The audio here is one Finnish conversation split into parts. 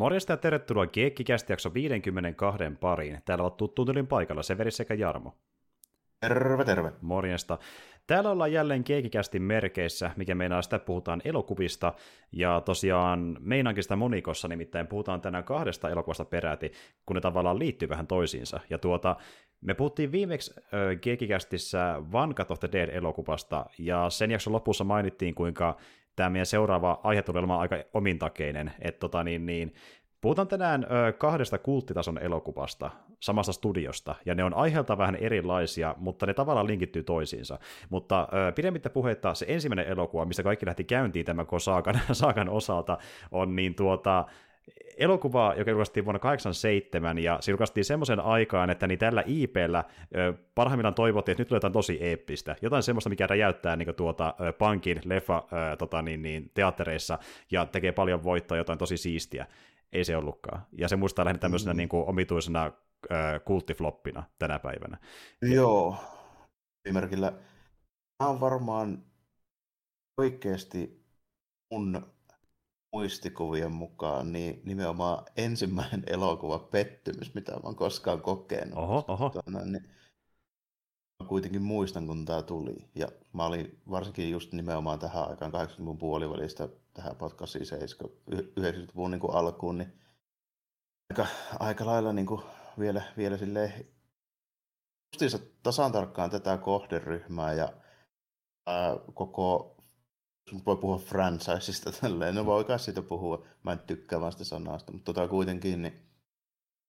Morjesta ja tervetuloa Kiekkikästi jakso 52 pariin. Täällä ovat tuttuun paikalla Severi sekä Jarmo. Terve, terve. Morjesta. Täällä ollaan jälleen Keikikästin merkeissä, mikä meinaa sitä puhutaan elokuvista, ja tosiaan meinaankin sitä monikossa, nimittäin puhutaan tänään kahdesta elokuvasta peräti, kun ne tavallaan liittyy vähän toisiinsa. Ja tuota, me puhuttiin viimeksi Keikikästissä Cut of the Dead-elokuvasta, ja sen jakson lopussa mainittiin, kuinka tämä meidän seuraava aihe tulee olemaan aika omintakeinen, että tota, niin, niin, Puhutaan tänään ö, kahdesta kulttitason elokuvasta samasta studiosta, ja ne on aiheelta vähän erilaisia, mutta ne tavallaan linkittyy toisiinsa. Mutta ö, pidemmittä puhetta se ensimmäinen elokuva, mistä kaikki lähti käyntiin tämän saakan, saakan osalta, on niin tuota, elokuva, joka julkaistiin vuonna 1987, ja se julkaistiin semmoisen aikaan, että niin tällä IPllä parhaimmillaan toivottiin, että nyt tulee jotain tosi eeppistä, jotain semmoista, mikä räjäyttää niin tuota, pankin leffa tota, niin, niin, teattereissa, ja tekee paljon voittoa, jotain tosi siistiä ei se ollutkaan. Ja se muistaa lähinnä tämmöisenä mm. niin kuin omituisena kulttifloppina tänä päivänä. Joo, esimerkillä tämä on varmaan oikeasti mun muistikuvien mukaan niin nimenomaan ensimmäinen elokuva pettymys, mitä mä oon koskaan kokenut. Oho, oho. Tuonne, niin mä kuitenkin muistan, kun tämä tuli. Ja mä olin varsinkin just nimenomaan tähän aikaan 80-luvun puolivälistä tähän podcastiin 90-luvun niin alkuun, niin aika, aika lailla niin kuin vielä, vielä silleen justiinsa tasan tarkkaan tätä kohderyhmää ja ää, koko, voi puhua franchiseista tälleen, no voi siitä puhua, mä en tykkää vaan sitä sanasta, mutta tota kuitenkin, niin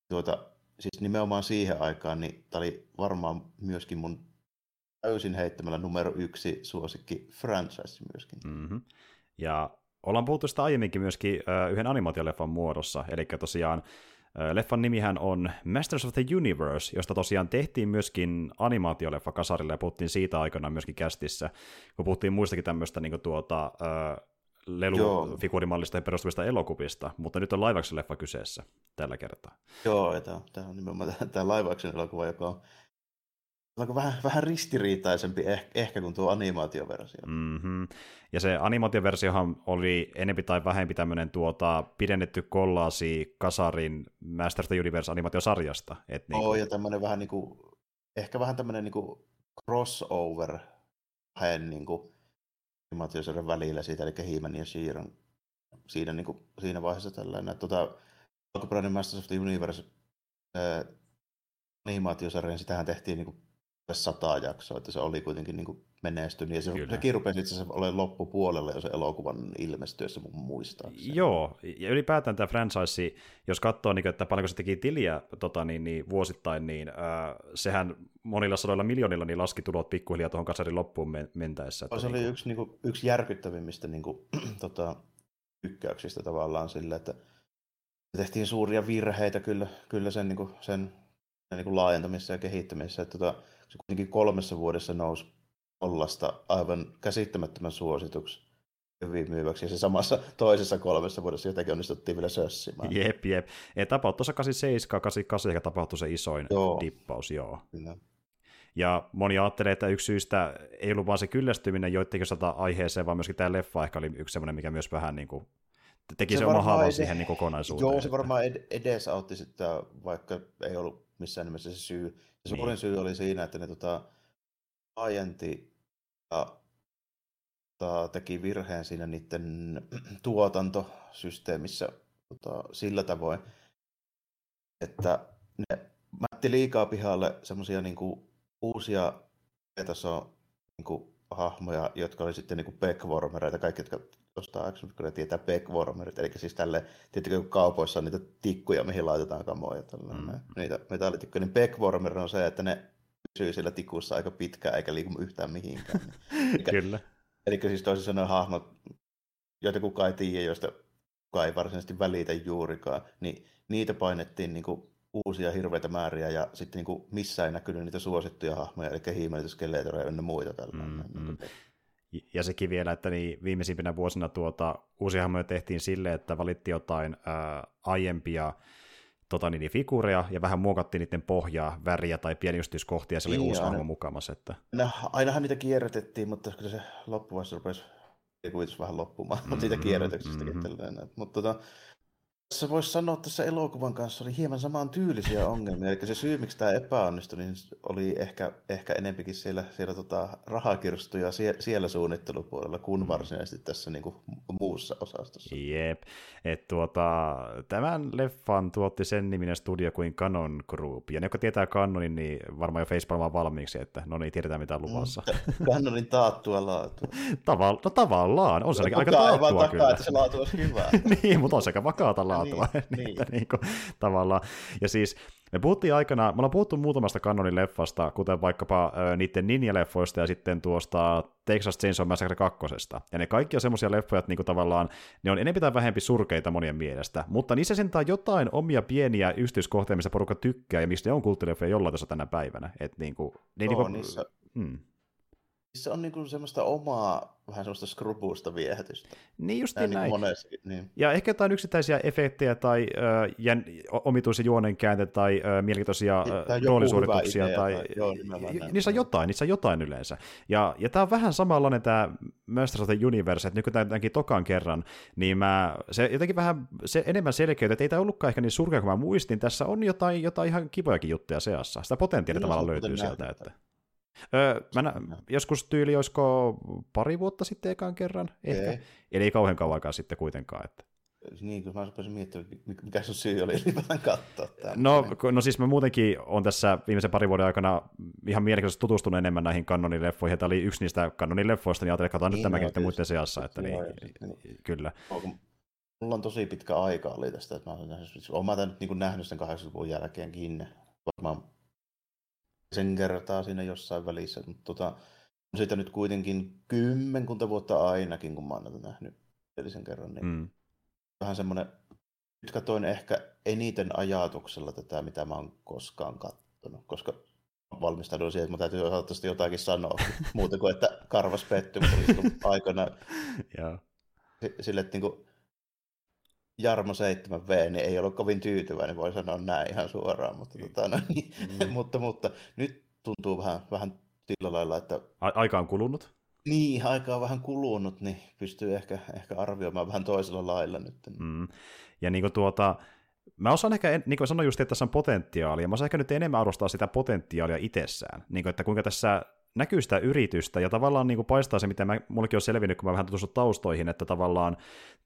tuota, siis nimenomaan siihen aikaan, niin tämä oli varmaan myöskin mun täysin heittämällä numero yksi suosikki franchise myöskin. Mm-hmm. Ja ollaan puhuttu sitä aiemminkin myöskin yhden animaatioleffan muodossa, eli tosiaan leffan nimihän on Masters of the Universe, josta tosiaan tehtiin myöskin animaatioleffa kasarille ja puhuttiin siitä aikana myöskin kästissä, kun puhuttiin muistakin tämmöistä niin tuota, lelufiguurimallista perustuvista elokuvista, mutta nyt on laivaksi leffa kyseessä tällä kertaa. Joo, ja tämä on nimenomaan tämä laivauksen elokuva, joka on Onko vähän, vähän ristiriitaisempi ehkä, ehkä kuin tuo animaatioversio. Mm-hmm. Ja se animaatioversiohan oli enempi tai vähempi tämmöinen tuota, pidennetty kollaasi Kasarin Master of the Universe animaatiosarjasta. Et niin kuin... ja tämmöinen vähän niin kuin, ehkä vähän tämmöinen niin kuin crossover hänen niin kuin animaatiosarjan välillä siitä, eli He-Man ja Sheeran siinä, niin kuin, siinä vaiheessa tällainen. Tota, alkuperäinen Masters of the Universe ää, animaatiosarjan, sitähän tehtiin niin kuin sata jaksoa, että se oli kuitenkin niin kuin menestynyt. Ja se, sekin rupesi itse asiassa olemaan loppupuolella jo se elokuvan ilmestyessä mun muistaakseni. Joo, ja ylipäätään tämä franchise, jos katsoo, niin, että paljonko se teki tiliä tota, niin, niin, vuosittain, niin äh, sehän monilla sadoilla miljoonilla niin laski tulot pikkuhiljaa tuohon kasarin loppuun mentäessä. Että, se niin oli yksi, niin kuin, yksi järkyttävimmistä niin kuin, tota, tykkäyksistä tavallaan sillä, että tehtiin suuria virheitä kyllä, kyllä sen, niin kuin, sen niin kuin laajentamisessa ja kehittämisessä. Että, tota, se kuitenkin kolmessa vuodessa nousi nollasta aivan käsittämättömän suosituksi hyvin myyväksi, ja se samassa toisessa kolmessa vuodessa jotenkin onnistuttiin vielä sössimään. Jep, jep. Ei tapahtui tuossa 87, 88 ehkä tapahtui se isoin joo. dippaus, joo. Kyllä. Ja moni ajattelee, että yksi syystä ei ollut vaan se kyllästyminen joidenkin sata aiheeseen, vaan myöskin tämä leffa ehkä oli yksi sellainen, mikä myös vähän niin kuin teki se, se oma haavan ed- siihen niin kokonaisuuteen. Joo, se varmaan ed- edesautti sitten, vaikka ei ollut missään nimessä se syy. Se suurin niin. syy oli siinä, että ne tota, aienti ja tota, teki virheen siinä niiden tuotantosysteemissä tota, sillä tavoin, että ne mätti liikaa pihalle semmoisia niinku, uusia taso niinku, hahmoja, jotka oli sitten niinku backwarmereita, kaikki, jotka ostaa action ne tietää backwarmerit, eli siis tälle, tiettikö kaupoissa on niitä tikkuja, mihin laitetaan kamoja, tällainen, mm. niitä metallitikkuja, niin backwarmer on se, että ne pysyy sillä tikussa aika pitkään eikä liiku yhtään mihinkään. Eli, Kyllä. Eli siis toisin sanoen hahmot, joita kukaan ei tiedä, joista kukaan ei varsinaisesti välitä juurikaan, niin niitä painettiin niin kuin uusia hirveitä määriä ja sitten niin kuin missään ei näkynyt niitä suosittuja hahmoja, eli skeletoreja ja muita tällainen. Mm, mm. Ja sekin vielä, että niin viimeisimpinä vuosina tuota, uusia hahmoja tehtiin sille, että valittiin jotain ää, aiempia tota, niin, figuureja ja vähän muokattiin niiden pohjaa, väriä tai pieni yksityiskohtia, ja se oli niin, uusi hahmo mukamassa. Että... No, ainahan niitä kierrätettiin, mutta kyllä se loppuvaiheessa rupesi kuvitus vähän loppumaan mm-hmm, siitä kierrätyksestäkin. Mm-hmm. Mutta tota, tässä voisi sanoa, että tässä elokuvan kanssa oli hieman samaan tyylisiä ongelmia. Eli se syy, miksi tämä epäonnistui, niin oli ehkä, ehkä enempikin siellä, siellä tota rahakirstuja sie, siellä suunnittelupuolella kuin varsinaisesti tässä niin kuin muussa osastossa. Jep. Et tuota, tämän leffan tuotti sen niminen studio kuin Canon Group. Ja ne, jotka tietää Canonin, niin varmaan jo facepalmaa valmiiksi, että no niin, tiedetään mitä luvassa. Mm, Canonin taattua laatua. Tavalla, no tavallaan, on se aika taattua takaa, kyllä. että se laatu olisi hyvä. niin, mutta on sekä vakaata laatua laatua. niin, niin. niin kuin, tavallaan. Ja siis me puhuttiin aikana, me ollaan puhuttu muutamasta kanonin leffasta, kuten vaikkapa äh, niiden Ninja-leffoista ja sitten tuosta Texas Chainsaw Massacre 2. Ja ne kaikki on semmoisia leffoja, että niinku tavallaan ne on enemmän tai vähempi surkeita monien mielestä, mutta niissä sentään jotain omia pieniä yksityiskohtia, missä porukka tykkää ja mistä ne on kulttileffoja jollain tasolla tänä päivänä. Et niinku, ne Joo, niinku, niissä, mm se on niin kuin semmoista omaa, vähän semmoista skrubuusta viehätystä. Niin just näin. Niin monesti, niin. Ja ehkä jotain yksittäisiä efektejä tai äh, jän, omituisia juonenkäänteitä tai äh, mielenkiintoisia äh, roolisuorituksia. Tai, tai, joo, niissä on jotain, niissä on jotain yleensä. Ja, ja tämä on vähän samanlainen tämä Masters of the Universe, että nyt kun tämänkin tokan kerran, niin mä, se jotenkin vähän se, enemmän selkeyttä, että ei tämä ollutkaan ehkä niin surkea kuin mä muistin. Tässä on jotain, jotain ihan kivojakin juttuja seassa. Sitä potentiaalia tavallaan löytyy sieltä. Että... Öö, mä nä- joskus tyyli olisiko pari vuotta sitten ekaan kerran, ehkä. Ei. Eli ei kauhean kauan aikaa sitten kuitenkaan. Että. Niin, kun mä rupesin miettimään, mikä sun syy oli ylipäätään katsoa tämä. No, no siis mä muutenkin on tässä viimeisen parin vuoden aikana ihan mielenkiintoisesti tutustunut enemmän näihin Cannonin-leffoihin. Tämä oli yksi niistä Cannonin-leffoista, niin ajattelin, että katsotaan niin, nyt tämäkin no, muiden seassa. Että niin, niin, kyllä. Mulla on tosi pitkä aika oli tästä, että mä olen, siis, olen mä nyt niin nähnyt sen 80-luvun jälkeenkin. Varmaan sen kertaa siinä jossain välissä, mutta tota, on siitä nyt kuitenkin kymmenkunta vuotta ainakin, kun mä oon nähnyt edellisen kerran, niin mm. vähän semmoinen, nyt katoin ehkä eniten ajatuksella tätä, mitä mä oon koskaan katsonut, koska valmistaudun siihen, että mä täytyy osata jotakin sanoa, muuta kuin että karvas pettymys oli aikana sille, että niin kuin, Jarmo 7V, niin ei ollut kovin tyytyväinen, voi sanoa näin ihan suoraan, mutta, mm. tota, no, niin, mm. mutta, mutta nyt tuntuu vähän, vähän sillä lailla, että... A- aika on kulunut? Niin, aika on vähän kulunut, niin pystyy ehkä, ehkä arvioimaan vähän toisella lailla nyt. Mm. Ja niin kuin tuota, Mä osaan ehkä, niin kuin sanoin just, että tässä on potentiaalia. Mä osaan ehkä nyt enemmän arvostaa sitä potentiaalia itsessään. Niin kuin, että kuinka tässä näkyy sitä yritystä, ja tavallaan niin kuin paistaa se, mitä mä, mullekin on selvinnyt, kun mä vähän tutustun taustoihin, että tavallaan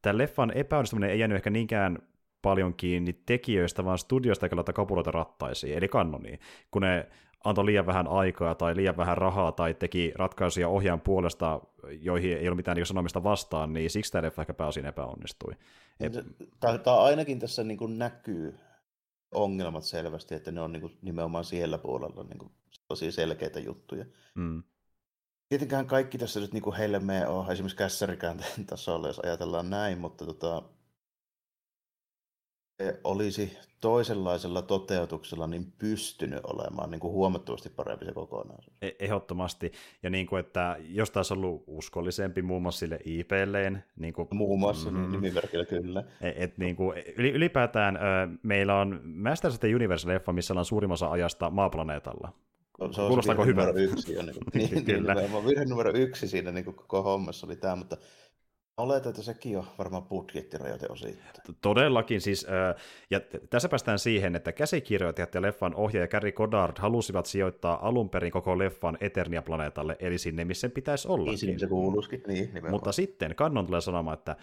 tämän leffan epäonnistuminen ei jäänyt ehkä niinkään paljon kiinni tekijöistä, vaan studioista, jotka kapuloita rattaisiin, eli kannoniin, kun ne antoi liian vähän aikaa tai liian vähän rahaa tai teki ratkaisuja ohjaan puolesta, joihin ei ollut mitään niin sanomista vastaan, niin siksi tämä leffa ehkä pääosin epäonnistui. Tämä ainakin tässä niin kuin näkyy ongelmat selvästi, että ne on niin kuin nimenomaan siellä puolella niin kuin tosi selkeitä juttuja. Mm. Tietenkään kaikki tässä nyt niin kuin me on esimerkiksi kässärikäänteen tasolla, jos ajatellaan näin, mutta tota, olisi toisenlaisella toteutuksella niin pystynyt olemaan niin kuin huomattavasti parempi se kokonaisuus. E- ehdottomasti. Ja niin kuin, että jos taas ollut uskollisempi muun muassa sille IPlleen. Niin kuin, muun muassa mm, nimimerkillä kyllä. Et, et, niin kuin, ylipäätään meillä on Masters of the Universe-leffa, missä ollaan suurimmassa ajasta maaplaneetalla. Se on Kuulostaako hyvä? Yksi jo, niin, niin, Kyllä. Niin, virhe numero yksi siinä niin koko hommassa oli tämä, mutta Oletan, että sekin on varmaan budjettirajoite osittain. Todellakin siis, ja tässä päästään siihen, että käsikirjoitajat ja leffan ohjaaja Gary Goddard halusivat sijoittaa alun perin koko leffan Eternia-planeetalle, eli sinne, missä sen pitäisi olla. Niin, sinne se kuuluisikin, niin nimenomaan. Mutta sitten Kannon tulee sanomaan, että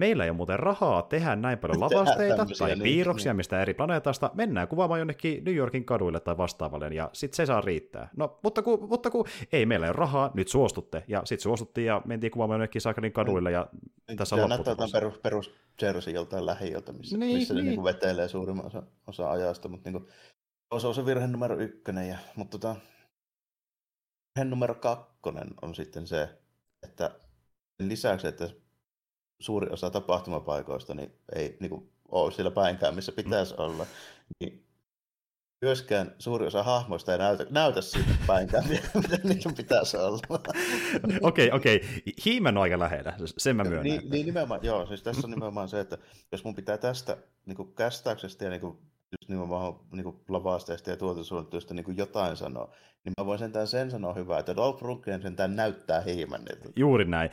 meillä ei ole muuten rahaa tehdä näin paljon lavasteita tai niin, piirroksia niin. mistä eri planeetasta, mennään kuvaamaan jonnekin New Yorkin kaduille tai vastaavalle, ja sitten se saa riittää. No, mutta kun, mutta kun ei meillä ole rahaa, nyt suostutte. Ja sitten suostuttiin ja mentiin kuvaamaan jonnekin Saakelin kaduille, ja niin, tässä on jotain perus, perus Jersey joltain lähiöltä, missä, niin, missä niin. ne niin vetelee suurimman osa, osa ajasta, mutta niin kuin, se on se virhe numero ykkönen, ja, mutta tota, virhe numero kakkonen on sitten se, että lisäksi, että suuri osa tapahtumapaikoista niin ei niin kuin, ole siellä päinkään, missä pitäisi mm. olla. Niin myöskään suuri osa hahmoista ei näytä, näytä sinne päinkään, mitä niiden pitäisi olla. Okei, okei. Hiimen aika lähellä, sen mä myönnän. Niin, niin nimenomaan, joo, siis tässä on nimenomaan se, että jos mun pitää tästä niin kuin kästäyksestä ja niin kuin, just nimenomaan niin lavasteista ja tuotantosuunnittelusta niin jotain sanoa, niin mä voin sentään sen sanoa hyvää, että Dolph Lundgren sentään näyttää hiimannilta. Juuri näin.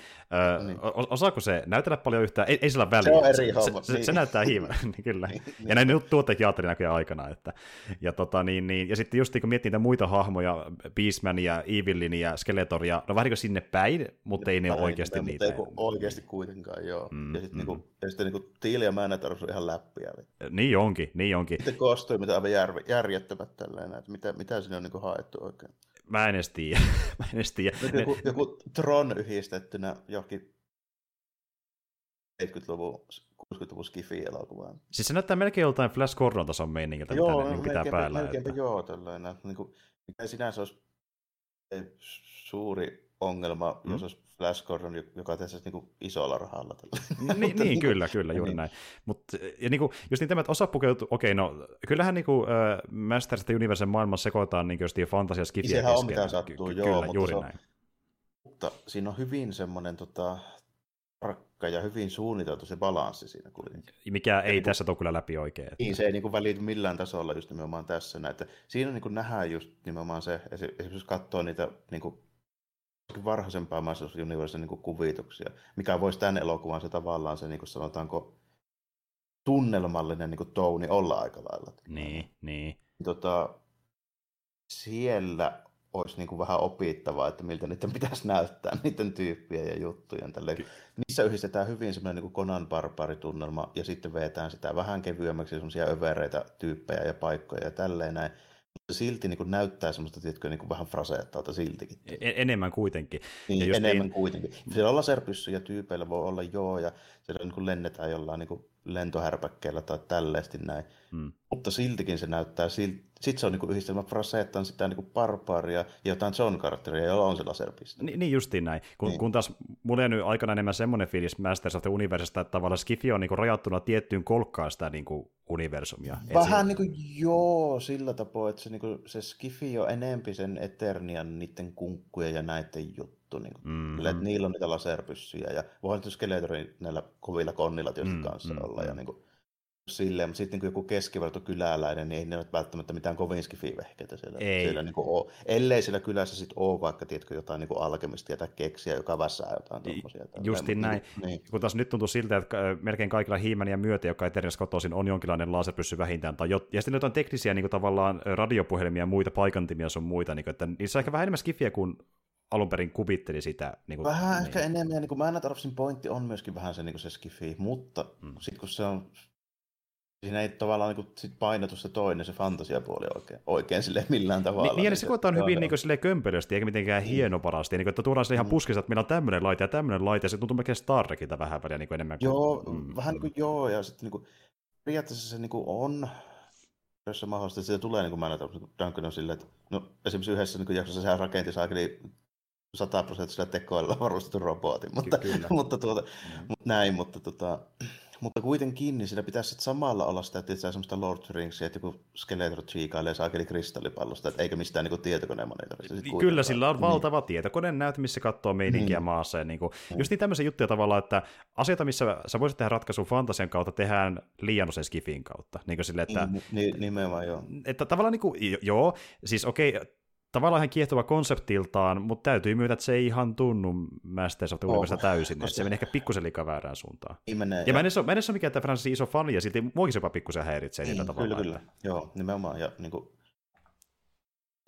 Ö, niin. Osaako se näytellä paljon yhtään? Ei, ei sillä väliä. Se on eri homma. Se, niin. se, näyttää hiimän, niin kyllä. niin, ja näin niin. tuotteet jaattelin näköjään aikana. Että, ja, tota, niin, niin, ja sitten just niin kun miettii niitä muita hahmoja, Beastmania, Evilin ja Skeletoria, no vähän niin sinne päin, mutta ei ne ole oikeasti niitä. Mutta ei oikeasti kuitenkaan, joo. Mm, ja sitten mm. niinku, ja sitten niinku Tiili ja Manatar on ihan läppiä. Niin onkin, niin onkin. Sitten kostyymit aivan jär, järjettömät tällainen, että mitä, mitä sinne on niinku haettu oikein. Mä en edes tiedä. Mä en edes tiedä. Joku, joku Tron yhdistettynä johonkin 70-luvun 60-luvun skifi-elokuvaan. Siis se näyttää melkein joltain Flash Gordon tason meiningiltä, joo, mitä ne niin pitää päällä. Melkeinpä että... joo, tällainen. Niin kuin, mikä sinänsä olisi suuri ongelma, mm. jos olisi Flash Gordon, joka tässä niin isolla rahalla. Ni, niin, kyllä, kyllä, juuri niin. näin. Mut, ja niin kuin, just niin tämä, että osa pukeutuu, okei, okay, no kyllähän niin kuin, uh, Masters of the Universen maailmassa sekoitaan niin just fantasia skifiä Sehän on mitä sattuu, Ky- joo. Kyllä, juuri on, näin. Mutta siinä on hyvin semmoinen tota, tarkka ja hyvin suunniteltu se balanssi siinä kuitenkin. Mikä ei niin tässä tule kyllä läpi oikein. Että... Niin, se ei niin kuin välity millään tasolla just nimenomaan tässä. Että siinä niin kuin nähdään just nimenomaan se, esimerkiksi jos katsoo niitä niin kuin varhaisempaa Masters Universe niin kuvituksia, mikä voisi tämän elokuvan se tavallaan se, niin kuin sanotaanko, tunnelmallinen niin kuin touni olla aika lailla. Niin, niin. Tota, siellä olisi niin kuin vähän opittavaa, että miltä niiden pitäisi näyttää, niiden tyyppiä ja juttuja. Ky- Niissä yhdistetään hyvin semmoinen niin Conan Barbari-tunnelma ja sitten vetään sitä vähän kevyemmäksi semmoisia övereitä tyyppejä ja paikkoja ja tälleen näin silti niin kuin näyttää semmoista, tiedätkö, niin kuin vähän fraseettaalta siltikin. En, enemmän kuitenkin. Niin, enemmän niin... kuitenkin. Siellä laserpyssyjä tyypeillä voi olla joo, ja siellä niin kuin lennetään jollain niin kuin lentohärpäkkeellä tai tälleesti näin. Hmm. Mutta siltikin se näyttää, sitten se on niin yhdistelmä fraseettaan sitä niin barbaaria ja jotain John Carteria, jolla on se laserpiste. Ni, niin justiin näin. Kun, niin. kun taas mulla on nyt aikana enemmän semmoinen fiilis Masters of the Universesta, että tavallaan Skifi on niin rajattuna tiettyyn kolkkaan sitä niin kuin universumia. Vähän niin kuin joo, sillä tapaa, että se, niin kuin, se Skifi on enempi sen Eternian, niiden kunkkuja ja näiden juttu. Niin kuin, mm-hmm. että niillä on niitä laserpyssyjä ja voihan Skeletori näillä kovilla konnilla tietysti mm, kanssa olla. Ja niin kuin, silleen, mutta sitten niin joku keskiverto kyläläinen, niin ei ne ole välttämättä mitään kovin skifivehkeitä siellä. Ei. siellä niin ole. Ellei siellä kylässä sitten ole vaikka tiedätkö, jotain niin alkemistia tai keksiä, joka vässää jotain tuommoisia. Justin näin. Niin. Kun taas nyt tuntuu siltä, että melkein kaikilla hiimän ja myötä, joka Eternias kotoisin, on jonkinlainen laserpyssy vähintään. Tai jo, ja sitten jotain teknisiä niin kuin tavallaan radiopuhelimia ja muita paikantimia sun muita, niin kuin, että niissä on ehkä vähän enemmän skifiä kuin alun perin kuvitteli sitä. Niin kuin, vähän niin. ehkä enemmän, niin kuin Manatarofsin pointti on myöskin vähän se, niin kuin se skifi, mutta mm. sitten kun se on Siinä ei tavallaan niin sit painotu se toinen, se fantasiapuoli oikein, oikein sille millään tavalla. Niin, niin se koetaan hyvin niin kuin, kömpelösti, eikä mitenkään niin. hienoparasti. Niin että tuodaan sille ihan mm. puskista, että meillä on tämmöinen laite ja tämmöinen laite, ja se tuntuu melkein Star Trekiltä vähän väliä niin kuin enemmän. Joo, mm. vähän niin kuin joo, ja sitten niin kuin, periaatteessa se niin kuin on, jos se mahdollista, että siitä tulee niin kuin mä näytän, Duncan on silleen, että no, esimerkiksi yhdessä niin jaksossa sehän rakenti saakeli sataprosenttisella tekoilla varustettu robotin, mutta, mutta, tuota, mm. mutta näin, mutta tota, mutta kuitenkin, niin siinä pitäisi samalla olla sitä, että se semmoista Lord of Ringsia, että joku Skeletor chiikailee saakeli kristallipallosta, eikä mistään niin tietokoneen niin, Kyllä, sillä on niin. valtava niin. tietokoneen näyttö, missä katsoo meininkiä niin. maassa. Ja niin kuin, niin. Just niin tämmöisiä juttuja tavallaan, että asioita, missä sä voisit tehdä ratkaisun fantasian kautta, tehdään liian usein skifin kautta. Niin kuin sille, että, niin, nimenomaan joo. Että tavallaan niin kuin, joo, siis okei, okay, tavallaan ihan kiehtova konseptiltaan, mutta täytyy myöntää, että se ei ihan tunnu Masters of the Universe täysin, että se meni ehkä pikkusen liikaa väärään suuntaan. Niin menee, ja mä en edes ole, mä en edes ole mikään Francis iso fani, ja silti muokin se jopa pikkusen häiritsee niin, niitä tavallaan. Kyllä, kyllä. Joo, nimenomaan. Ja niin kuin,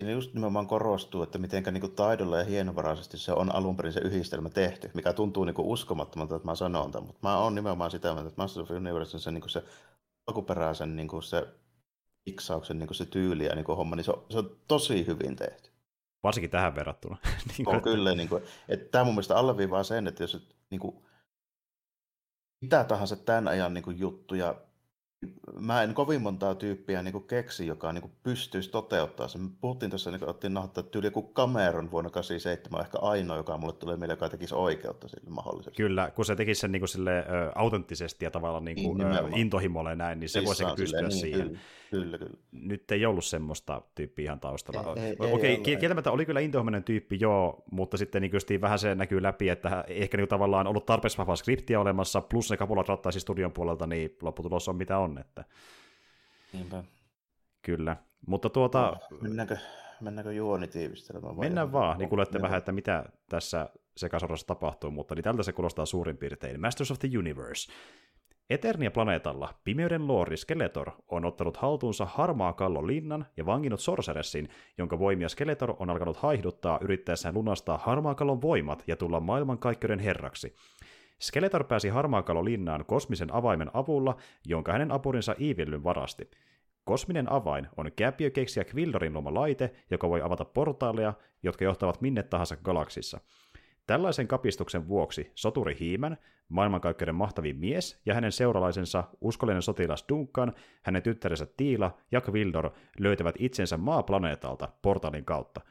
siinä just nimenomaan korostuu, että miten niin taidolla ja hienovaraisesti se on alun perin se yhdistelmä tehty, mikä tuntuu niin uskomattomalta, että mä sanon tämän, mutta mä oon nimenomaan sitä mieltä, että Masters of Universe on se, niin se alkuperäisen niin se fiksauksen niin se tyyli ja niin homma, niin se on, se on tosi hyvin tehty. Varsinkin tähän verrattuna. niin kuin, on kyllä, niin kuin, että tämä mun mielestä alleviivaa sen, että jos niin kuin, mitä tahansa tämän ajan niin kuin, juttuja mä en kovin montaa tyyppiä niin keksi, joka niin pystyisi toteuttaa sen. Puhuttiin tuossa, niin otettiin nahtaa, että joku Cameron vuonna 87 on ehkä ainoa, joka mulle tulee mieleen, joka tekisi oikeutta sille mahdollisesti. Kyllä, kun se tekisi sen niin kuin sille, ö, autenttisesti ja tavallaan niin kuin, niin, intohimolle näin, niin se voisi pystyä niin, siihen. Kyllä, kyllä, kyllä. Nyt ei ollut semmoista tyyppiä ihan taustalla. Ei, ei, Okei, ei kieltämättä oli kyllä intohimoinen tyyppi, joo, mutta sitten niin vähän se näkyy läpi, että ehkä niin tavallaan ollut tarpeeksi vahvaa skriptiä olemassa, plus ne kapulat rattaisi studion puolelta, niin lopputulos on mitä on. Että... Niinpä. Kyllä, mutta tuota... No, mennäänkö, mennäänkö juonitiivistelemään? Vai mennään vaan, niin kuulette vähän, että mitä tässä sekasorassa tapahtuu, mutta niin tältä se kuulostaa suurin piirtein. Masters of the Universe. Eternia-planeetalla pimeyden lordi Skeletor on ottanut haltuunsa harmaa kallon linnan ja vanginnut Sorceressin, jonka voimia Skeletor on alkanut haihduttaa yrittäessään lunastaa harmaa kallon voimat ja tulla maailmankaikkeuden herraksi. Skeletor pääsi harmaakalo linnaan kosmisen avaimen avulla, jonka hänen apurinsa Evillyn varasti. Kosminen avain on kääpiökeksiä Quildorin luoma laite, joka voi avata portaaleja, jotka johtavat minne tahansa galaksissa – Tällaisen kapistuksen vuoksi soturi Hiimän, maailmankaikkeuden mahtavin mies ja hänen seuralaisensa uskollinen sotilas Duncan, hänen tyttärensä Tiila ja Kvildor löytävät itsensä maaplaneetalta portalin kautta –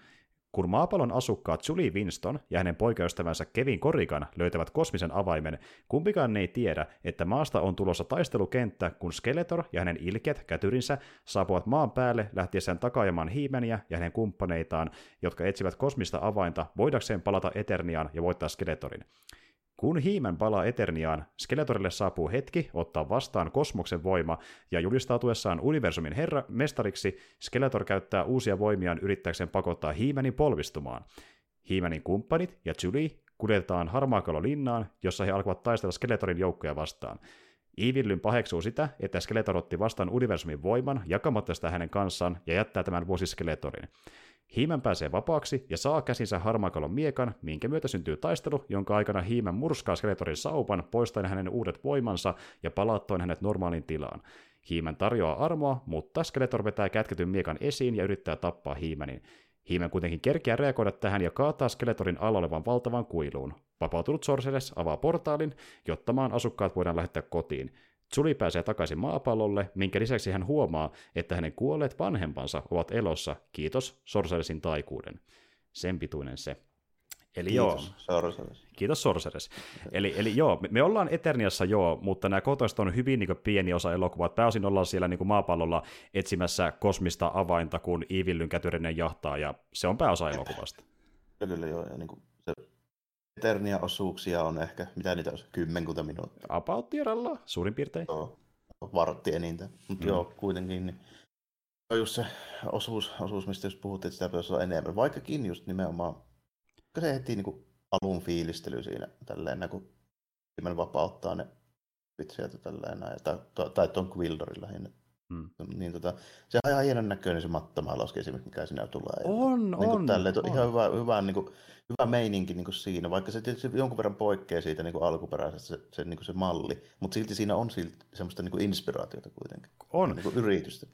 kun maapallon asukkaat Julie Winston ja hänen poikaystävänsä Kevin Corrigan löytävät kosmisen avaimen, kumpikaan ei tiedä, että maasta on tulossa taistelukenttä, kun Skeletor ja hänen ilkeät kätyrinsä saapuvat maan päälle lähtiessään takaajamaan Hiimeniä ja hänen kumppaneitaan, jotka etsivät kosmista avainta voidakseen palata Eterniaan ja voittaa Skeletorin. Kun Hiimen palaa Eterniaan, Skeletorille saapuu hetki ottaa vastaan kosmoksen voima, ja julistautuessaan universumin herra mestariksi, Skeletor käyttää uusia voimiaan yrittääkseen pakottaa Hiimenin polvistumaan. Hiimenin kumppanit ja Julie kuljetetaan Harmaakalo linnaan, jossa he alkavat taistella Skeletorin joukkoja vastaan. Evillyn paheksuu sitä, että Skeletor otti vastaan universumin voiman jakamatta sitä hänen kanssaan ja jättää tämän vuosi Skeletorin. Hiimän pääsee vapaaksi ja saa käsinsä harmaakalon miekan, minkä myötä syntyy taistelu, jonka aikana Hiimän murskaa Skeletorin saupan, poistaen hänen uudet voimansa ja palaattoin hänet normaalin tilaan. Hiimän tarjoaa armoa, mutta Skeletor vetää kätketyn miekan esiin ja yrittää tappaa Hiimänin. Hiimän kuitenkin kerkeää reagoida tähän ja kaataa Skeletorin alla olevan valtavan kuiluun. Vapautunut Sorceres avaa portaalin, jotta maan asukkaat voidaan lähettää kotiin. Zuli pääsee takaisin maapallolle, minkä lisäksi hän huomaa, että hänen kuolleet vanhempansa ovat elossa, kiitos Sorceresin taikuuden. Sen pituinen se. Eli kiitos, joo. Sorceres. Kiitos Sorceres. Eli, eli joo, me, ollaan Eterniassa joo, mutta nämä kotoista on hyvin niin pieni osa elokuvaa. Pääosin ollaan siellä niin maapallolla etsimässä kosmista avainta, kun Evillyn kätyrinen jahtaa, ja se on pääosa elokuvasta. Kyllä, joo, ja niin kuin Eternia-osuuksia on ehkä, mitä niitä on, kymmenkunta minuuttia. About suurin piirtein. Joo, vartti enintään. Mutta mm. joo, kuitenkin niin on just se osuus, osuus mistä just puhuttiin, että sitä pitäisi olla enemmän. Vaikkakin just nimenomaan, se heti niin kuin alun fiilistely siinä, tälleen, kun Himmel vapauttaa ne sieltä tälleen, tai, tai tuon Quildorilla lähinnä. Hmm. Niin tota, se on ihan hienon näköinen se mattamaalaus esimerkiksi, mikä siinä tulee. On, niin on. Tälleen, on. Ihan hyvä, hyvä, niin kuin, hyvä meininki niin kuin siinä, vaikka se tietysti jonkun verran poikkeaa siitä niin kuin alkuperäisestä se, se, niin kuin se malli, mutta silti siinä on silti semmoista niin kuin inspiraatiota kuitenkin. On. Niin kuin yritystä.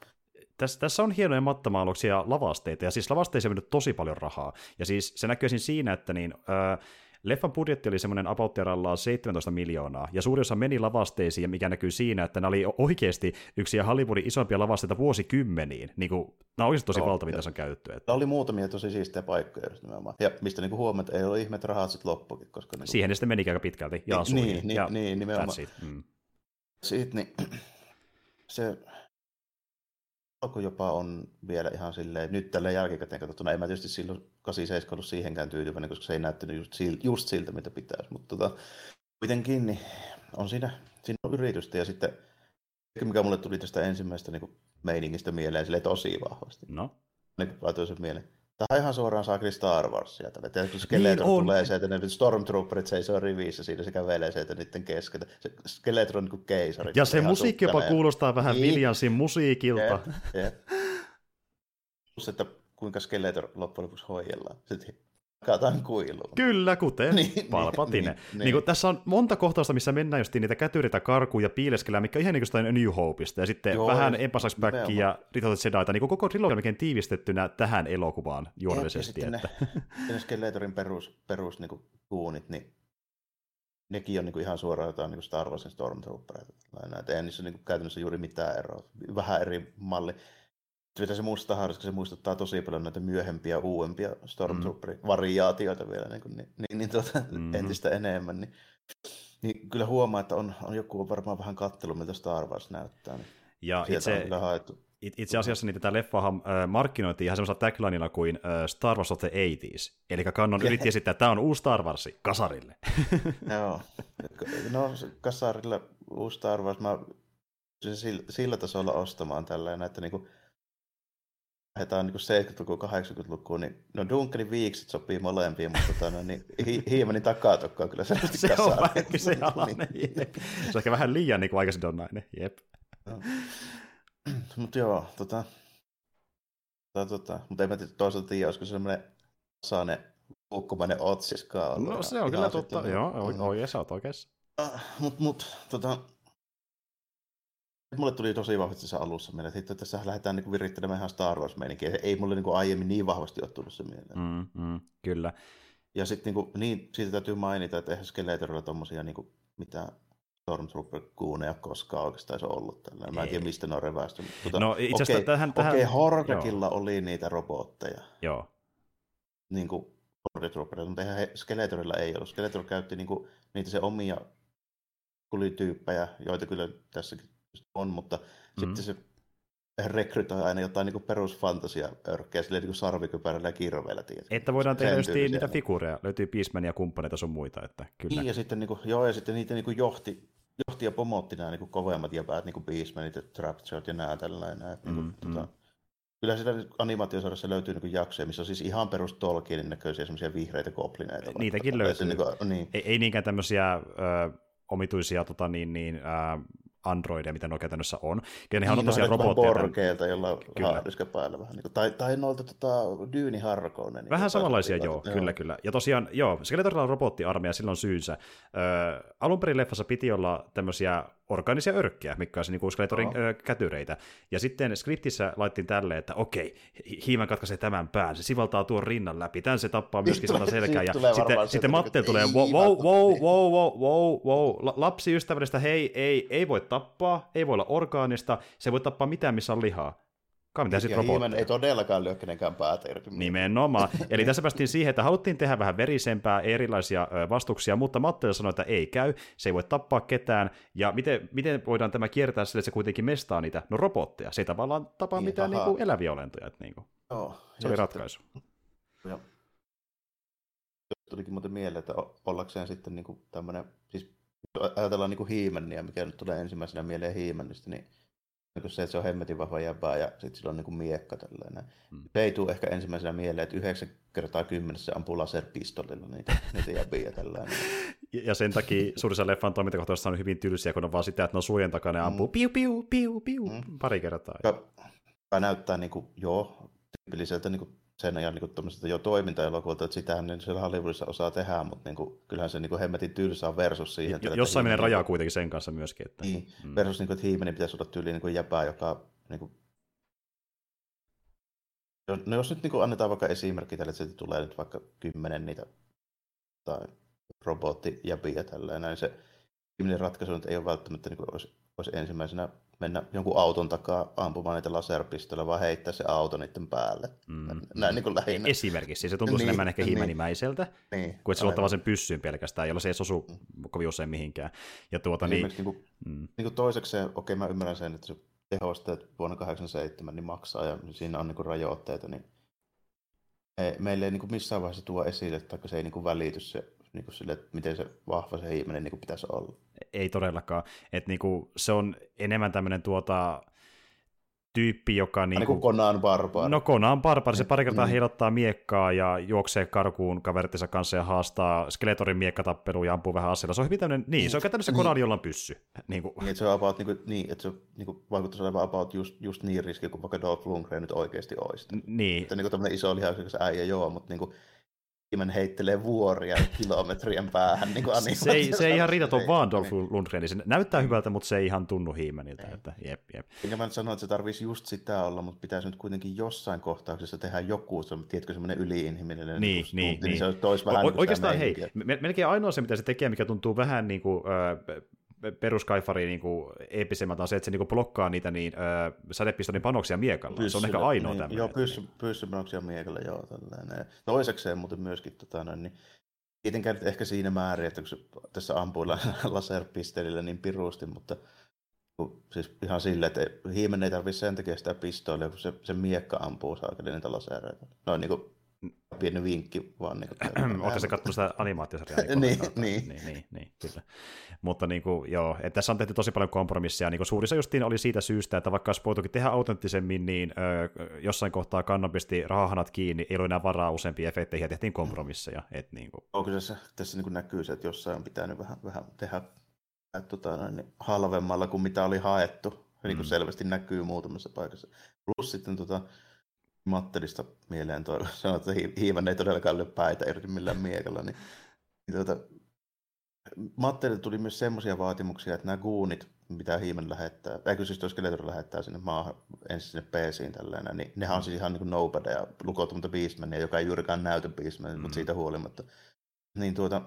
Tässä, tässä on hienoja mattamaaluksia ja lavasteita, ja siis lavasteisiin on mennyt tosi paljon rahaa. Ja siis se näkyy siinä, että niin, äh, Leffan budjetti oli semmoinen about 17 miljoonaa, ja suuri osa meni lavasteisiin, mikä näkyy siinä, että nämä oli oikeasti yksi Hollywoodin isompia lavasteita vuosikymmeniin. Niin kuin, nämä on oikeasti tosi no, valtavia tässä on käytetty. Että... oli muutamia tosi siistejä paikkoja just nimenomaan. Ja mistä niin huomaat, että ei ole ihme, että rahat sitten loppukin. Koska, niin Siihen ne sitten meni aika pitkälti. Ja niin, niin, niin, ja niin, nimenomaan. Mm. Sitten niin, se alku jopa on vielä ihan silleen, nyt tällä jälkikäteen katsottuna, en mä tietysti silloin 87 ollut siihenkään tyytyväinen, koska se ei näyttänyt just siltä, just siltä mitä pitäisi, mutta tota, kuitenkin niin on siinä, siinä on yritystä ja sitten mikä mulle tuli tästä ensimmäisestä niin meiningistä mieleen sille tosi vahvasti. No. Niin laitoin sen mieleen. Tämä on ihan suoraan saakeli Star Warsia. Tällä. kun Skeletor niin tulee sieltä, ne Stormtrooperit seisoo rivissä siinä, se kävelee sieltä niiden keskellä. Se Skeletor on niin kuin keisari. Ja se musiikki jopa kuulostaa vähän niin. Williamsin musiikilta. Jep, jep. Plus, että kuinka Skeletor loppujen lopuksi hoidellaan. Sitten Kataan kuiluun. Kyllä, kuten niin, Palpatine. Niin, niin, niin. Niin, tässä on monta kohtausta, missä mennään just niitä kätyritä karkuun ja piileskellään, mikä on ihan niin kuin New Hopeista, ja sitten Joo, vähän Empire Back ja Return of Jedi, niin koko trilogia melkein tiivistettynä tähän elokuvaan juonellisesti. Ja, että... ne, Skeletorin perus, perus niin kuunit, niin nekin on niin kuin ihan suoraan jotain niin kuin Star Warsin Stormtroopereita. Ei niissä ole niin kuin käytännössä juuri mitään eroa. Vähän eri malli mitä se musta koska se muistuttaa tosi paljon näitä myöhempiä, uudempia Stormtrooper-variaatioita vielä niin, niin, niin, niin tuota, mm-hmm. entistä enemmän. Niin, niin kyllä huomaa, että on, on joku on varmaan vähän kattelu, miltä Star Wars näyttää. Niin ja itse, itse asiassa niitä tämä leffa äh, markkinoitiin ihan semmoisella taglineilla kuin äh, Star Wars of the 80s. Eli Cannon yritti esittää, että tämä on uusi Star Wars kasarille. Joo. No kasarille uusi Star Wars, mä sillä, sillä tasolla ostamaan tällainen, että niinku, lähdetään niin 70-lukuun, 80-lukuun, niin no Duncanin viikset sopii molempiin, mutta tota, no, niin hi- Hiimanin takatokka on kyllä selvästi Se kasaan. on vähän kyseenalainen, jep. Se on ehkä vähän liian niin aikasidonnainen, jep. Mutta joo, tota, tota, tota, mutta en mä tiedä, toisaalta tiedä, olisiko se semmoinen tasainen ukkomainen otsiskaan. No se on kyllä totta, niin- joo, mm. oi, oi, sä oot oikeassa. Ah, Mut, mut, tota, mulle tuli tosi vahvasti tässä alussa mieleen, että hitto, tässä lähdetään niin virittelemään ihan Star Wars-meininkiä. Ei mulle niin aiemmin niin vahvasti ole tullut se mieleen. Mm. Mm, kyllä. Ja sitten niin, niin, siitä täytyy mainita, että eihän Skeletorilla tommosia niin kuin, mitä Stormtrooper-kuuneja koskaan oikeastaan se ollut tällä. Mä en tiedä, mistä ne on reväistynyt. Mutta, No itse asiassa okei, tähän, tähän... Okei, Horgakilla oli niitä robotteja, Joo, niin kuin Stormtrooperilla, mutta eihän he, Skeletorilla ei ollut. Skeletor käytti niin kuin, niitä se omia kulityyppejä, joita kyllä tässäkin on, mutta mm. Sitten se rekrytoi aina jotain niin perusfantasia örkkejä, silleen niin sarvikypärällä ja kirveellä, tiedätkö? että voidaan tehdä just tyylisiä, niitä niin. figureja, löytyy ja kumppaneita sun muita, että kyllä. Niin, ja sitten, niin kuin, joo, ja sitten niitä niin kuin johti, johti ja pomotti nämä niin kuin kovemmat jäpäät, niin kuin Beastmanit ja Trapjaut ja nämä tällainen. Että, niin kuin, Mm, tota, Kyllä siellä animaatiosarjassa löytyy niin jaksoja, missä on siis ihan perus Tolkienin näköisiä semmoisia vihreitä goblineita. vaikka. Niitäkin löytyy. Niin kuin, niin. Ei, ei niinkään tämmöisiä ö, omituisia tota, niin, niin, ö, androideja, mitä ne käytännössä on. Kyllä nehän on Niin, tosiaan ne vähän robotteja. Borkeilta, jolla on Kyllä. haardiska päällä vähän. Niin kuin, tai, tai noilta tota, Dyyni Harkonen. Niin Vähän samanlaisia, joo, olla. kyllä, kyllä. Ja tosiaan, joo, Skeletorilla on robottiarmeija, sillä on syynsä. Öö, alun perin leffassa piti olla tämmöisiä orgaanisia örkkejä, mikä on niin Skeletorin Joo. öö, kätyreitä. Ja sitten skriptissä laittiin tälleen, että okei, Hi- Hiiman katkaisee tämän pään, se sivaltaa tuon rinnan läpi, tämän se tappaa myöskin sitä tulee- selkää. Ja tulee sitten, se, sitten niinku, tulee, ei, wow, wow, wow, wow, wow, wow, wow, La- lapsiystävällistä, hei, ei, ei voi tappaa, ei voi olla orgaanista, se voi tappaa mitään, missä on lihaa. Kai mitä sitten robotteja. ei todellakaan lyö kenenkään päätä irti. Nimenomaan. Eli tässä päästiin siihen, että haluttiin tehdä vähän verisempää, erilaisia vastuksia, mutta Mattel sanoi, että ei käy, se ei voi tappaa ketään, ja miten, miten voidaan tämä kiertää sille, että se kuitenkin mestaa niitä? No robotteja, se ei tavallaan tapaa Niin, mitään niin kuin eläviä olentoja. Että, niin kuin, Joo, se oli ratkaisu. Joo. Tulikin muuten mieleen, että ollakseen sitten niin tämmöinen, siis ajatellaan niin Hiimenniä, mikä nyt tulee ensimmäisenä mieleen Hiimennistä, niin niin se, että se on hemmetin vahva jäbää ja sitten sillä on niin miekka tällainen. Mm. Se ei tule ehkä ensimmäisenä mieleen, että 9 kertaa 10 se ampuu laserpistolilla niitä, niitä jäbiä tällainen. Ja sen takia suurissa leffan toimintakohtauksissa on hyvin tylsiä, kun on vaan sitä, että ne on suojen takana ja ampuu piu, piu, piu, piu, Mm. pari kertaa. Joka näyttää niin kuin, joo, tyypilliseltä niin kuin sen ajan niin kuin, jo toimintaelokuvalta, että sitähän ne siellä Hollywoodissa osaa tehdä, mutta niin kuin, kyllähän se niin kuin hemmetin tylsä on versus siihen. Että Jossain menee rajaa kuitenkin sen kanssa myöskin. Että, Niin, Mm. versus niin kuin, että He-Manin pitäisi olla tyyliin niin kuin jäpää, joka... Niin kuin... No jos nyt niin kuin annetaan vaikka esimerkki tälle, että sieltä tulee nyt vaikka kymmenen niitä tai robottijäpiä tälleen, näin se viimeinen ratkaisu nyt ei ole välttämättä niin kuin olisi, olisi ensimmäisenä mennä jonkun auton takaa ampumaan niitä laserpistoilla, vaan heittää se auto niiden päälle. Mm. Näin niin kuin lähinnä. Esimerkiksi, se tuntuu Niin, enemmän ehkä niin. hiimenimäiseltä, Niin, kuin että se vaan sen pyssyyn pelkästään, jolla se ei osu kovin usein mihinkään. Ja tuota, niin, niin kuin, mm, niin kuin toisekseen, okei mä ymmärrän sen, että se tehosteet vuonna 87 niin maksaa ja siinä on niin kuin rajoitteita, niin ei, meille ei niin kuin missään vaiheessa tuo esille, että se ei niin kuin välity se, niin kuin sille, että miten se vahva se hiimenen niin kuin pitäisi olla. Ei todellakaan. Et niinku, se on enemmän tämmöinen tuota, tyyppi, joka... Niin Niinku, kuin Conan Barbar. No Conan Barbari, se pari kertaa Mm. heilottaa miekkaa ja juoksee karkuun kaverittensa kanssa ja haastaa Skeletorin miekkatappeluun ja ampuu vähän aseella. Se on hyvin tämmöinen, niin, se on käytännössä Niin. Conan, jolla on pyssy. Niin kuin, Niin, että se on about, niin, kuin, niin, että se niin kuin, vaikuttaisi olevan about just, just niin riski kuin vaikka Dolph Lundgren nyt oikeasti olisi. niin, Että niin kuin tämmöinen iso lihaksikas äijä joo, mutta niin kuin, Hiimen heittelee vuoria kilometrien päähän. Niin kuin se ei, se ei ihan riitä tuon Niin, vaan Dolph. Lundgren, niin se näyttää hyvältä, mutta se ei ihan tunnu hiimeniltä. Että, jep, jep. Enkä mä nyt sano, että se tarvitsisi just sitä olla, mutta pitäisi nyt kuitenkin jossain kohtauksessa tehdä joku, se, tiedätkö, semmoinen yliinhimillinen Niin, niin, niin, niin. se toisi vähän O- niin oikeastaan hei, melkein ainoa se, mitä se tekee, mikä tuntuu vähän niin kuin, ö, peruskaifari niin kuin eeppisemmältä on se, että se niin kuin blokkaa niitä niin, ö, sädepistonin panoksia miekalla. se on ehkä Pyssyllä- ainoa niin, tämmöinen. Joo, pyssy, pyssypanoksia miekalla, joo. Tällainen. Toisekseen muuten myöskin, tota, noin, niin, tietenkään ehkä siinä määrin, että kun se tässä ampuu la- laserpisteillä niin pirusti, mutta siis ihan silleen, että hiimen ei tarvitse sen takia sitä pistoolia, kun se, se miekka ampuu saakeli niitä lasereita. Noin niin kuin pieni vinkki vaan. Niin Oletko se katsonut sitä animaatiosarjaa? niin, niin. niin, niin, niin, kyllä. Mutta niin kuin, joo, että tässä on tehty tosi paljon kompromisseja. Niin suurissa justiin oli siitä syystä, että vaikka olisi voitukin tehdä autenttisemmin, niin ö, jossain kohtaa kannon pisti rahahanat kiinni, ei ollut enää varaa useampia efekteihin ja tehtiin kompromisseja. Että, niin kuin... On kyllä se, tässä niin kuin näkyy se, että jossain on pitänyt vähän, vähän tehdä tota, niin, halvemmalla kuin mitä oli haettu. Mm. Niin kuin selvästi näkyy muutamassa paikassa. Plus sitten tota, Mattelista mieleen tuo, sanoi, että hiivan ei todellakaan ole päitä irti millään miekalla, niin, niin tuota, Mattelilta tuli myös semmoisia vaatimuksia, että nämä guunit, mitä hiimen lähettää, eikö siis tuo Skeletor lähettää sinne maahan, ensin sinne PCiin tällainen, niin nehän on siis ihan niin kuin ja lukotumatta Beastmania, joka ei juurikaan näytä Beastmania, mm. mutta siitä huolimatta. Niin tuota,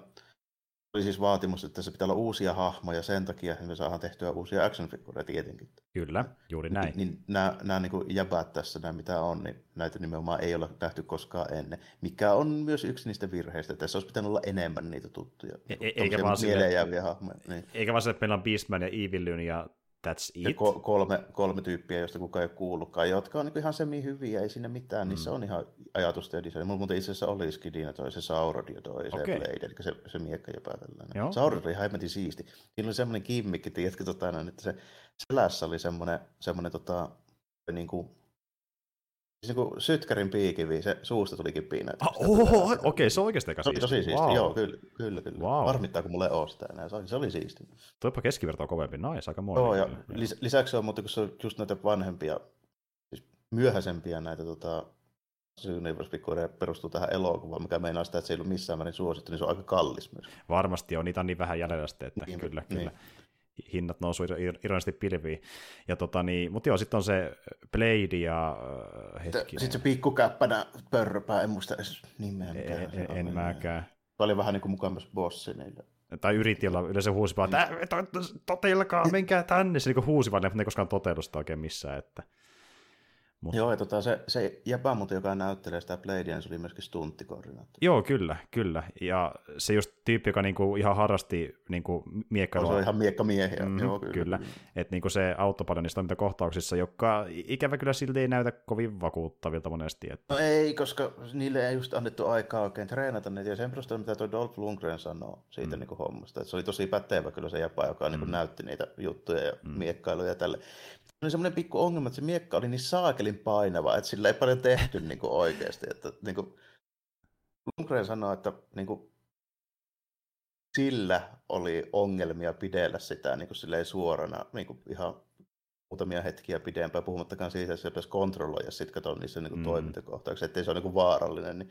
oli siis vaatimus, että se pitää olla uusia hahmoja sen takia, että me saadaan tehtyä uusia action tietenkin. Kyllä, juuri näin. Niin, niin nämä, nämä niin jäbät tässä, nämä mitä on, niin näitä nimenomaan ei ole nähty koskaan ennen. Mikä on myös yksi niistä virheistä. Tässä olisi pitänyt olla enemmän niitä tuttuja. E- e- eikä vaan sille, hahmoja. Niin. Eikä vaan se, että meillä on Beastman ja Evil ja That's it. Ja ko- kolme, kolme tyyppiä, joista kukaan ei ole kuullutkaan, jotka on niin ihan semi-hyviä, ei siinä mitään, mm. niissä on ihan ajatusta ja design. Mulla muuten itse asiassa oli Skidina toi se Saurod ja toi okay. se Blade, eli se, se miekka jopa tällainen. Saurod oli haimetin siisti. Siinä oli semmoinen kimmikki, tiedätkö, tota, että se selässä oli semmoinen, semmoinen tota, niin kuin, Siis niin kuin Sytkärin piikivi, se suusta tulikin piinä. Ah, oho, okei, okay, se on oikeasti aika siisti. Tosi siisti, wow. joo, kyllä, kyllä. kyllä. Wow. Harmittaa, kun mulle ei ole sitä enää, se oli, se oli siisti. Toipa keskivertoa kovempi, nice, aika moni. Joo, ja lis- lisäksi on, mutta kun se on just näitä vanhempia, siis myöhäisempiä näitä tota, Universe perustuu tähän elokuvaan, mikä meinaa sitä, että se ei ollut missään määrin suosittu, niin se on aika kallis myös. Varmasti on, niitä on niin vähän jäljellä sitten, että niin, kyllä, niin. kyllä hinnat nousuu ironisesti pilviin. Ja tota niin, mutta joo, sitten on se Blade ja äh, Sitten se pikkukäppänä pörröpää, en muista edes nimeä. En, en, en mäkään. Se oli vähän niin kuin mukaan myös bossi niille. Tai yritti olla yleensä huusi vaan, että toteilkaa, menkää tänne. Se niin huusi vaan, ne ei koskaan toteudu sitä oikein missään. Että... Mutta... Joo, ja tota, se, se jäpä, mutta joka näyttelee sitä Bladea, niin se oli myöskin stunttikoordinaattori. Joo, kyllä, kyllä. Ja se just tyyppi, joka niinku ihan harrasti niinku miekkailua. Se on ihan miekkamiehiä. Mm, Joo, kyllä. kyllä. Että niinku se auttoi paljon niissä toimintakohtauksissa, joka ikävä kyllä silti ei näytä kovin vakuuttavilta monesti. Että... No ei, koska niille ei just annettu aikaa oikein treenata niitä. Ja sen perusteella, mitä tuo Dolph Lundgren sanoo siitä mm. niinku hommasta. Että se oli tosi pätevä kyllä se jäpä, joka niinku mm. niinku näytti niitä juttuja ja mm. miekkailuja ja tälle oli semmoinen pikku ongelma, että se miekka oli niin saakelin painava, että sillä ei paljon tehty niin kuin oikeasti. Että, niin kuin, Lundgren sanoi, että niin kuin, sillä oli ongelmia pidellä sitä niin kuin, suorana niin kuin, ihan muutamia hetkiä pidempään, puhumattakaan siitä, että se pitäisi kontrolloida sitten katsoa niissä niin mm. toimintakohtauksia, ettei se ole niin vaarallinen, niin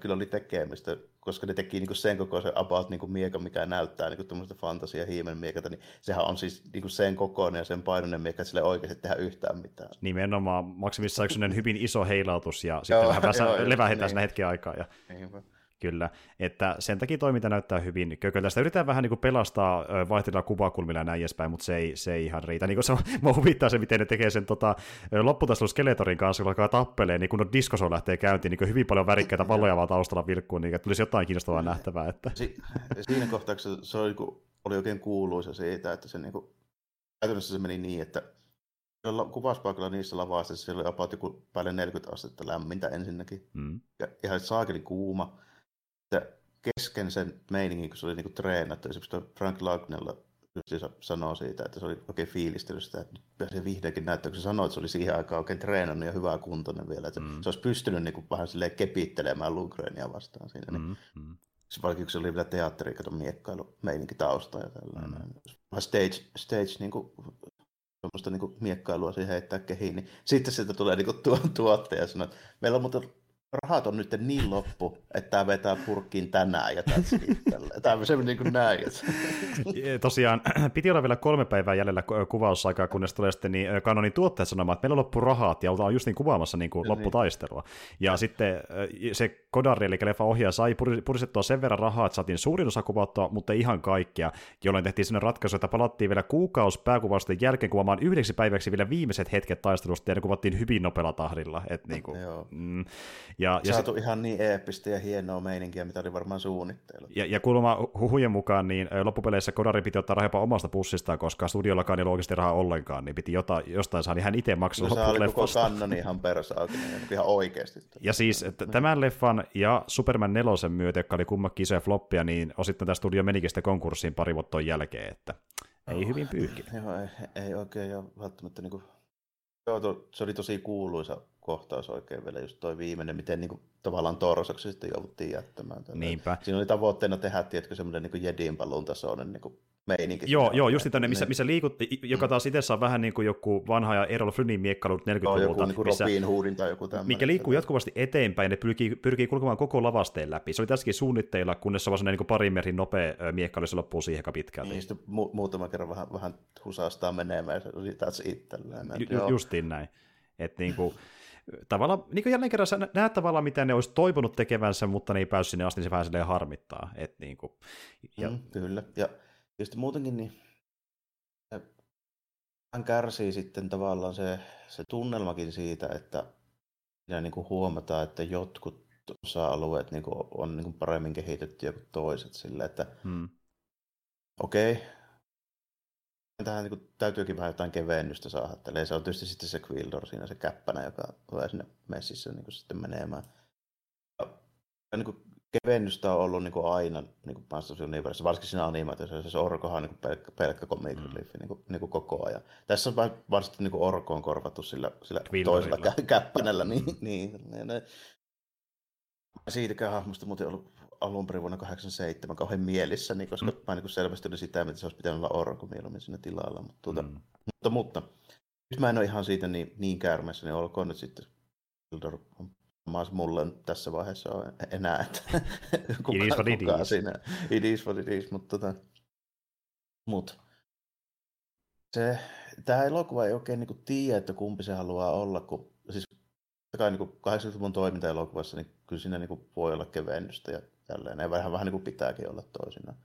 kyllä oli tekemistä, koska ne teki niin sen koko se about niin mieka, mikä näyttää niin tämmöistä fantasia hiimen miekata, niin sehän on siis niin sen kokoinen ja sen painoinen miekka, että sille ei oikeasti tehdä yhtään mitään. Nimenomaan maksimissa yksi hyvin iso heilautus ja sitten vähän levähetään niin. hetken aikaa. Ja... Niinpä. Kyllä, että sen takia toiminta näyttää hyvin kököltä. Sitä yritetään vähän niin kuin pelastaa vaihtelilla kuvakulmilla ja näin edespäin, mutta se ei, se ei ihan riitä. Niin kuin se, mua huvittaa se, miten ne tekee sen tota, lopputaistelun Skeletorin kanssa, kun alkaa tappelee, niin kun on diskoso lähtee käyntiin, niin hyvin paljon värikkäitä valloja vaan taustalla vilkkuun, niin tulisi jotain kiinnostavaa nähtävää. Että. Si- siinä kohtauksessa se oli, oli oikein kuuluisa siitä, että se niin kuin, käytännössä se meni niin, että kuvauspaikalla niissä lavassa se oli about joku päälle 40 astetta lämmintä ensinnäkin. Mm. Ja ihan saakeli kuuma kesken sen meiningin, kun se oli niinku treenattu, esimerkiksi Frank Lagnella sanoo siitä, että se oli oikein fiilistellyt sitä, että nyt se vihdoinkin näyttää, kun se sanoi, että se oli siihen aikaan oikein treenannut ja hyvää kuntoinen vielä, että mm. se olisi pystynyt niin kuin vähän silleen kepittelemään Lundgrenia vastaan siinä. Niin mm. Mm. Se vaikka se oli vielä teatteri, kato miekkailu, meininki tausta ja tällainen. Mm. Stage, stage niin kuin, semmoista niin kuin miekkailua siihen heittää kehiin, niin sitten sieltä tulee niin kuin tuottaja ja sanoo, että meillä on muuten rahat on nyt niin loppu, että tämä vetää purkkiin tänään ja se niin kuin näin. Tosiaan, piti olla vielä kolme päivää jäljellä kuvausaikaa, kunnes tulee sitten niin kanonin tuottajat sanomaan, että meillä on loppu rahat ja ollaan just niin kuvaamassa niin kuin lopputaistelua. Ja, ja sitten se Kodari, eli leffa ohjaaja, sai puristettua sen verran rahaa, että saatiin suurin osa kuvattua, mutta ihan kaikkea, jolloin tehtiin sellainen ratkaisu, että palattiin vielä kuukausi pääkuvausten jälkeen kuvaamaan yhdeksi päiväksi vielä viimeiset hetket taistelusta, ja ne kuvattiin hyvin nopealla tahdilla. Et niin kuin, mm, ja, ja Saatu se, ihan niin eeppistä ja hienoa meininkiä, mitä oli varmaan suunnitteilla. Ja, ja kuulemma huhujen mukaan, niin loppupeleissä Kodari piti ottaa rahaa omasta pussistaan, koska studiollakaan ei ollut oikeasti rahaa ollenkaan, niin piti jota, jostain saada ihan itse maksaa no, se oli koko kannoni ihan perusauki, ihan oikeasti. Ja siis tämän leffan ja Superman 4 myötä, joka oli kummakin isoja floppia, niin osittain tämä studio menikin sitten konkurssiin pari vuotta jälkeen, että ei oh, hyvin pyyhki. Joo, ei, ei oikein ja välttämättä niin kuin... Joo, to, se oli tosi kuuluisa kohtaus oikein vielä, just toi viimeinen, miten niin kuin, tavallaan torsoksi sitten jouduttiin jättämään. Tällä. Niinpä. Siinä oli tavoitteena tehdä, tiedätkö, semmoinen niin Jedin paluun tasoinen niin kuin meininki. Joo, joo just tänne, missä, niin. missä liikutti, joka taas itse on vähän niin kuin joku vanha ja Errol Flynnin miekkailut 40-luvulta. Joo, joku niin kuin missä, Robin Hoodin tai joku tämmöinen. Mikä liikkuu jatkuvasti eteenpäin ja ne pyrkii, pyrkii kulkemaan koko lavasteen läpi. Se oli tässäkin suunnitteilla, kunnes se on niin parin merin nopea miekkailu, se loppuu siihen aika pitkälti. Niin, sitten mu- muutama kerran vähän, vähän husastaa menemään ja se oli taas itsellään. Ju- justiin näin. Että niin kuin, tavallaan, niin kuin jälleen kerran sä näet tavallaan, mitä ne olisi toivonut tekevänsä, mutta ne ei päässyt sinne asti, niin se vähän silleen harmittaa. Et niin kuin, ja... Mm, kyllä, ja tietysti muutenkin niin hän kärsii sitten tavallaan se, se tunnelmakin siitä, että siinä niin kuin huomataan, että jotkut osa-alueet niin kuin on niin kuin paremmin kehitettyjä kuin toiset. Sille, että hmm. okei, okay, tähän niin täytyykin vähän jotain kevennystä saada. Eli se on tietysti sitten se Quildor siinä se käppänä, joka tulee sinne messissä niin sitten menemään. Ja, niin kuin, kevennystä on ollut niin kuin aina niin Masters Universe, varsinkin siinä animaatiossa, se Orkohan on niin kuin pelkkä, pelkkä comic mm. niin kuin, niin kuin koko ajan. Tässä on varsinkin niin Orko on korvattu sillä, sillä toisella kä- käppänällä, niin, niin, niin, niin. Siitäkään hahmosta muuten ollut alun perin vuonna 87 kauhean mielissä, niin koska mm. mä niin selvästi oli sitä, että se olisi pitänyt olla Orko mieluummin siinä tilalla. Mutta, tuota, mm. mutta, mutta, nyt mä en ole ihan siitä niin, niin käärmeessä, niin olkoon nyt sitten Ildor on mulle tässä vaiheessa on enää, että kuka, it is what it kuka is. siinä. It is what it is, mutta tota, mut. Se, tämä elokuva ei oikein niin tiedä, että kumpi se haluaa olla, kun kai niin 80-luvun toiminta-elokuvassa, niin kyllä siinä niin voi olla kevennystä ja tälleen, ja vähän, vähän niin kuin pitääkin olla toisinaan.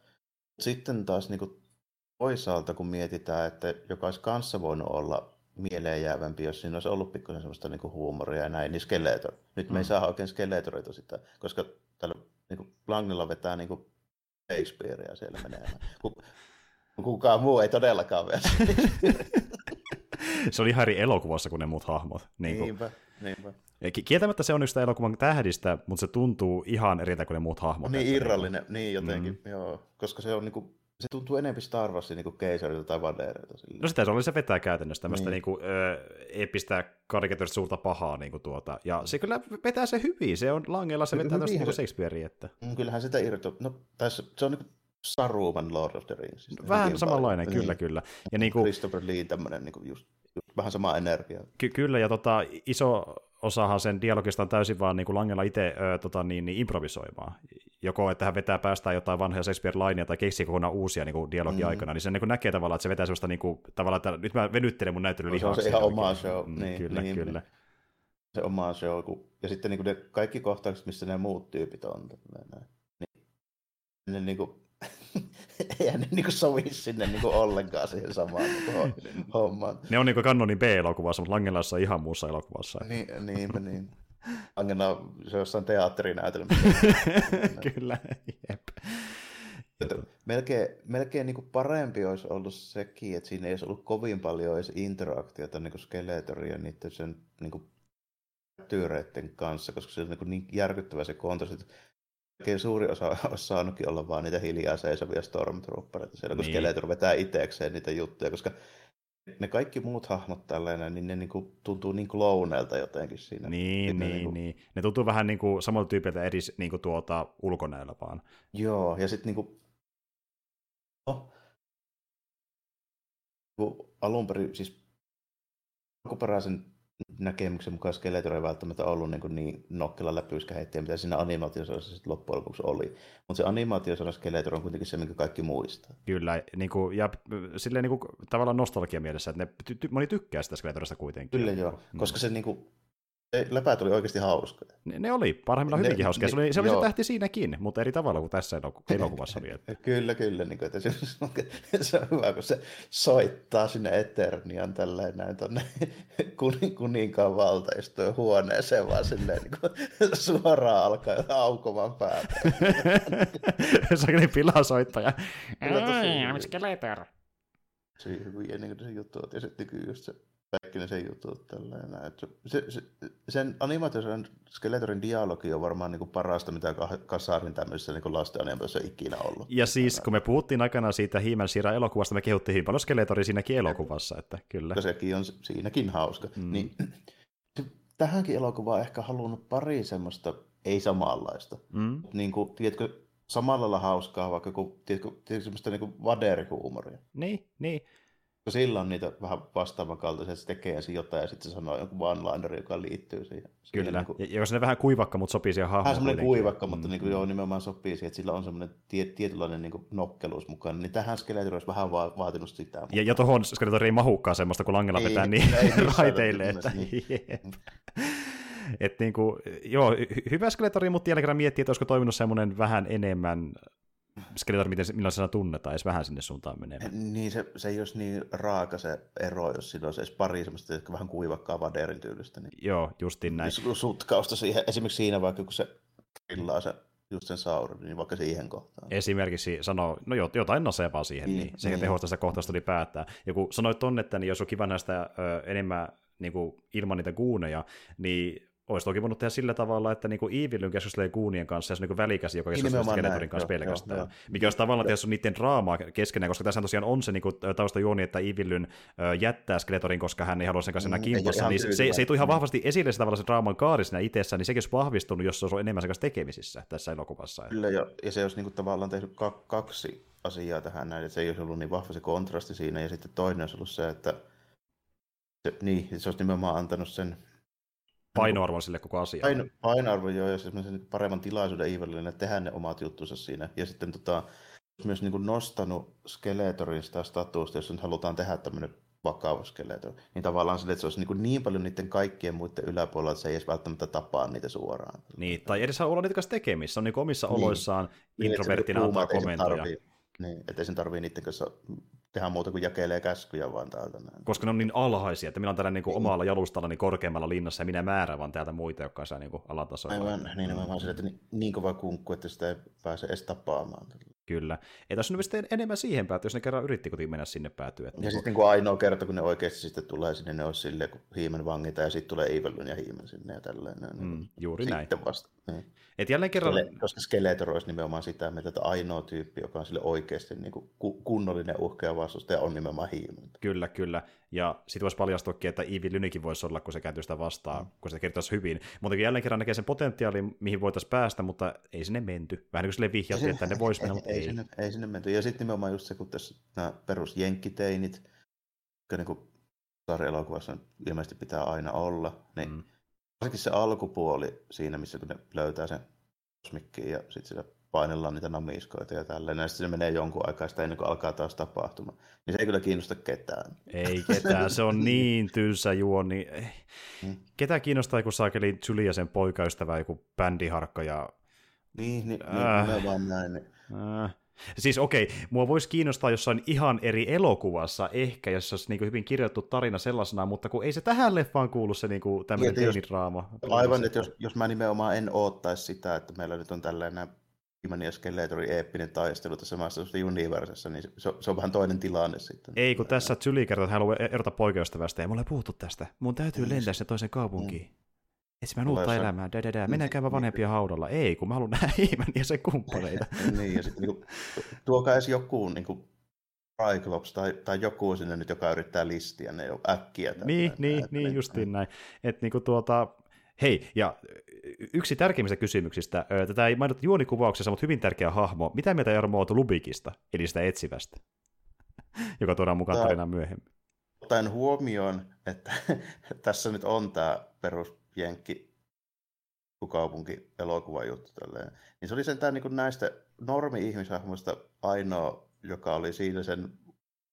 Sitten taas niin kuin toisaalta, kun mietitään, että joka olisi kanssa voinut olla mieleen jäävämpi, jos siinä olisi ollut pikkusen sellaista niin kuin huumoria ja näin, niin Skeletor. Nyt me mm. ei saa oikein Skeletoreita sitä, koska tällä niin kuin Langnilla vetää niin kuin Shakespearea siellä menemään. Kukaan muu ei todellakaan vielä. se oli ihan eri elokuvassa kuin ne muut hahmot. Niin kuin... Niinpä, niinpä. Kieltämättä se on yksi elokuvan tähdistä, mutta se tuntuu ihan eriltä kuin ne muut hahmot. Niin irrallinen, niin jotenkin, mm. joo. Koska se on niin kuin se tuntuu enemmän Star Warsin niin keisarilta tai vadereilta. No sitä se oli se vetää käytännössä tämmöistä niin. niin ö, epistä karikatyöristä suurta pahaa. Niin kuin tuota. Ja se kyllä vetää se hyvin. Se on langella, se vetää tästä niin Shakespearea. Että... Mm, kyllähän sitä irto. No, tässä, se on niin Saruman Lord of the Rings. Vähän samanlainen, paljon. kyllä, niin. kyllä. Ja niin kuin... Christopher Lee, tämmöinen niin kuin just, vähän sama energia. Ky- kyllä, ja tota, iso osahan sen dialogista on täysin vaan niin kuin Langella itse tota, niin, niin improvisoimaan. Joko että hän vetää päästään jotain vanhoja Shakespeare-lainia tai keksii kokonaan uusia niin dialogia mm. aikana, niin se niin kuin näkee tavallaan, että se vetää sellaista niin kuin, tavallaan, että nyt mä venyttelen mun näyttelyn lihaa. Se on se ihan oma show. Mm, niin, kyllä, niin, kyllä. Se oma show. Ja sitten niin kuin ne kaikki kohtaukset, missä ne muut tyypit on. Niin, ne niin kuin, eihän ne niinku sovi sinne niinku ollenkaan siihen samaan niinku hommaan. Ne on niinku kanonin B-elokuvassa, mutta Langelassa on ihan muussa elokuvassa. Niin, niin, niin. Langena se on jossain teatterinäytelmä. Kyllä, jep. Melkein, melkein niin kuin parempi olisi ollut sekin, että siinä ei olisi ollut kovin paljon edes interaktiota niin Skeletorin ja niiden sen niin kuin, tyyreiden kanssa, koska se on niin, niin järkyttävä se kontrasti, että Oikein suuri osa olisi saanutkin olla vaan niitä hiljaa seisovia stormtroopereita siellä, kun niin. Skeletor vetää itsekseen niitä juttuja, koska ne kaikki muut hahmot tällainen, niin ne niinku tuntuu niin klouneilta jotenkin siinä. Niin, niin, niinku... niin. Ne tuntuu vähän niinku samalta tyypiltä eri niinku tuota, ulkonäöllä vaan. Joo, ja sitten niinku... No, alun perin, siis alkuperäisen näkemyksen mukaan Skeletor ei välttämättä ollut niin, kuin niin nokkela läpyyskä heittäjä, mitä siinä animaatiosarjassa sitten loppujen lopuksi oli. Mutta se animaatiosarja Skeletor on kuitenkin se, minkä kaikki muistaa. Kyllä, niin kuin, ja silleen niin kuin, tavallaan nostalgia mielessä, että ne, ty, moni tykkää sitä Skeletorista kuitenkin. Kyllä joo, mm. koska se niin kuin, läpäät oli oikeasti hauskoja. Ne, ne oli parhaimmillaan ne, hyvinkin hauskoja. Se oli, se, oli se tähti siinäkin, mutta eri tavalla kuin tässä elokuvassa oli. Että. kyllä, kyllä. Niin kuin, että se, se on hyvä, kun se soittaa sinne Eternian tälleen näin tuonne kuninkaan valtaistoon huoneeseen, vaan silleen niin kuin, suoraan alkaa aukomaan päätä. se on niin pilasoittaja. Skeletor. Se on hyviä niin se juttu, että se nykyään just se kaikki ne sen jutut. Tällainen. Se, se, sen animaatiosen Skeletorin dialogi on varmaan niin kuin parasta, mitä Kasarin tämmöisessä niin lasten animaatiossa ikinä ollut. Ja siis, kun me puhuttiin aikanaan siitä Hiiman Sira elokuvasta, me kehuttiin hyvin paljon Skeletoria siinäkin elokuvassa, että kyllä. Sekin on siinäkin hauska. Mm. Niin, tähänkin elokuvaan ehkä halunnut pari semmoista ei samanlaista. Mm. Niin kuin, tiedätkö, samalla lailla hauskaa, vaikka kun, tiedätkö, tiedätkö semmoista niin vaderihuumoria. Niin, niin. Sillä on niitä vähän vastaavan kaltaisia, että se tekee ensin jotain ja sitten se sanoo jonkun one-liner, joka liittyy siihen. Kyllä, siihen, niin kuin... ja jos ne vähän kuivakka, mutta sopii siihen hahmoon. Vähän semmoinen kuivakka, mutta mm. niin kuin, joo, nimenomaan sopii siihen, että sillä on semmoinen tie, tietynlainen niin kuin nokkeluus mukana. Niin tähän Skeletor olisi vähän va- vaatinut sitä. Ja, ja tuohon Skeletor ei mahukaan semmoista, kun Langella vetää niin ei, raiteille. Että... Niin. Et niinku, joo, hyvä Skeletori, mutta jälleen kerran miettii, että olisiko toiminut semmoinen vähän enemmän Skeletor, miten, millaisena tunnetaan, edes vähän sinne suuntaan menemään. Niin, se, se ei olisi niin raaka se ero, jos siinä olisi edes pari semmoista jotka vähän kuivakkaa vaderin tyylistä. Niin Joo, justiin näin. Sutkausta siihen, esimerkiksi siinä vaikka, kun se grillaa se just sen saurin, niin vaikka siihen kohtaan. Esimerkiksi sanoo, no jotain nasevaa siihen, niin, niin sekä niin. tehostaa sitä kohtausta ylipäätään. Ja kun sanoit tonne, että niin jos on kiva näistä ö, enemmän niin kuin ilman niitä kuuneja, niin olisi toki voinut tehdä sillä tavalla, että niinku Evilyn keskustelee kuunien kanssa ja se on niinku välikäsi, joka keskustelee Skeletorin kanssa joo, pelkästään. Joo, joo. Mikä olisi tavallaan tietysti niiden draamaa keskenään, koska tässä tosiaan on se niinku taustajuoni, että Evilyn jättää Skeletorin, koska hän ei halua sen kanssa enää mm, kimpossa, niin se, se ei tule ihan vahvasti esille se tavallaan se draaman kaari siinä itsessään, niin sekin olisi vahvistunut, jos se olisi enemmän sen kanssa tekemisissä tässä elokuvassa. Kyllä, ja, ja se olisi niinku tavallaan tehnyt kaksi asiaa tähän näin, että se ei olisi ollut niin vahva se kontrasti siinä, ja sitten toinen olisi ollut se, että se, niin, se olisi nimenomaan antanut sen painoarvon sille koko asialle. Paino, painoarvo joo, ja semmoisen paremman tilaisuuden Evilille tehdä ne omat juttunsa siinä. Ja sitten tota, myös niin kuin nostanut Skeletorin sitä statusta, jos nyt halutaan tehdä tämmöinen vakava Skeletor, niin tavallaan sille, että se olisi niin, kuin niin paljon niiden kaikkien muiden yläpuolella, että se ei edes välttämättä tapaa niitä suoraan. Niin, tai edes olla niitä kanssa tekemissä, on niin omissa niin. oloissaan niin, introverttina antaa komentoja. Niin, ettei sen tarvii niiden kanssa tehdä muuta kuin jakelee käskyjä vaan täältä. Näin. Koska ne on niin alhaisia, että minä on tällä niin kuin omalla jalustalla niin korkeammalla linnassa ja minä määrään vaan täältä muita, jotka saa niin kuin alatasolla. Aivan, niin nimenomaan sille, että niin, niin kova kunkku, että sitä ei pääse edes tapaamaan. Kyllä. Ei tässä nyt enemmän siihen päätyä, jos ne kerran yritti kuitenkin mennä sinne päätyä. Että ja niin sitten kun ainoa kerta, kun ne oikeasti sitten tulee sinne, ne olisi silleen, kun hiimen vangita ja sitten tulee Evelyn ja hiimen sinne ja tälleen. Mm, juuri sitten näin. Vasta. Niin. Et jälleen kerran... Skele, koska Skeletor olisi nimenomaan sitä mieltä, että ainoa tyyppi, joka on sille oikeasti niin kuin kunnollinen uhka ja vastustaja, on nimenomaan hiimen. Kyllä, kyllä. Ja sitten voisi paljastuakin, että Ivy Lynikin voisi olla, kun se kääntyy sitä vastaan, mm. kun se kertoisi hyvin. Mutta jälleen kerran näkee sen potentiaalin, mihin voitaisiin päästä, mutta ei sinne menty. Vähän niin kuin sille vihjattiin, että ne voisi mennä, mutta ei. Ei sinne, ei sinne menty. Ja sitten nimenomaan just se, kun tässä nämä perus jenkkiteinit, jotka niin kuin sarja-elokuvassa ilmeisesti pitää aina olla, niin mm. Varsinkin se alkupuoli siinä, missä kun ne löytää sen kosmikkiin ja sitten sitä painellaan niitä namiskoita ja tälleen, ja sitten se menee jonkun aikaa sitä ennen kuin alkaa taas tapahtuma. Niin se ei kyllä kiinnosta ketään. Ei ketään, se on niin tylsä juoni. Hmm. Ketä kiinnostaa, kun saakeli Julia sen poikaystävä, joku bändiharkka ja... Niin, niin, äh. niin vaan näin. Niin. Äh. Siis okei, okay, mua voisi kiinnostaa jossain ihan eri elokuvassa ehkä, jos olisi niin kuin hyvin kirjoittu tarina sellaisena, mutta kun ei se tähän leffaan kuulu se niin kuin tämmöinen teinidraama. Aivan, että jos, jos mä nimenomaan en oottaisi sitä, että meillä nyt on tällainen Iman ja Skeletorin eeppinen taistelu tässä samassa universessa, niin se, se, on vähän toinen tilanne sitten. Ei, kun tässä Julie kertoo, että haluaa erota poikaystävästä, ja mulle ei puhuttu tästä. Mun täytyy lentää se toiseen kaupunkiin. Mm. Etsimään uutta elämää, dä, dä, dä. mennään käymään vanhempia haudalla. Ei, kun mä haluan nähdä Iman ja sen kumppaneita. niin, ja sitten niin tuokaa edes joku niin kuin, Cyclops tai, tai joku sinne nyt, joka yrittää listiä ne jo äkkiä. Niin, niin, niin, justiin näin. Että niinku tuota, Hei, ja yksi tärkeimmistä kysymyksistä, tätä ei mainittu juonikuvauksessa, mutta hyvin tärkeä hahmo. Mitä mieltä Jarmo on Lubikista, eli sitä etsivästä, joka tuodaan mukaan tarinaan myöhemmin? Ottaen huomioon, että tässä nyt on tämä perus Jenkki kaupunki elokuva juttu tälleen, niin se oli sentään niin näistä normi-ihmishahmoista ainoa, joka oli siinä sen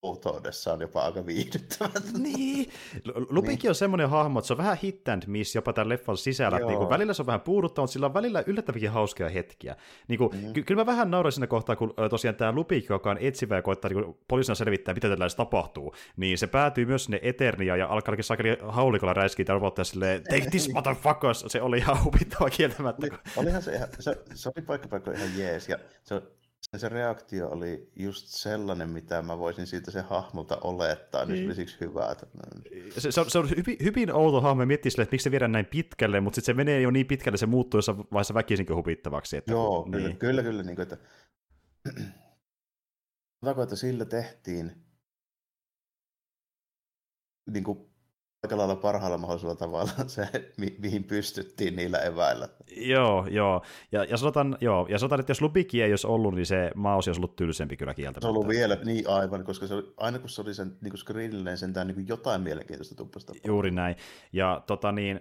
outoudessaan jopa aika viihdyttävä. Niin. Lupinkin niin. on semmoinen hahmo, että se on vähän hit and miss jopa tämän leffan sisällä. Niin kuin välillä se on vähän puuduttava, mutta sillä on välillä yllättävikin hauskoja hetkiä. Niin kuin, mm. ky- kyllä mä vähän nauroin siinä kohtaa, kun tosiaan tämä Lupik, joka on etsivä ja koettaa niin poliisina selvittää, mitä tällä tapahtuu, niin se päätyy myös sinne Eternia ja alkaa sakeli haulikolla räiskiä ja robotteja silleen, take this motherfuckers! Se oli ihan huvittava kieltämättä. Niin, olihan se ihan, se, se oli paikka ihan jees, ja se se reaktio oli just sellainen, mitä mä voisin siitä se hahmolta olettaa, niin, niin se oli siksi hyvä. Että... Se, se, on, se on hyvin, hyvin outo hahmo, miettii sille, että miksi se viedään näin pitkälle, mutta sitten se menee jo niin pitkälle, se muuttuu jossain vaiheessa väkisinkin huvittavaksi. Että, Joo, niin. kyllä, kyllä, kyllä niin kuin, että... Sanotaanko, että sillä tehtiin niin kuin aika lailla parhaalla mahdollisella tavalla se, mi- mihin pystyttiin niillä eväillä. Joo, joo. Ja, ja, sanotaan, joo. ja sanotaan, että jos Lubiki ei olisi ollut, niin se maus olisi ollut tylsempi kyllä kieltä. Se on ollut vielä, niin aivan, koska se oli, aina kun se oli sen niin screenilleen sentään niin jotain mielenkiintoista tuppasta. Juuri näin. Ja tota niin,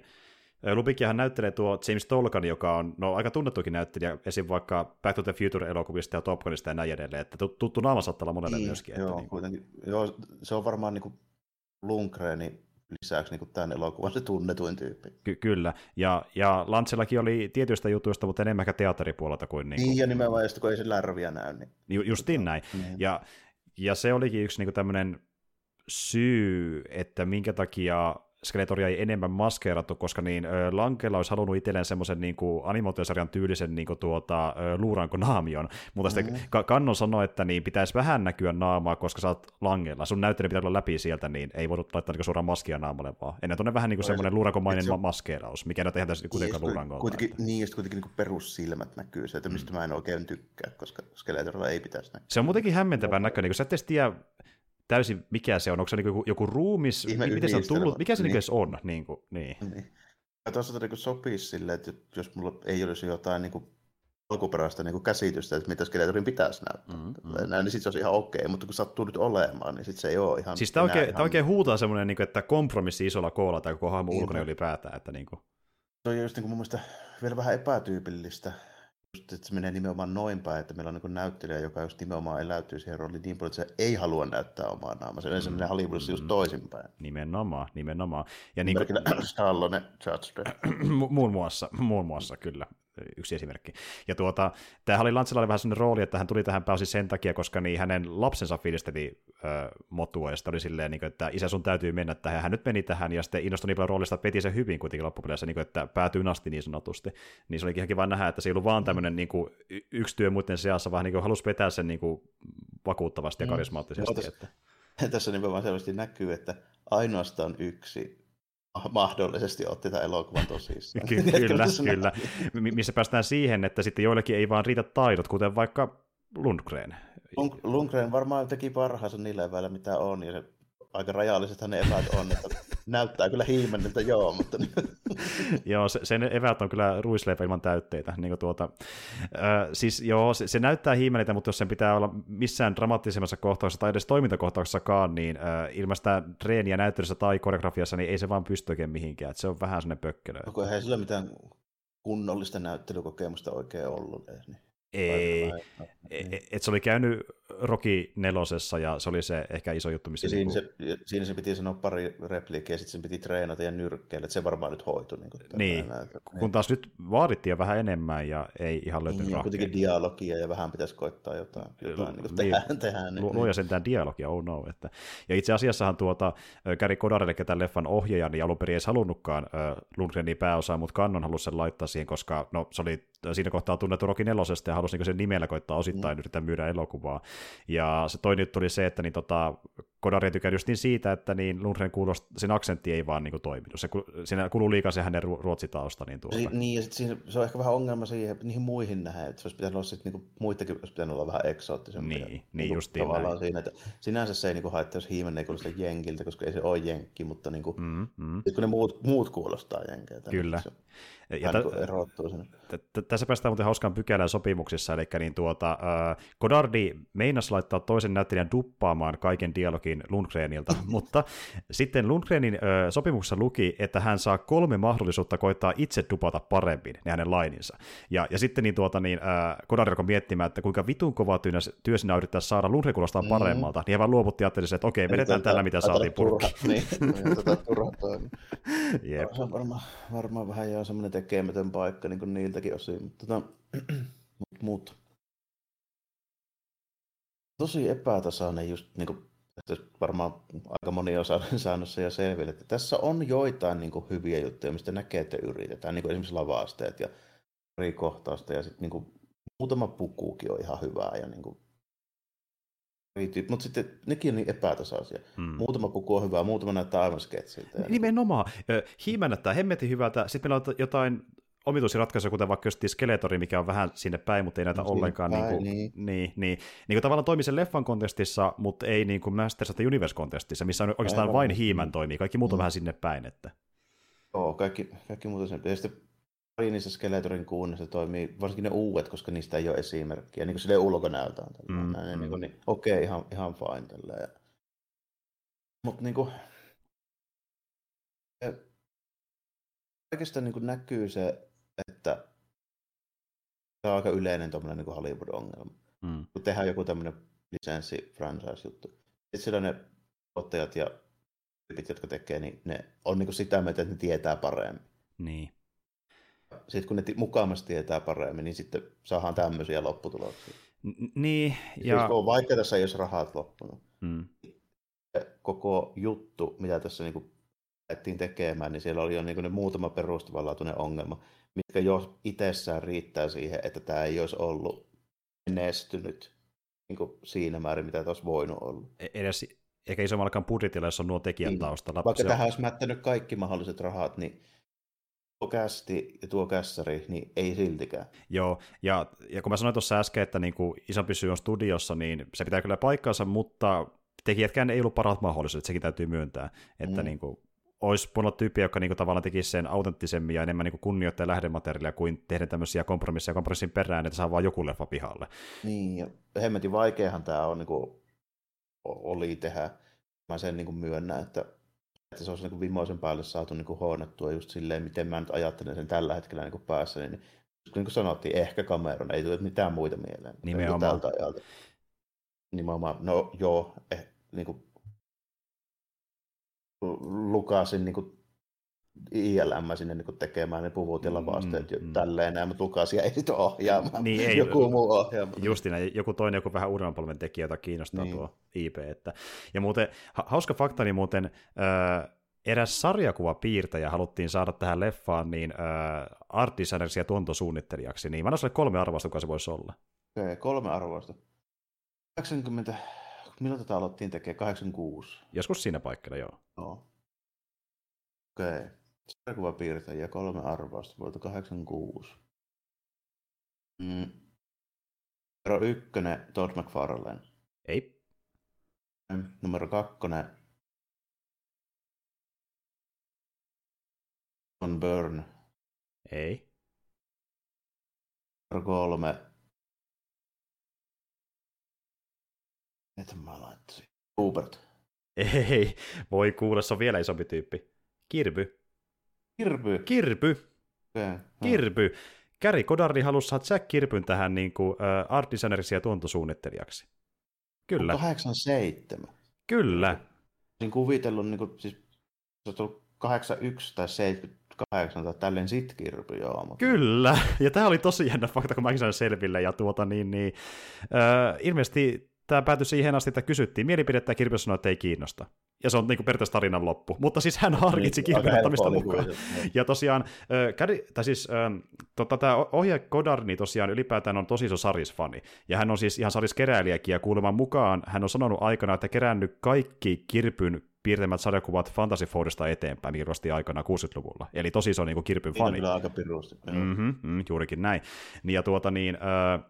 Lubikiahan näyttelee tuo James Tolkan, joka on no, aika tunnettukin näyttelijä, esim. vaikka Back to the Future-elokuvista ja Top Gunista ja näin edelleen, että tuttu naama saattaa olla monelle niin, myöskin. Joo, että, niin kuin... joo, se on varmaan niin kuin Lundgrenin lisäksi niin kuin tämän elokuvan se tunnetuin tyyppi. Ky- kyllä, ja, ja Lantsellakin oli tietyistä jutuista, mutta enemmän teatteripuolelta kuin... Niin, kuin... niin ja nimenomaan, just, kun ei se lärviä näy. Niin... Ju- justiin näin, niin. ja, ja se olikin yksi niin tämmöinen syy, että minkä takia Skeletoria ei enemmän maskeerattu, koska niin Lankella olisi halunnut itselleen semmoisen niin animaatiosarjan tyylisen niin kuin, tuota, luuranko naamion, mutta mm-hmm. sitten Kannon sanoi, että niin pitäisi vähän näkyä naamaa, koska sä oot Langella. Sun näyttely pitää olla läpi sieltä, niin ei voinut laittaa niin suoraan maskia naamalle vaan. Ennen tuonne vähän niin kuin semmoinen luurankomainen se... maskeeraus, mikä ei tehdä tässä kuitenkaan luurankoa. Kuitenkin, niin, ja sitten kuitenkin niin perussilmät näkyy se, että mistä mm. mä en oikein tykkää, koska Skeletorilla ei pitäisi näkyä. Se on muutenkin hämmentävän näköinen, kun sä et tiedä, täysin, mikä se on, onko se niin joku, joku ruumis, Ihme miten se on tullut, mikä se niin. niin on? Niin kuin, niin. niin. Ja tuossa niin sopisi silleen, että jos mulla ei olisi jotain niin kuin alkuperäistä niin kuin käsitystä, että mitä Skeletorin pitäisi näyttää. Mm, mm. Näin, niin sitten se olisi ihan okei, mutta kun sattuu nyt olemaan, niin sitten se ei ole ihan... Siis tämä oikein, ihan... oikein huutaa semmoinen, niin kuin, että kompromissi isolla koolla tai koko hahmon ulkona ylipäätään. Että niin kuin... Se on just niin kuin mun mielestä vielä vähän epätyypillistä just, että se menee nimenomaan noin päin, että meillä on niin näyttelijä, joka just nimenomaan eläytyy siihen rooliin niin paljon, että se ei halua näyttää omaa naamaa. Se mm, menee Hollywoodissa mm, just toisinpäin. Nimenomaan, nimenomaan. Ja niin kuin... Stallone, Judge muun muassa, muun muassa, kyllä yksi esimerkki. Ja tuota, tämähän oli Lantsella oli vähän sellainen rooli, että hän tuli tähän pääosin sen takia, koska niin hänen lapsensa fiilisteli äh, motua, ja sitten oli silleen, niin kuin, että isä sun täytyy mennä tähän, hän nyt meni tähän, ja sitten innostui niin paljon roolista, että peti sen hyvin kuitenkin loppupeleissä, niin kuin, että päätyy asti niin sanotusti. Niin se olikin ihan kiva nähdä, että se ei ollut vaan tämmöinen niin kuin, yksi työ muiden seassa, vaan niin kuin, halusi vetää sen niin kuin, vakuuttavasti ja mm. karismaattisesti. Mm. Tässä, että... tässä nimenomaan selvästi näkyy, että ainoastaan yksi mahdollisesti otti tämän elokuvan tosissaan. Ky- kyllä, kyllä. Missä päästään siihen, että sitten joillekin ei vaan riitä taidot, kuten vaikka Lundgren. Lundgren varmaan teki parhaansa niillä eväillä, mitä on, ja se aika rajallisethan ne eväät on, että näyttää kyllä hiimenniltä, joo, mutta... joo, se, sen eväät on kyllä ruisleipä ilman täytteitä. Niin tuota, äh, siis joo, se, se näyttää hiimeniltä, mutta jos sen pitää olla missään dramaattisemmassa kohtauksessa tai edes toimintakohtauksessakaan, niin äh, ilmaista treeniä näyttelyssä tai koreografiassa, niin ei se vaan pysty oikein mihinkään. Että se on vähän sellainen pökkelö. Onko ei sillä mitään kunnollista näyttelykokemusta oikein ollut edes, niin... Ei, niin. et se oli käynyt Rocky nelosessa ja se oli se ehkä iso juttu, missä... Siinä, niin kuin... se, siinä se piti sanoa pari repliikkiä ja sitten sen piti treenata ja nyrkkeillä, että se varmaan nyt hoitui. Niin, kuin niin. kun taas nyt vaadittiin vähän enemmän ja ei ihan löytynyt niin, kuitenkin dialogia ja vähän pitäisi koittaa jotain, jotain niin, niin tehdä. tehdä niin, Luoja sentään dialogia, oh no. Että. Ja itse asiassahan tuota, Gary Kodar, eli tämän leffan ohjaaja, niin alun perin ei halunnutkaan äh, Lundgrenin pääosaa, mutta Kannon halusi sen laittaa siihen, koska no, se oli siinä kohtaa tunnettu Rocky nelosesta ja halusi niin sen nimellä koittaa osittain mm. yrittää myydä elokuvaa. Ja se toinen juttu oli se, että niin tota, Kodari tykkää just niin siitä, että niin Lundgren kuulosti, sen aksentti ei vaan niin kuin toiminut. Se, siinä kuluu liikaa se hänen ruotsitausta. Niin, tuota. niin, niin ja sit siinä, se on ehkä vähän ongelma siihen, niihin muihin nähdään, että se olisi pitänyt olla sit, niin muitakin olisi pitänyt olla vähän eksoottisempia. Niin, niin, niin justiin tavallaan näin. siinä, että sinänsä se ei niin haittaa, jos hiimen ei kuulosta jenkiltä, koska ei se ole jenkki, mutta niin kuin, mm, mm. kun ne muut, muut kuulostaa jenkeiltä. Niin Kyllä. Niin se, ja t- erottuu sinne. Tässä päästään muuten hauskaan pykälään sopimuksissa, eli niin tuota, äh, Godardi meinas laittaa toisen näyttelijän duppaamaan kaiken dialogin Lundgrenilta, mutta sitten Lundgrenin äh, sopimuksessa luki, että hän saa kolme mahdollisuutta koittaa itse dupata paremmin ne hänen laininsa. Ja, ja sitten niin, tuota, niin, äh, Godardi alkoi miettimään, että kuinka vitun kova työ sinä yrittää saada Lundgren kuulostaa mm. paremmalta, niin hän vaan luovutti että okei, vedetään tällä, mitä saatiin purkki. Niin, niin, tota turhaa Jep. Se on varmaan, varmaan vähän jo semmoinen tekemätön paikka niin kuin niiltäkin osin. Mutta tota, mut, mut. Tosi epätasainen just niin kuin, varmaan aika moni on saanut se jo selville, että tässä on joitain niin kuin, hyviä juttuja, mistä näkee, että yritetään, niin kuin esimerkiksi lavasteet ja eri kohtausta ja sitten niin kuin, muutama pukukin on ihan hyvää ja niin kuin, mutta sitten nekin on niin epätasaisia. Hmm. Muutama puku on hyvä, muutama näyttää aivan sketsiltä. Nimenomaan. Hiimä näyttää hemmetin hyvältä. Sitten meillä on jotain omituisia ratkaisuja, kuten vaikka just Skeletori, mikä on vähän sinne päin, mutta ei näytä no, ollenkaan päin, niin, kuin, niin. Niin, niin, niin kuin tavallaan toimii sen leffan kontestissa, mutta ei niin kuin Masters of the Universe kontestissa, missä on oikeastaan Aivan. vain hiimän toimii. Kaikki muut on mm. vähän sinne päin. Että... Joo, kaikki, kaikki muut on sen. Ja sitten pari niissä Skeletorin kuunnissa toimii, varsinkin ne uudet, koska niistä ei ole esimerkkiä, niin kuin silleen ulkonäöltään. Mm, näin, niin, mm. niin, okei, okay, ihan, ihan fine. Tälleen. Mutta niin kuin, kaikesta niin kuin näkyy se, että se on aika yleinen tuommoinen niin Hollywood-ongelma. Mm. Kun tehdään joku tämmöinen lisenssi franchise-juttu. Sitten siellä ne tuottajat ja tyypit, jotka tekee, niin ne on niin kuin sitä mieltä, että ne tietää paremmin. Niin. Sitten kun ne mukaamassa tietää paremmin, niin sitten saadaan tämmöisiä lopputuloksia. N- niin, ja... Siis vaikka tässä ei olisi rahat loppunut. Mm. Koko juttu, mitä tässä niin lähdettiin tekemään, niin siellä oli jo niin ne muutama perustavanlaatuinen ongelma, mitkä jo itsessään riittää siihen, että tämä ei olisi ollut menestynyt niin siinä määrin, mitä olisi voinut olla. E-, edes eikä isommallakaan budjetilla, jos on nuo tekijät niin. taustalla. Vaikka tähän olisi mättänyt kaikki mahdolliset rahat, niin tuo kästi ja tuo kässäri, niin ei siltikään. Joo, ja, ja kun mä sanoin tuossa äsken, että niin kuin isompi syy on studiossa, niin se pitää kyllä paikkansa, mutta tekijätkään ei ollut parhaat mahdollisuudet, sekin täytyy myöntää, että mm. niin kuin, olisi voinut tyyppi, joka niin kuin, tavallaan tekisi sen autenttisemmin ja enemmän niin kunnioittaa lähdemateriaalia kuin tehdä tämmöisiä kompromisseja kompromissin perään, että saa vaan joku leffa pihalle. Niin, ja hemmetin vaikeahan tämä on, niin kuin, oli tehdä. Mä sen niin kuin myönnän, että, että se olisi niin kuin viimeisen päälle saatu niin kuin huonettua just silleen, miten mä nyt ajattelen sen tällä hetkellä niin kuin päässä, niin, niin kuin sanottiin, ehkä kameran, ei tule mitään muita mieleen. Nimenomaan. Tältä ajalta. Nimenomaan, no joo, eh, niin kuin Lukasin niin kuin ILM sinne niin tekemään ne puvut ja lavasteet mm, mm. tälleen näin, mutta Lukasia ei sitten ohjaamaan, niin, ei, joku muu ohjaamaan. Justina, joku toinen, joku vähän uudemman polven tekijä, jota kiinnostaa niin. tuo IP. Että. Ja muuten, hauska fakta, niin muuten äh, eräs sarjakuvapiirtäjä haluttiin saada tähän leffaan niin äh, art designeriksi ja tuontosuunnittelijaksi, niin mä annan kolme arvosta, kuka se voisi olla. Okay, kolme arvosta. 80, milloin tätä alettiin tekemään? 86? Joskus siinä paikkana, joo. No. Okei. Okay. ja kolme arvausta vuodelta 86. Mm. Numero ykkönen, Todd McFarlane. Ei. Numero kakkonen, John Byrne. Ei. Numero kolme, Mitä mä laittaisin? Hubert. Ei, voi kuulla, se on vielä isompi tyyppi. Kirby. Kirby? Kirby. Okay. Kirby. Käri Kodardi halusi saada Jack Kirpyn tähän niin kuin, uh, art designeriksi ja tuontosuunnittelijaksi. Kyllä. 87. Kyllä. Olisin kuvitellut, niin kuin, siis se on tullut 81 tai 78 tai tälleen sit kirpy, joo. Mutta... Kyllä, ja tämä oli tosi jännä fakta, kun mäkin sain selville, ja tuota niin, niin uh, ilmeisesti tämä päätyi siihen asti, että kysyttiin mielipidettä ja Kirby sanoi, että ei kiinnosta. Ja se on niin kuin periaatteessa tarinan loppu. Mutta siis hän harkitsi niin, Kirby ottamista mukaan. Niin. Ja tosiaan, äh, tai siis, äh, tota, tämä ohjaaja Godard niin tosiaan ylipäätään on tosi iso Saris-fani. Ja hän on siis ihan Saris-keräilijäkin, ja kuuleman mukaan hän on sanonut aikana, että kerännyt kaikki Kirpyn piirtämät sarjakuvat Fantasy Fourista eteenpäin, mikä kosti aikana 60-luvulla. Eli tosi iso niin Kirpyn fani. Kyllä aika pirusti. Mm-hmm, mm, juurikin näin. Niin, ja tuota niin, äh,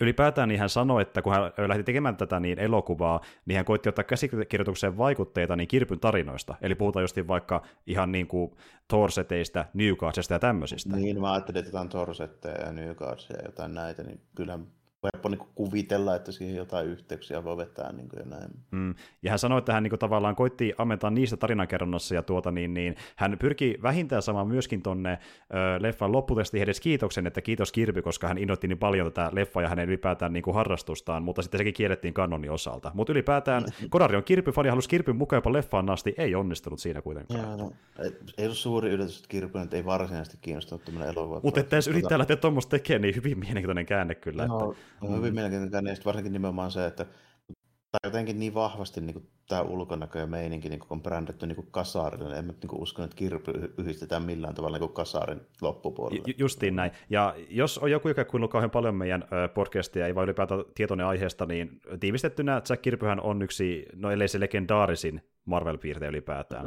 ylipäätään niin hän sanoi, että kun hän lähti tekemään tätä niin elokuvaa, niin hän koitti ottaa käsikirjoitukseen vaikutteita niin Kirpyn tarinoista. Eli puhutaan just vaikka ihan niin kuin Torseteistä, Newcastista ja tämmöisistä. Niin, mä ajattelin, että jotain Torsetteja ja Newcastia ja jotain näitä, niin kyllä helppo niin kuvitella, että siihen jotain yhteyksiä voi vetää niin kuin ja näin. Mm. Ja hän sanoi, että hän niin kuin, tavallaan koitti ammentaa niistä tarinankerronnassa ja tuota, niin, niin, hän pyrki vähintään saamaan myöskin tonne ö, leffan lopputesti edes kiitoksen, että kiitos Kirby, koska hän innoitti niin paljon tätä leffaa ja hänen ylipäätään niin kuin harrastustaan, mutta sitten sekin kiellettiin kanonin osalta. Mutta ylipäätään Kodari on Kirby-fani ja halusi Kirpyn mukaan jopa leffaan asti, ei onnistunut siinä kuitenkaan. Jaa, no, ei ole suuri yllätys, että Kirby ei varsinaisesti kiinnostunut tämmöinen elokuva. Mutta että jos yrittää lähteä tuommoista tekemään, niin hyvin mielenkiintoinen käänne kyllä. No, että... hyvin mm. mielenkiintoinen, varsinkin nimenomaan se, että tai jotenkin niin vahvasti niin kuin, tämä ulkonäkö ja meininki niin kuin, on brändätty niin kuin kasarille. En mä niin kuin, usko, että kirpy yhdistetään millään tavalla niin kuin kasarin loppupuolelle. Ju- justiin näin. Ja jos on joku, joka kuunnellut kauhean paljon meidän podcastia, ei vaan ylipäätään tietoinen aiheesta, niin tiivistettynä Jack Kirpyhän on yksi, no ellei se legendaarisin Marvel-piirte ylipäätään.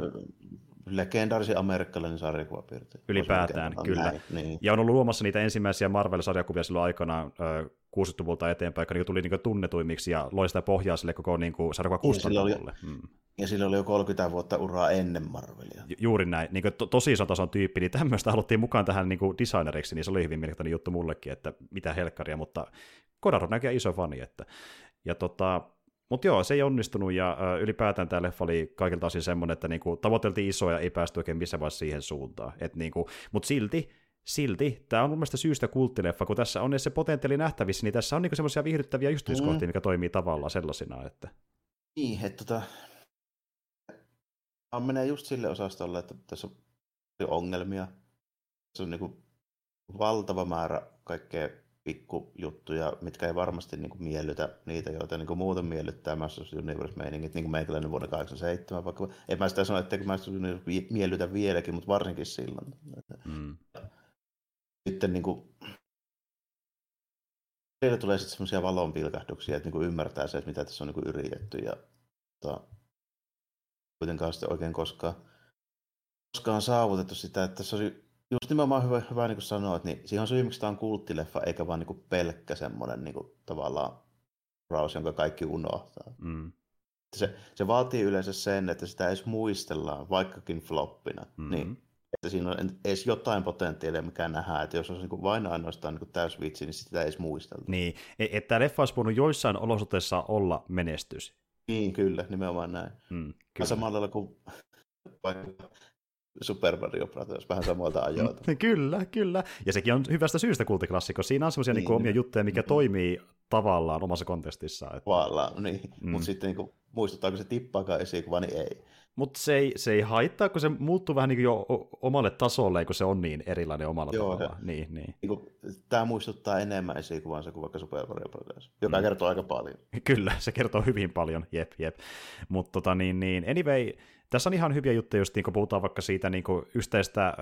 Legendaarisen amerikkalainen sarjakuvapiirte. Ylipäätään, kyllä. Näin, niin. Ja on ollut luomassa niitä ensimmäisiä Marvel-sarjakuvia silloin aikanaan, 60-luvulta eteenpäin, joka niin tuli niin tunnetuimmiksi ja loi sitä pohjaa sille koko niin sarjakuva kustantamolle. Mm. Ja sillä oli jo 30 vuotta uraa ennen Marvelia. Ju- juuri näin. Niin to- tosi tason tyyppi, niin tämmöistä haluttiin mukaan tähän niin kuin designeriksi, niin se oli hyvin mielenkiintoinen juttu mullekin, että mitä helkkaria, mutta Kodaro näkee iso fani. Että. Ja tota, mutta joo, se ei onnistunut, ja ö, ylipäätään tämä leffa oli kaikilta osin semmoinen, että niinku, tavoiteltiin isoja, ei päästy oikein missään vaiheessa siihen suuntaan. niinku, Mutta silti silti tämä on mun mielestä syystä kulttileffa, kun tässä on se potentiaali nähtävissä, niin tässä on niinku semmoisia viihdyttäviä yksityiskohtia, mm. mikä toimii tavallaan sellaisina. Että... Niin, että tota, menee just sille osastolle, että tässä on ongelmia. Se on niinku valtava määrä kaikkea pikkujuttuja, mitkä ei varmasti niinku miellytä niitä, joita niinku muuten miellyttää Masters Universe-meiningit, niin kuin meikäläinen vuonna 87 vaikka. En mä sitä sano, että Masters Universe miellytä vieläkin, mutta varsinkin silloin. Mm sitten niin kuin, Teille tulee sitten semmoisia valonpilkahduksia, että niin kuin ymmärtää se, että mitä tässä on niin kuin yritetty ja tota, kuitenkaan sitten oikein koskaan, koskaan saavutettu sitä, että se oli just nimenomaan hyvä, hyvä niin sanoa, että niin, siihen on syy, miksi tämä on kulttileffa, eikä vaan niin pelkkä semmoinen niin kuin, tavallaan raus, jonka kaikki unohtaa. Mm. Se, se vaatii yleensä sen, että sitä edes muistellaan, vaikkakin floppina. Mm-hmm. Niin että siinä on edes jotain potentiaalia, mikä nähdään, että jos olisi niin vain ainoastaan niin täysvitsi, niin sitä ei edes muisteltu. Niin, e, että tämä leffa olisi voinut joissain olosuhteissa olla menestys. Niin, kyllä, nimenomaan näin. Mm, kyllä. Samalla lailla kuin vaikka Super Mario Bros. vähän samoilta ajoilta. kyllä, kyllä. Ja sekin on hyvästä syystä kultiklassikko. Siinä on sellaisia niin. Niin omia juttuja, mikä mm. toimii tavallaan omassa kontekstissa. Että... Tavallaan, niin. Mm. Mutta sitten niin kuin, muistuttaako se tippaakaan esikuva, niin ei. Mutta se ei, se ei haittaa, kun se muuttuu vähän niin jo omalle tasolle, kun se on niin erilainen omalla Joo, tavalla. Niin, niin. niin kuin, tämä muistuttaa enemmän esikuvansa kuin vaikka Super Mario Bros. Joka mm. kertoo aika paljon. Kyllä, se kertoo hyvin paljon, jep, jep. Mutta tota, niin, niin, anyway, tässä on ihan hyviä juttuja, just niin kun puhutaan vaikka siitä niin kuin yhteistä ö,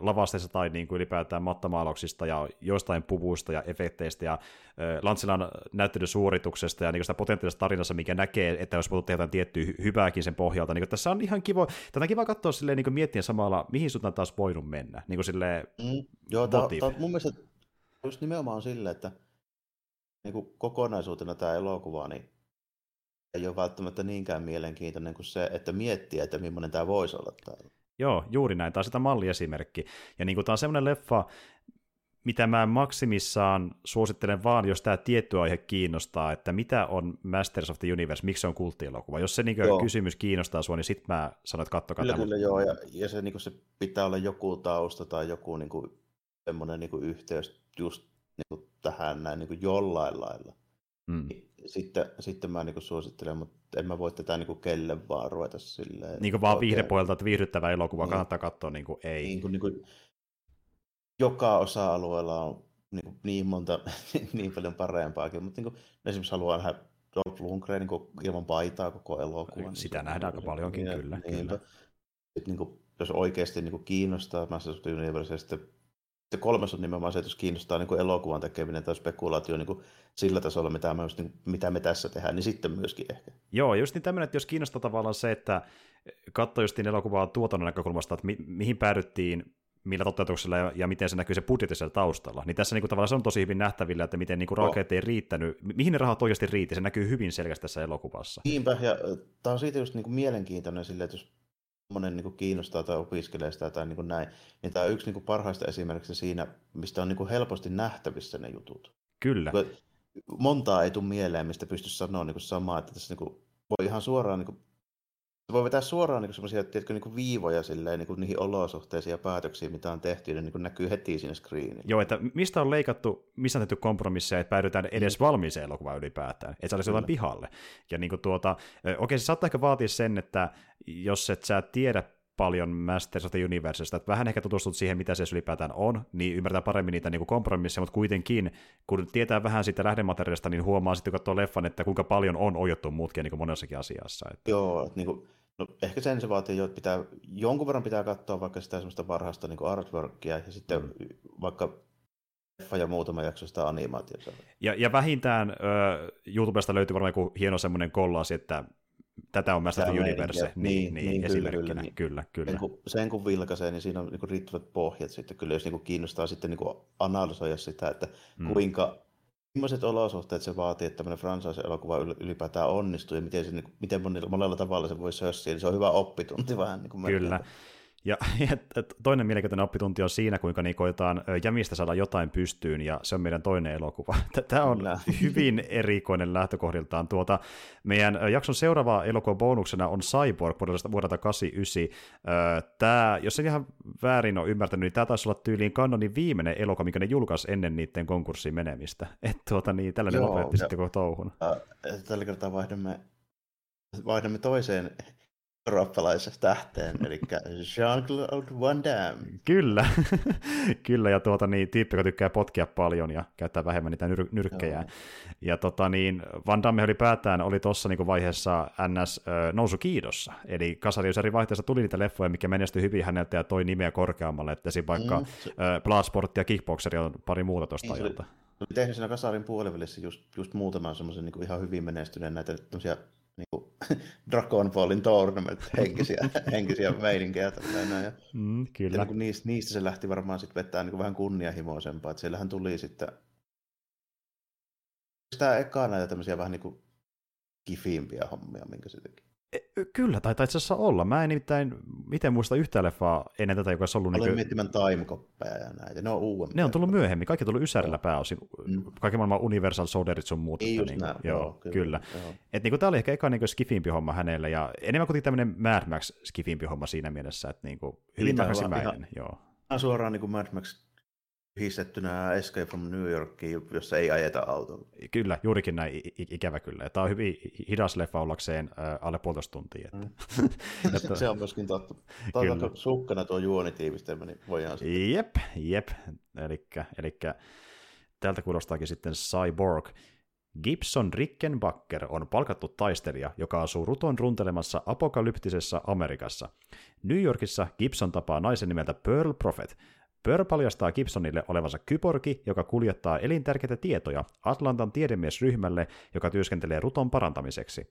lavasteista tai niin kuin ylipäätään mattamaalauksista ja joistain puvuista ja efekteistä ja ö, Lantsilan näyttelysuorituksesta ja niin sitä potentiaalisesta tarinassa, mikä näkee, että jos puhuttu tehdä tiettyä hyvääkin sen pohjalta. Niin kuin tässä on ihan kiva, tätä on kiva katsoa silleen, niin miettiä samalla, mihin suuntaan taas voinut mennä. Niin kuin silleen, mm, joo, tämä, tämä, mun mielestä just nimenomaan silleen, että niin kuin kokonaisuutena tämä elokuva, niin ei ole välttämättä niinkään mielenkiintoinen kuin se, että miettii, että millainen tämä voisi olla täällä. Joo, juuri näin. Tämä on sitä malliesimerkki. Ja niin kuin tämä on semmoinen leffa, mitä mä maksimissaan suosittelen vaan, jos tämä tietty aihe kiinnostaa, että mitä on Masters of the Universe, miksi se on kulttielokuva. Jos se niin kysymys kiinnostaa sua, niin sitten mä sanon, että kattokaa Kyllä, kyllä joo, ja, ja se, niin se pitää olla joku tausta tai joku niin kuin, semmoinen niin kuin yhteys just niin kuin tähän näin niin kuin jollain lailla. Mm. Sitten, sitten mä niin suosittelen, mutta en mä voi tätä niin kelle vaan ruveta silleen. Niin kuin vaan viihdepuolelta, että viihdyttävä elokuva, niin. kannattaa katsoa, niin kuin ei. Niin kuin, niin kuin, joka osa-alueella on niin, kuin, niin monta, niin paljon parempaakin, mutta niin kuin, esimerkiksi haluan nähdä Dolph Lundgren niin kuin, ilman paitaa koko elokuvan. Niin Sitä niin nähdään aika paljonkin, niin, kyllä. Niin, kyllä. Sitten, niin kuin, jos oikeasti niin kuin, kiinnostaa Masters of the Universe, sitten sitten kolmas on nimenomaan se, että jos kiinnostaa niin kuin elokuvan tekeminen tai spekulaatio niin kuin sillä tasolla, mitä me, just, niin, mitä me tässä tehdään, niin sitten myöskin ehkä. Joo, just niin tämmöinen, että jos kiinnostaa tavallaan se, että katsoo just niin elokuvaa tuotannon näkökulmasta, että mi- mihin päädyttiin, millä toteutuksella ja, ja miten se näkyy se budjetti siellä taustalla. Niin tässä niin kuin, tavallaan se on tosi hyvin nähtävillä, että miten niin kuin, rakeet ei riittänyt, mihin ne rahat oikeasti riitti, se näkyy hyvin selkeästi tässä elokuvassa. Niinpä, ja tämä on siitä just niin kuin mielenkiintoinen sille, että jos monen niin kiinnostaa tai opiskelee sitä tai niin kuin näin, niin tämä on yksi niin kuin parhaista esimerkiksi siinä, mistä on niin kuin helposti nähtävissä ne jutut. Kyllä. Montaa ei tule mieleen, mistä pystyisi sanoa niin kuin samaa, että tässä niin kuin voi ihan suoraan niin kuin voi vetää suoraan niin semmoisia tiedätkö, niin viivoja silleen, niin niihin olosuhteisiin ja päätöksiin, mitä on tehty, ja niin näkyy heti siinä screenillä. Joo, että mistä on leikattu, missä on tehty kompromisseja, että päädytään edes mm. valmiiseen elokuvaan ylipäätään, että se olisi jotain pihalle. Ja niin kuin tuota, okei, se saattaa ehkä vaatia sen, että jos et sä tiedä paljon Masters of the Universesta, että vähän ehkä tutustut siihen, mitä se ylipäätään on, niin ymmärtää paremmin niitä niin kompromisseja, mutta kuitenkin, kun tietää vähän siitä lähdemateriaalista, niin huomaa sitten, kun katsoo leffan, että kuinka paljon on ojottu muutkin niin kuin monessakin asiassa. Että... Joo, niin kuin, no, ehkä sen se vaatii että pitää, jonkun verran pitää katsoa vaikka sitä semmoista varhaista niin artworkia, ja sitten mm. vaikka leffa ja muutama jakso sitä animaatiota. Ja, ja vähintään ö, YouTubesta löytyy varmaan joku hieno semmoinen kollaasi, että tätä on Master Universe, niin, niin, niin, niin esimerkkinä, kyllä, niin. kyllä, kyllä. Sen kun, sen kun vilkaisee, niin siinä on niin riittävät pohjat sitten kyllä, jos niin kiinnostaa sitten niin analysoida sitä, että mm. kuinka, millaiset olosuhteet se vaatii, että tämmöinen franchise-elokuva ylipäätään onnistuu ja miten, se, niin, miten monella, monella tavalla se voi sössiä, niin se on hyvä oppitunti vähän. Niin kuin kyllä, ja, ja toinen mielenkiintoinen oppitunti on siinä, kuinka niin koetaan jämistä saada jotain pystyyn, ja se on meidän toinen elokuva. Tämä on Kyllä. hyvin erikoinen lähtökohdiltaan. Tuota, meidän jakson seuraava elokuva bonuksena on Cyborg vuodelta, vuodelta 89. Tämä, jos en ihan väärin ole ymmärtänyt, niin tämä taisi olla tyyliin kanonin viimeinen elokuva, mikä ne julkaisi ennen niiden konkurssiin menemistä. Että tuota, niin, tällainen lopetti sitten koko touhun. Tällä kertaa vaihdamme, vaihdamme toiseen eurooppalaisessa tähteen, eli Jean-Claude Van Damme. Kyllä, kyllä, ja tuota, niin, tyyppi, joka tykkää potkia paljon ja käyttää vähemmän niitä nyr- nyrkkejä. Joo. Ja tota, niin, Van Damme oli päätään, oli tuossa niin vaiheessa NS nousu kiidossa, eli Kasariusari vaihteessa tuli niitä leffoja, mikä menestyi hyvin häneltä ja toi nimeä korkeammalle, että esim. vaikka mm. äh, Bloodsport ja Kickboxeri on pari muuta tuosta niin, ajalta. Se oli tehnyt siinä Kasarin puolivälissä just, just muutaman semmoisen niin ihan hyvin menestyneen näitä niin kuin, Dragon Ballin tournament henkisiä, henkisiä meininkejä. Ja, mm, kyllä. Ja niin kuin niistä, niistä, se lähti varmaan sitten vettää niin kuin vähän kunnianhimoisempaa. Että siellähän tuli sitten sitä ekaa näitä tämmöisiä vähän niin kuin kifimpiä hommia, minkä se teki. Kyllä, taitaa itse asiassa olla. Mä en nimittäin, miten muista yhtään leffaa ennen tätä, joka olisi ollut... Olen niin miettimään timekoppeja ja näitä, ne on uudempia. Ne on tullut myöhemmin, kaikki on tullut Ysärillä pääosin. Mm. Kaikki maailman Universal Soldierit sun muut. Niin, niin, joo, joo, kyllä. kyllä. Joo. Et niin tämä oli ehkä eka niin skifimpi homma hänelle, ja enemmän kuin tämmöinen Mad Max skifimpi homma siinä mielessä, että niin kuin, hyvin niin, takaisinmäinen. Joo. Suoraan niin kuin Mad Max histettynä Escape from New Yorkiin, jossa ei ajeta autolla. Kyllä, juurikin näin ikävä kyllä. Tämä on hyvin hidas leffa ollakseen äh, alle puolitoista tuntia. Että. Mm. että... se on myöskin totta. Tämä on sukkana tuo juonitiivistelmä, niin voidaan sitten... Jep, jep. Eli tältä kuulostaakin sitten Cyborg. Gibson Rickenbacker on palkattu taistelija, joka asuu ruton runtelemassa apokalyptisessa Amerikassa. New Yorkissa Gibson tapaa naisen nimeltä Pearl Prophet, Pör paljastaa Gibsonille olevansa kyborgi, joka kuljettaa elintärkeitä tietoja Atlantan tiedemiesryhmälle, joka työskentelee ruton parantamiseksi.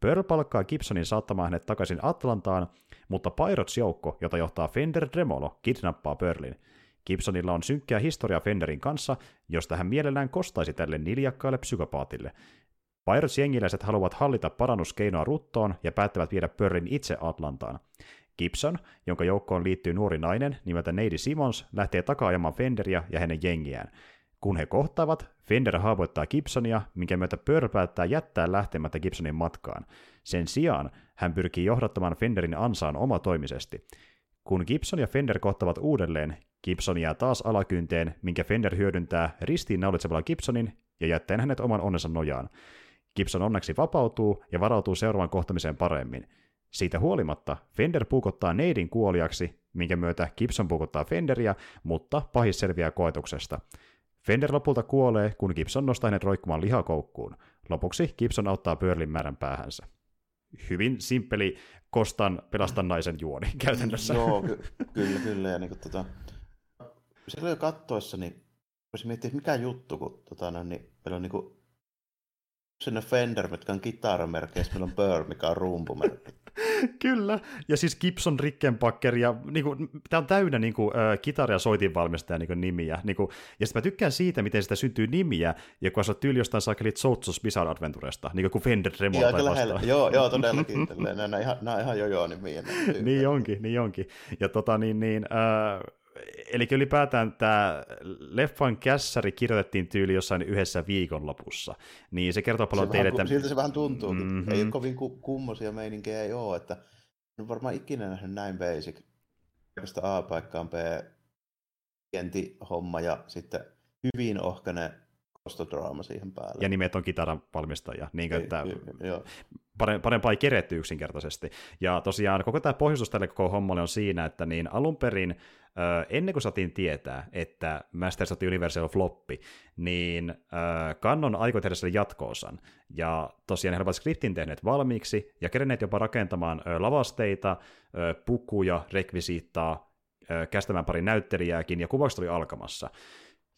Pearl palkkaa Gibsonin saattamaan hänet takaisin Atlantaan, mutta Pirates-joukko, jota johtaa Fender Dremolo, kidnappaa Pearlin. Gibsonilla on synkkää historia Fenderin kanssa, josta hän mielellään kostaisi tälle niljakkaalle psykopaatille. Pirates-jengiläiset haluavat hallita parannuskeinoa ruttoon ja päättävät viedä Pearlin itse Atlantaan. Gibson, jonka joukkoon liittyy nuori nainen nimeltä Neidi Simons, lähtee takaajamaan Fenderia ja hänen jengiään. Kun he kohtaavat, Fender haavoittaa Gibsonia, minkä myötä Pearl päättää jättää lähtemättä Gibsonin matkaan. Sen sijaan hän pyrkii johdattamaan Fenderin ansaan omatoimisesti. Kun Gibson ja Fender kohtavat uudelleen, Gibson jää taas alakynteen, minkä Fender hyödyntää ristiinnaulitsemalla Gibsonin ja jättäen hänet oman onnensa nojaan. Gibson onneksi vapautuu ja varautuu seuraavan kohtamiseen paremmin – siitä huolimatta Fender puukottaa Neidin kuoliaksi, minkä myötä Gibson puukottaa Fenderia, mutta pahis selviää koetuksesta. Fender lopulta kuolee, kun Gibson nostaa hänet roikkumaan lihakoukkuun. Lopuksi Gibson auttaa Pearlin märän päähänsä. Hyvin simppeli kostan pelastan naisen juoni käytännössä. Joo, ky- kyllä, kyllä. Ja niin kuin, tota, silloin jo kattoessa, niin voisin miettiä, mikä juttu, kun tota, no, niin, meillä on niin kuin, sinne Fender, mitkä on kitaramerkkeissä, meillä on Pearl, mikä on rumpumerkki. Kyllä, ja siis Gibson Rickenbacker, ja niin kuin, tämä on täynnä niin kuin, äh, kitara- ja soitinvalmistajan niin kuin, nimiä. Niin kuin, ja sitten mä tykkään siitä, miten sitä syntyy nimiä, ja kun sä oot tyyli jostain saakelit Soutsos Bizarre Adventuresta, niin kuin Fender Remo tai vastaan. Joo, joo, todellakin. nämä, nämä, ihan, nämä ihan jojo nimiä. niin onkin, niin onkin. Ja tota niin, niin äh, eli ylipäätään tämä leffan kässäri kirjoitettiin tyyli jossain yhdessä viikonlopussa, niin se kertoo paljon se teille, että... Siltä se vähän tuntuu, mm-hmm. ei ole kovin ku- kummosia meininkiä ei ole, että en varmaan ikinä nähnyt näin basic. Paikasta A paikkaan B, homma ja sitten hyvin ohkane ostodraama siihen päälle. Ja nimet on kitaran valmistajia, niin kuin, että joo. parempaa ei keretty yksinkertaisesti. Ja tosiaan koko tämä pohjustus tälle koko hommalle on siinä, että niin alun perin ennen kuin saatiin tietää, että Masters of the Universe on floppi, niin Canon aikoi tehdä sen jatkoosan. Ja tosiaan he olivat skriptin tehneet valmiiksi ja kerenneet jopa rakentamaan lavasteita, pukuja, rekvisiittaa, kästämään pari näyttelijääkin, ja kuvaukset oli alkamassa.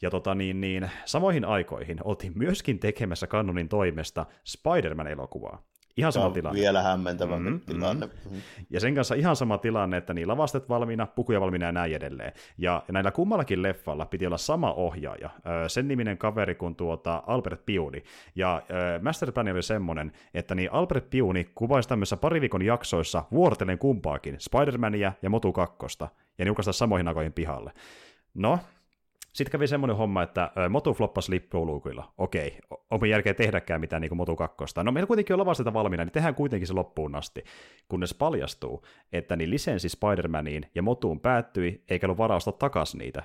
Ja tota niin, niin, samoihin aikoihin oltiin myöskin tekemässä Canonin toimesta Spider-Man-elokuvaa. Ihan sama tilanne. Vielä hämmentävämpi mm, tilanne. Mm. Ja sen kanssa ihan sama tilanne, että niin lavastet valmiina, pukuja valmiina ja näin edelleen. Ja, näillä kummallakin leffalla piti olla sama ohjaaja, sen niminen kaveri kuin tuota Albert Piuni. Ja Masterplan oli semmonen, että niin Albert Piuni kuvaisi tämmöisissä pari viikon jaksoissa vuorotellen kumpaakin, Spider-Mania ja Motu 2, ja niukasta samoihin aikoihin pihalle. No, sitten kävi semmoinen homma, että Motu floppasi lippuuluukuilla. Okei, onko järkeä tehdäkään mitään niin kuin Motu 2. No meillä kuitenkin on lavasteta valmiina, niin tehdään kuitenkin se loppuun asti. Kunnes paljastuu, että niin lisenssi Spider-Maniin ja Motuun päättyi, eikä ollut varausta takaisin niitä.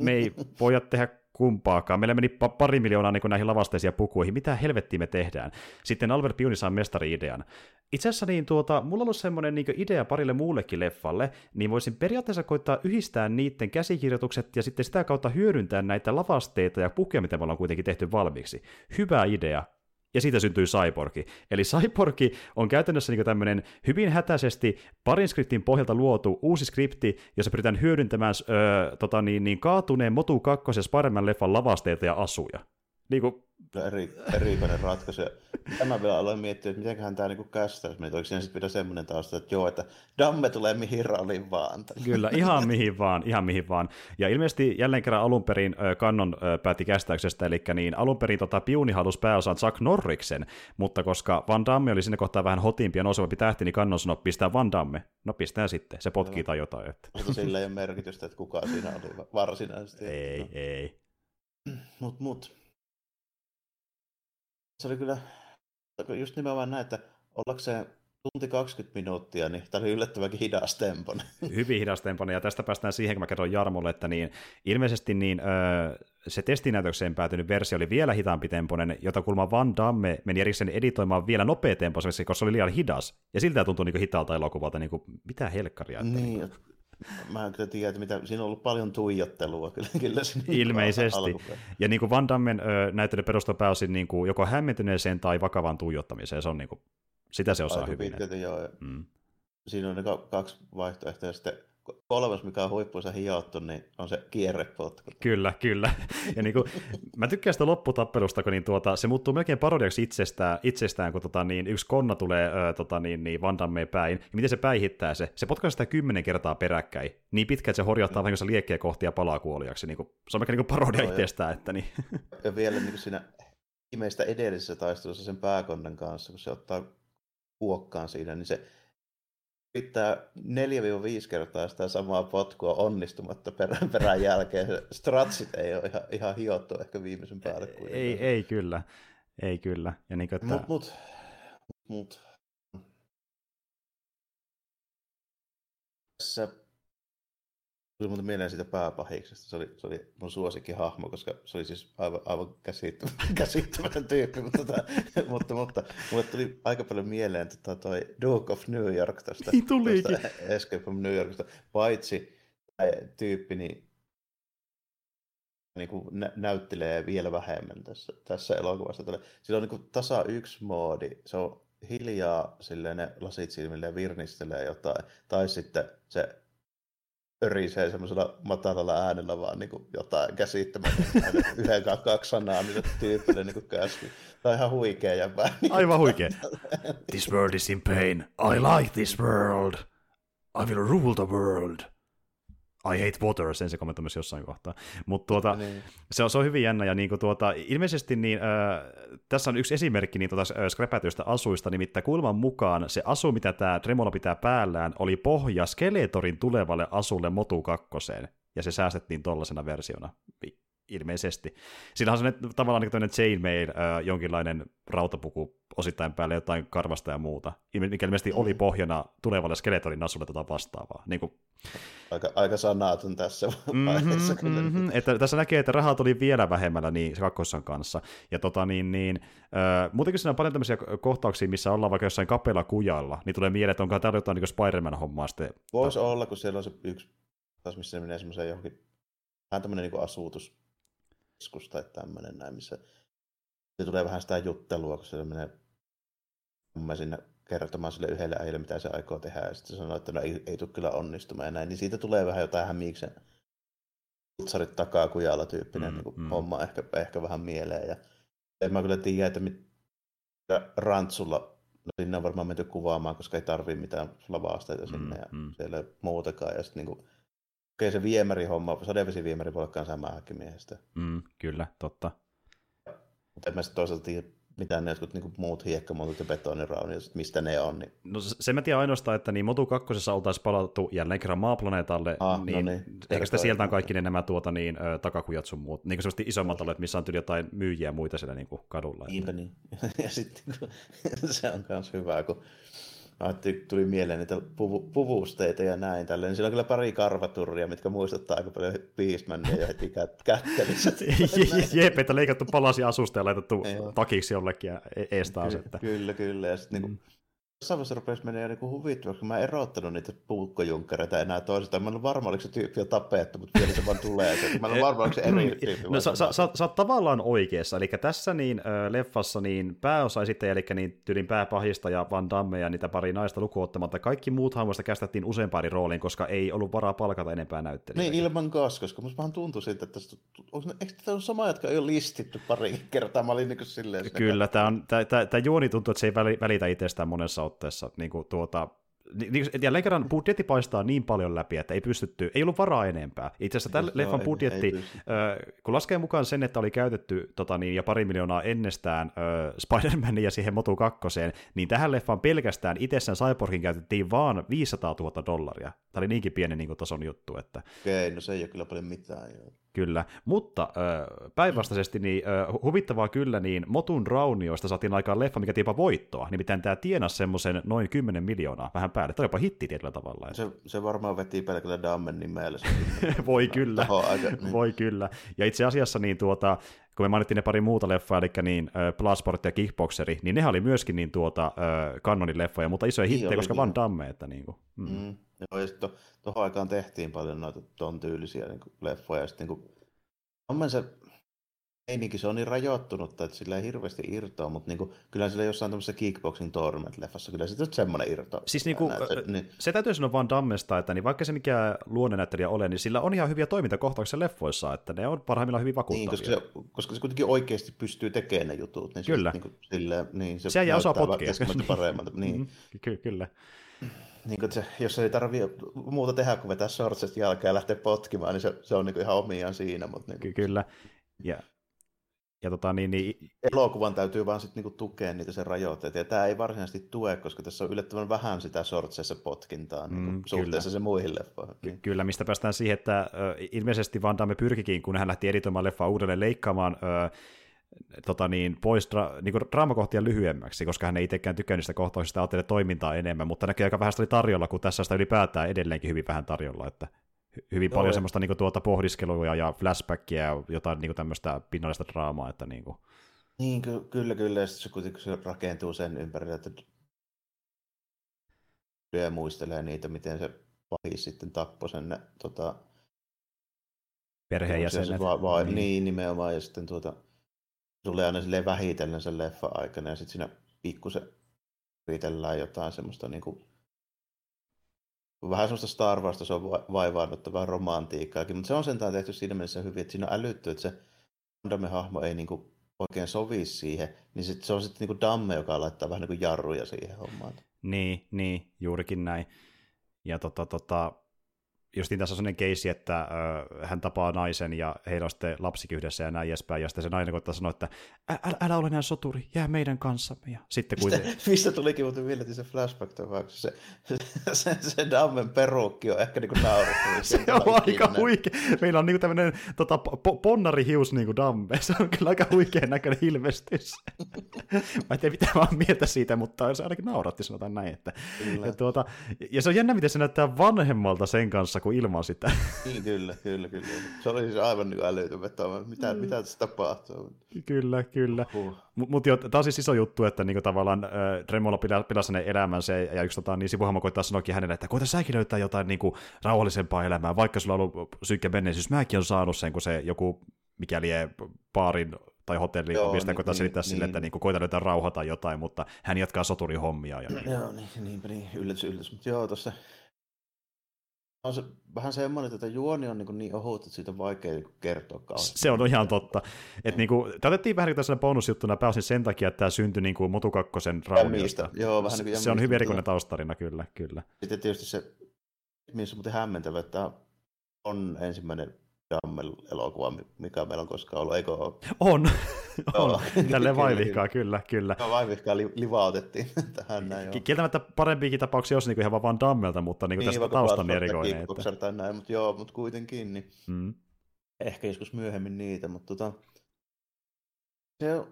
Me ei voida tehdä kumpaakaan. Meillä meni pari miljoonaa niin näihin lavasteisiin pukuihin. Mitä helvettiä me tehdään? Sitten Albert Piuni saa mestari-idean. Itse asiassa niin tuota, mulla on ollut semmoinen niin idea parille muullekin leffalle, niin voisin periaatteessa koittaa yhdistää niiden käsikirjoitukset ja sitten sitä kautta hyödyntää näitä lavasteita ja pukuja, mitä me ollaan kuitenkin tehty valmiiksi. Hyvä idea, ja siitä syntyy Cyborgi. Eli Cyborgi on käytännössä niin tämmöinen hyvin hätäisesti parin skriptin pohjalta luotu uusi skripti, jossa pyritään hyödyntämään öö, tota niin, niin kaatuneen Motu 2 ja Spider-Man-leffan lavasteita ja asuja. Niin kuin... Eri, erikoinen ratkaisu. Tämä vielä aloin miettiä, että mitenköhän tämä niinku kästäisi meitä. Oliko siinä sitten vielä semmoinen tausta, että joo, että damme tulee mihin rooliin vaan. Kyllä, ihan mihin vaan, ihan mihin vaan. Ja ilmeisesti jälleen kerran alun perin Kannon päätti kästäyksestä, eli niin alun perin tota, Piuni halusi pääosan Chuck Norriksen, mutta koska Van Damme oli sinne kohtaa vähän hotimpi ja nousevampi tähti, niin Kannon sanoi, pistää Van Damme. No pistää sitten, se potkii tai jotain. Että. Mutta sillä ei ole merkitystä, että kuka siinä oli varsinaisesti. Ei, no. ei. Mut, mut se oli kyllä just nimenomaan näin, että ollakseen tunti 20 minuuttia, niin tämä oli yllättävänkin hidas tempone. Hyvin hidas tempone, ja tästä päästään siihen, kun mä kerron Jarmolle, että niin, ilmeisesti niin, öö, se testinäytökseen päätynyt versio oli vielä hitaampi temponen, jota kulma Van Damme meni erikseen editoimaan vielä nopeatempoisesti, koska se oli liian hidas. Ja siltä tuntui niin hitaalta elokuvalta, niin kuin, mitä helkkaria. Niin, niin Mä en kyllä tiedä, että mitä, siinä on ollut paljon tuijottelua kyllä, kyllä Ilmeisesti. Ja niin kuin Van Dammen näyttely perustuu pääosin niin kuin joko hämmentyneeseen tai vakavaan tuijottamiseen. Se on niin kuin, sitä se osaa Aika hyvin. Pitkälti, joo. Mm. Siinä on ne kaksi vaihtoehtoja. Sitten kolmas, mikä on huippuunsa hiottu, niin on se kierrepotku. Kyllä, kyllä. Ja niin kuin, mä tykkään sitä lopputappelusta, kun niin tuota, se muuttuu melkein parodiaksi itsestään, itsestään kun tota, niin, yksi konna tulee ö, tota, niin, niin Van Dammeen päin, ja miten se päihittää se. Se potkaa sitä kymmenen kertaa peräkkäin, niin pitkä, että se mm. vähän liekkiä kohti ja palaa kuoliaksi. Niin kuin, se on melkein niin parodia no, itsestään. Että, niin. Ja vielä niin kuin siinä ihmeistä edellisessä taistelussa sen pääkonnan kanssa, kun se ottaa kuokkaan siinä, niin se pitää 4-5 kertaa sitä samaa potkua onnistumatta perän, perän jälkeen. Stratsit ei ole ihan, ihan hiottu ehkä viimeisen päälle. Kuin ei, ei kyllä. Ei kyllä. Ja niin kuin, että... Mut, mut, mut. Tässä tuli muuten mieleen siitä pääpahiksesta. Se oli, se oli mun hahmo, koska se oli siis aivan, aivan käsittämätön, käsittämätön tyyppi. Mutta, tota, mutta, mutta mulle tuli aika paljon mieleen tota, toi Duke of New York tästä, niin tästä Escape from New Yorkista. Paitsi tämä tyyppi, niin niin kuin nä- näyttelee vielä vähemmän tässä, tässä elokuvassa. Sillä on niin kuin tasa yksi moodi. Se on hiljaa, silleen ne lasit silmille virnistelee jotain. Tai sitten se örisee semmoisella matalalla äänellä vaan niin kuin jotain käsittämätöntä yhden kaksi sanaa, mitä tyyppinen niin käsky. Tämä on ihan huikea jäbä. Aivan huikea. This world is in pain. I like this world. I will rule the world. I hate water, sen se kommentoi myös jossain kohtaa. Mutta tuota, niin. se, on, se on hyvin jännä, ja niin kuin tuota, ilmeisesti niin, äh, tässä on yksi esimerkki niin tuota, skräpätyistä asuista, nimittäin kulman mukaan se asu, mitä tämä Tremolo pitää päällään, oli pohja Skeletorin tulevalle asulle Motu 2, ja se säästettiin tollasena versiona. Ilmeisesti. Siinä on sellainen, tavallaan niin chainmail, äh, jonkinlainen rautapuku osittain päälle jotain karvasta ja muuta, mikä ilmeisesti mm. oli pohjana tulevalle skeletonin nasulle tätä vastaavaa. Niin kuin... aika, aika sanaton tässä mm-hmm, vaiheessa. Mm-hmm. Että tässä näkee, että rahaa tuli vielä vähemmällä niin, se kakkosan kanssa. Ja tota, niin, niin, äh, muutenkin siinä on paljon tämmöisiä kohtauksia, missä ollaan vaikka jossain kapealla kujalla, niin tulee mieleen, että onko täällä jotain niin Spider-Man-hommaa sitten. Voisi olla, kun siellä on se yksi, taas missä se menee semmoiseen johonkin, vähän tämmöinen niin asutuskeskus tai tämmöinen näin, missä se tulee vähän sitä juttelua, kun se menee mä sinne kertomaan sille yhdelle äijälle, mitä se aikoo tehdä, ja sitten sanoo, että no ei, ei tule kyllä onnistumaan ja näin, niin siitä tulee vähän jotain hämiiksen putsarit takaa kujalla tyyppinen mm, niin mm. homma ehkä, ehkä vähän mieleen. Ja en mä kyllä tiedä, että mit, rantsulla, no sinne on varmaan menty kuvaamaan, koska ei tarvii mitään lavasteita mm, sinne ja mm. siellä ei muutakaan. Ja sitten niin okei se viemärihomma, sadevesiviemäri voi olla kanssa miehestä. Mm, kyllä, totta. Mutta en mä sitten toisaalta tiedä, mitä ne jotkut niin muut hiekkamuotot ja betonirauniot, mistä ne on. Niin... No se mä tiedän ainoastaan, että niin Motu 2. oltaisiin palattu jälleen kerran maaplaneetalle, ah, niin, no niin ehkä sitten sieltä on kaikki ne nämä tuota, niin, ö, takakujat sun muut, niin kuin isommat olet, missä on tyyli jotain myyjiä ja muita siellä niin kuin kadulla. Niinpä niin. ja sitten se on myös hyvä, kun tuli mieleen niitä puvu, puvusteita ja näin tälleen. Siellä on kyllä pari karvaturria, mitkä muistuttaa aika paljon Beastmania ja heti kät, kättelissä. Jep, että leikattu palasia asusta ja laitettu takiksi jollekin ja e- taas. Että... Kyllä, kyllä. Ja sitten niinku mm. niin jossain vaiheessa rupesi jo niinku huvittavaksi, kun mä en erottanut niitä puukkojunkkareita enää toisistaan. Mä en varma, oliko se tyyppi jo tapettu, mutta vielä se vaan tulee. Se. Mä en varma, oliko se eri mm. tyyppi. No, sä, sä, sä, sä, oot tavallaan oikeassa. Eli tässä niin, äh, leffassa niin pääosa esittäjä, eli niin tyylin pääpahista ja Van Damme ja niitä pari naista lukuottamatta, kaikki muut hahmoista kästettiin useampaan rooliin, koska ei ollut varaa palkata enempää näyttelijöitä. Niin, ilman kas, koska musta vähän tuntui siltä, että onko, eikö tämä ole sama, jotka ei ole listitty pari kertaa? Mä olin niin kuin silleen. Kyllä, tämä, on, tämä, tämä, tämä juoni tuntuu, että se ei välitä itsestään monessa otteessa niin kuin tuota, jälleen kerran budjetti paistaa niin paljon läpi, että ei pystytty, ei ollut varaa enempää. Itse asiassa tämän leffan budjetti, ei, ei kun laskee mukaan sen, että oli käytetty tota niin, ja pari miljoonaa ennestään äh, Spider-Manin ja siihen Motu 2, niin tähän leffaan pelkästään itsessään Cyborgin käytettiin vaan 500 000 dollaria. Tämä oli niinkin pieni niin kuin, tason juttu. Että... Okei, no se ei ole kyllä paljon mitään. Joo. Kyllä, mutta päinvastaisesti niin, huvittavaa kyllä, niin Motun raunioista saatiin aikaan leffa, mikä tiipa voittoa. Nimittäin tämä tienasi semmoisen noin 10 miljoonaa vähän päälle. Tämä oli jopa hitti tietyllä tavalla. Se, se varmaan veti pelkällä Dammen nimellä. Voi kyllä, aika, niin. voi kyllä. Ja itse asiassa niin tuota, kun me mainittiin ne pari muuta leffaa, eli niin äh, Bloodsport ja Kickboxeri, niin ne oli myöskin niin tuota, äh, kanonin leffoja, mutta isoja hittejä, koska Van Damme. Että niin kuin, mm. Mm. Joo, ja sitten tuohon aikaan tehtiin paljon noita ton tyylisiä niin kuin leffoja, ja sitten niin kuin, se meininki, se on niin rajoittunut, että sillä ei hirveästi irtoa, mutta niin kuin, kyllä sillä jossain tämmöisessä Kickboxing Tournament-leffassa, kyllä se on semmoinen irto. Siis niin kuin, näet, niin. se täytyy sanoa vaan Dammesta, että niin vaikka se mikä luonnonäyttelijä ole, niin sillä on ihan hyviä toimintakohtauksia leffoissa, että ne on parhaimmillaan hyvin vakuuttavia. Niin, koska se, koska se kuitenkin oikeasti pystyy tekemään ne jutut. Niin kyllä. Se, niin kuin, sillä, niin, se, se ei osaa potkia. paremmalta. niin. Mm, ky- kyllä niin kuin se, jos ei tarvitse muuta tehdä kuin vetää sortsesta jalkaa ja lähteä potkimaan, niin se, se on niin kuin ihan omiaan siinä. Mutta niin kuin... Kyllä, ja, ja tota, niin, niin... Elokuvan täytyy vaan sitten niinku tukea niitä sen rajoitteet, ja tämä ei varsinaisesti tue, koska tässä on yllättävän vähän sitä sortseessa potkintaa niin mm, suhteessa se muihin leffoihin. Ky- kyllä, mistä päästään siihen, että äh, ilmeisesti Van Damme pyrkikin, kun hän lähti editoimaan leffaa uudelleen leikkaamaan äh, tota niin, pois dra- niin draamakohtia lyhyemmäksi, koska hän ei itsekään tykännyt sitä kohtauksista ajattelee toimintaa enemmän, mutta näkyy aika vähän sitä oli tarjolla, kun tässä sitä ylipäätään edelleenkin hyvin vähän tarjolla, että hyvin Joo, paljon semmoista niin kuin, tuota pohdiskelua ja flashbackia ja jotain niin kuin, tämmöistä pinnallista draamaa. Että, niin, kuin. niin ky- kyllä, kyllä, ja se kuitenkin se rakentuu sen ympärille, että ja muistelee niitä, miten se pahis sitten tappoi sen tota, perheenjäsenet. Va- va- niin. niin, nimenomaan, ja sitten tuota, tulee aina silleen vähitellen sen leffa aikana, ja sitten siinä pikkusen riitellään jotain semmoista niin kuin vähän semmoista Star Warsta, se on vaivaannuttavaa romantiikkaakin, mutta se on sentään tehty siinä mielessä hyvin, että siinä on älytty, että se Damme-hahmo ei niinku oikein sovi siihen, niin sit se on sitten niinku Damme, joka laittaa vähän niinku jarruja siihen hommaan. Niin, niin, juurikin näin. Ja tota, tota, justiin tässä on sellainen keissi, että ö, hän tapaa naisen ja heillä on sitten lapsikin yhdessä ja näin edespäin, ja sitten se nainen koittaa sanoa, että älä, älä ole enää soturi, jää meidän kanssamme. Ja sitten kuitenkin... Mistä, mistä tulikin muuten vielä se flashback se, se, se, se Dammen perukki on ehkä niinku naurettavissa. se on aika huikea. Meillä on niinku tämmöinen tota, po- ponnarihius niinku Damme, se on kyllä aika huikea näköinen ilmestys. mä en tiedä mitä mä mieltä siitä, mutta se ainakin nauratti, sanotaan näin. Että, ja, tuota, ja se on jännä, miten se näyttää vanhemmalta sen kanssa kuin ilman sitä. niin, kyllä, kyllä, kyllä. Se oli siis aivan niin älytön vetoa. Mitä, mm. mitä tässä tapahtuu? Kyllä, kyllä. Uh. Mutta mut tämä on siis iso juttu, että niinku tavallaan äh, Remolla pilasi ne elämänsä ja yksi tota, niin sivuhahmo koittaa sanoakin hänelle, että koita säkin löytää jotain niinku, rauhallisempaa elämää, vaikka sulla on ollut synkkä menneisyys. Mäkin on saanut sen, kun se joku mikäli baarin tai hotelli Joo, niin, koittaa niin, selittää niin, sille, että niin. Niin koita löytää rauha tai jotain, mutta hän jatkaa soturin hommia. Ja... Joo, niin, niinpä niin, yllätys, yllätys. Mutta joo, tuossa on se vähän semmoinen, että juoni on niin, niin ohut, että siitä on vaikea niinku kertoa kauheasti. Se on ihan totta. Et niin kuin, tämä otettiin vähän niin kuin bonusjuttuna pääosin sen takia, että tämä syntyi niin kuin Motu Kakkosen rauniosta. Joo, vähän niin kuin se on hyvin erikoinen taustarina, kyllä, kyllä. Sitten tietysti se, missä on muuten hämmentävä, että on ensimmäinen Jammel-elokuva, mikä meillä on koskaan ollut, eikö ole? On, on. Tälleen vaivihkaa, kyllä, kyllä. Joo, vaivihkaa li- livautettiin tähän näin. Joo. Kieltämättä parempiakin tapauksia olisi niin ihan vaan Dammelta, mutta niin niin, tästä taustan niin erikoinen. Että... näin, mutta joo, mutta kuitenkin, niin mm. ehkä joskus myöhemmin niitä, mutta tota, se,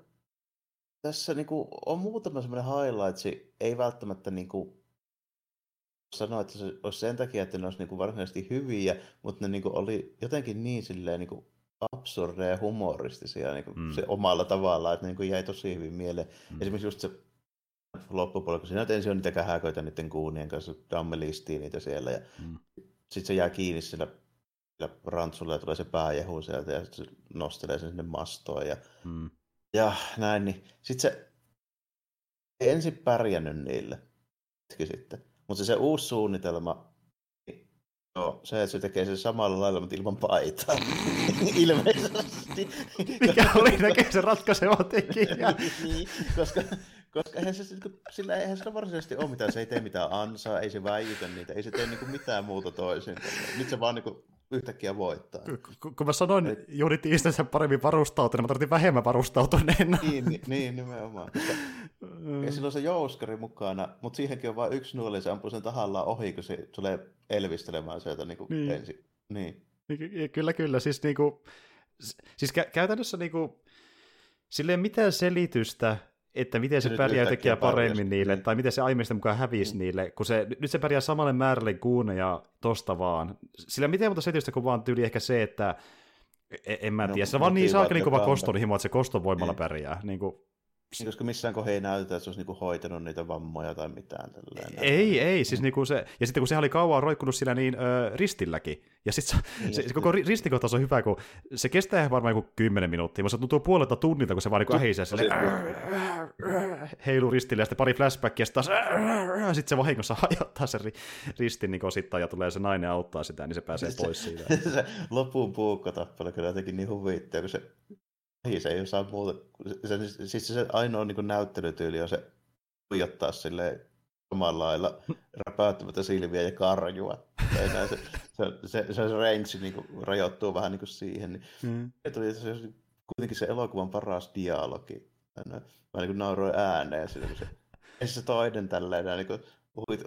tässä niin kuin, on muutama semmoinen highlights, ei välttämättä niin kuin, sanoa, että se olisi sen takia, että ne olisi niin kuin varsinaisesti hyviä, mutta ne niin kuin oli jotenkin niin silleen niin kuin absurdeja ja humoristisia niin kuin mm. se omalla tavallaan, että ne niin kuin jäi tosi hyvin mieleen. Mm. Esimerkiksi just se loppupuolella, kun siinä ensin on niitä kähäköitä niiden kuunien kanssa, Damme listii niitä siellä, ja mm. sitten se jää kiinni sillä, sillä rantsulla ja tulee se pääjehu sieltä, ja se nostelee sen sinne mastoon, ja, mm. ja näin, niin sitten se ei ensin pärjännyt niille hetki sitten. Mutta se, se uusi suunnitelma, no, se, että se tekee sen samalla lailla, mutta ilman paitaa. Ilmeisesti. Mikä oli näkee se ratkaiseva tekijä. niin, koska, koska eihän se, sillä eihän sillä varsinaisesti ole mitään, se ei tee mitään ansaa, ei se väijytä niitä, ei se tee niinku mitään muuta toisin. Nyt se vaan niinku yhtäkkiä voittaa. Kun, kun mä sanoin Et... juuri tiistänsä paremmin varustautuneen, mä tarvitsin vähemmän varustautuneena. niin, niin, niin, nimenomaan. Ja silloin se jouskari mukana, mutta siihenkin on vain yksi nuoli, se ampuu sen tahallaan ohi, kun se tulee elvistelemään sieltä niin kuin niin. ensin. Niin. Kyllä, kyllä. Siis, niin kuin, siis kä- käytännössä niin kuin, sille ei mitään selitystä, että miten se, se pärjää tekee paremmin niille, niin. tai miten se aiemmista mukaan hävisi niin. niille, kun se, nyt se pärjää samalle määrälle kuuneja tosta vaan. Sillä miten muuta selitystä kuin vaan tyyli ehkä se, että en, en mä no, tiedä, se on vaan niin saakeli kova koston himo, että se koston voimalla niin. pärjää. Niin kuin, koska missään kohdassa ei näytä, että se olisi niinku hoitanut niitä vammoja tai mitään. Tälleen. Ei, ei. Siis niinku se, ja sitten kun se oli kauan roikkunut sillä niin ö, ristilläkin, ja sitten niin, se, se, se, koko ristikohtaus on hyvä, kun se kestää ihan varmaan joku 10 minuuttia, mutta se tuntuu puolelta tunnilta, kun se vaan niinku ähisee silleen, heiluu ristille, ja sitten pari flashbackia, sitten taas, sitten se vahingossa hajottaa sen ristin niin osittain, ja tulee se nainen auttaa sitä, niin se pääsee pois siitä. se lopun puukkotappelu kyllä jotenkin niin huvittaa, kun se ei se ei osaa muuta. Se, siis se ainoa niin näyttelytyyli on se tuijottaa silleen samalla lailla räpäyttämättä silmiä ja karjua. Se, se, se, se, se range niin kuin, rajoittuu vähän niin kuin siihen. Niin mm. tuli se, kuitenkin se elokuvan paras dialogi. Mä niin nauroin ääneen kun se, ja se toinen tälleen niin kuin,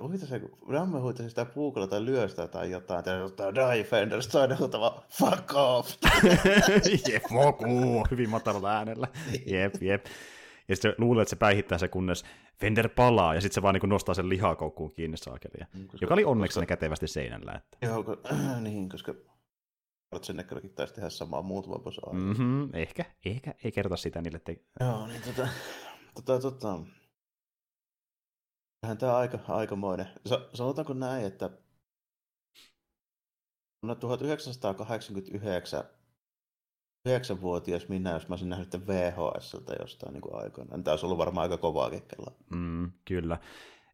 huita se, Ramme huitasi sitä puukolla tai lyöstä tai jotain, tai jotain Die Fender, se toinen huutava fuck off. jep, moku, hyvin matalalla äänellä. Jep, jep. Ja sitten luulee, että se päihittää se, kunnes Fender palaa, ja sitten se vaan niin nostaa sen lihakoukkuun kiinni saakelia. Mm, koska, joka oli onneksi koska... kätevästi seinällä. Että... Joo, ko... niin, koska Schwarzeneggerkin taisi tehdä samaa muutama osa mm-hmm, ehkä, ehkä, ei kerrota sitä niille. Te... Joo, niin tota, tota, tota, Kyllähän tämä aika, aikamoinen. Sanotaanko näin, että vuonna 1989 9-vuotias minä, jos mä olisin nähnyt VHSltä jostain niin aikoinaan. Tämä olisi ollut varmaan aika kovaa kekkellä. Mm, kyllä.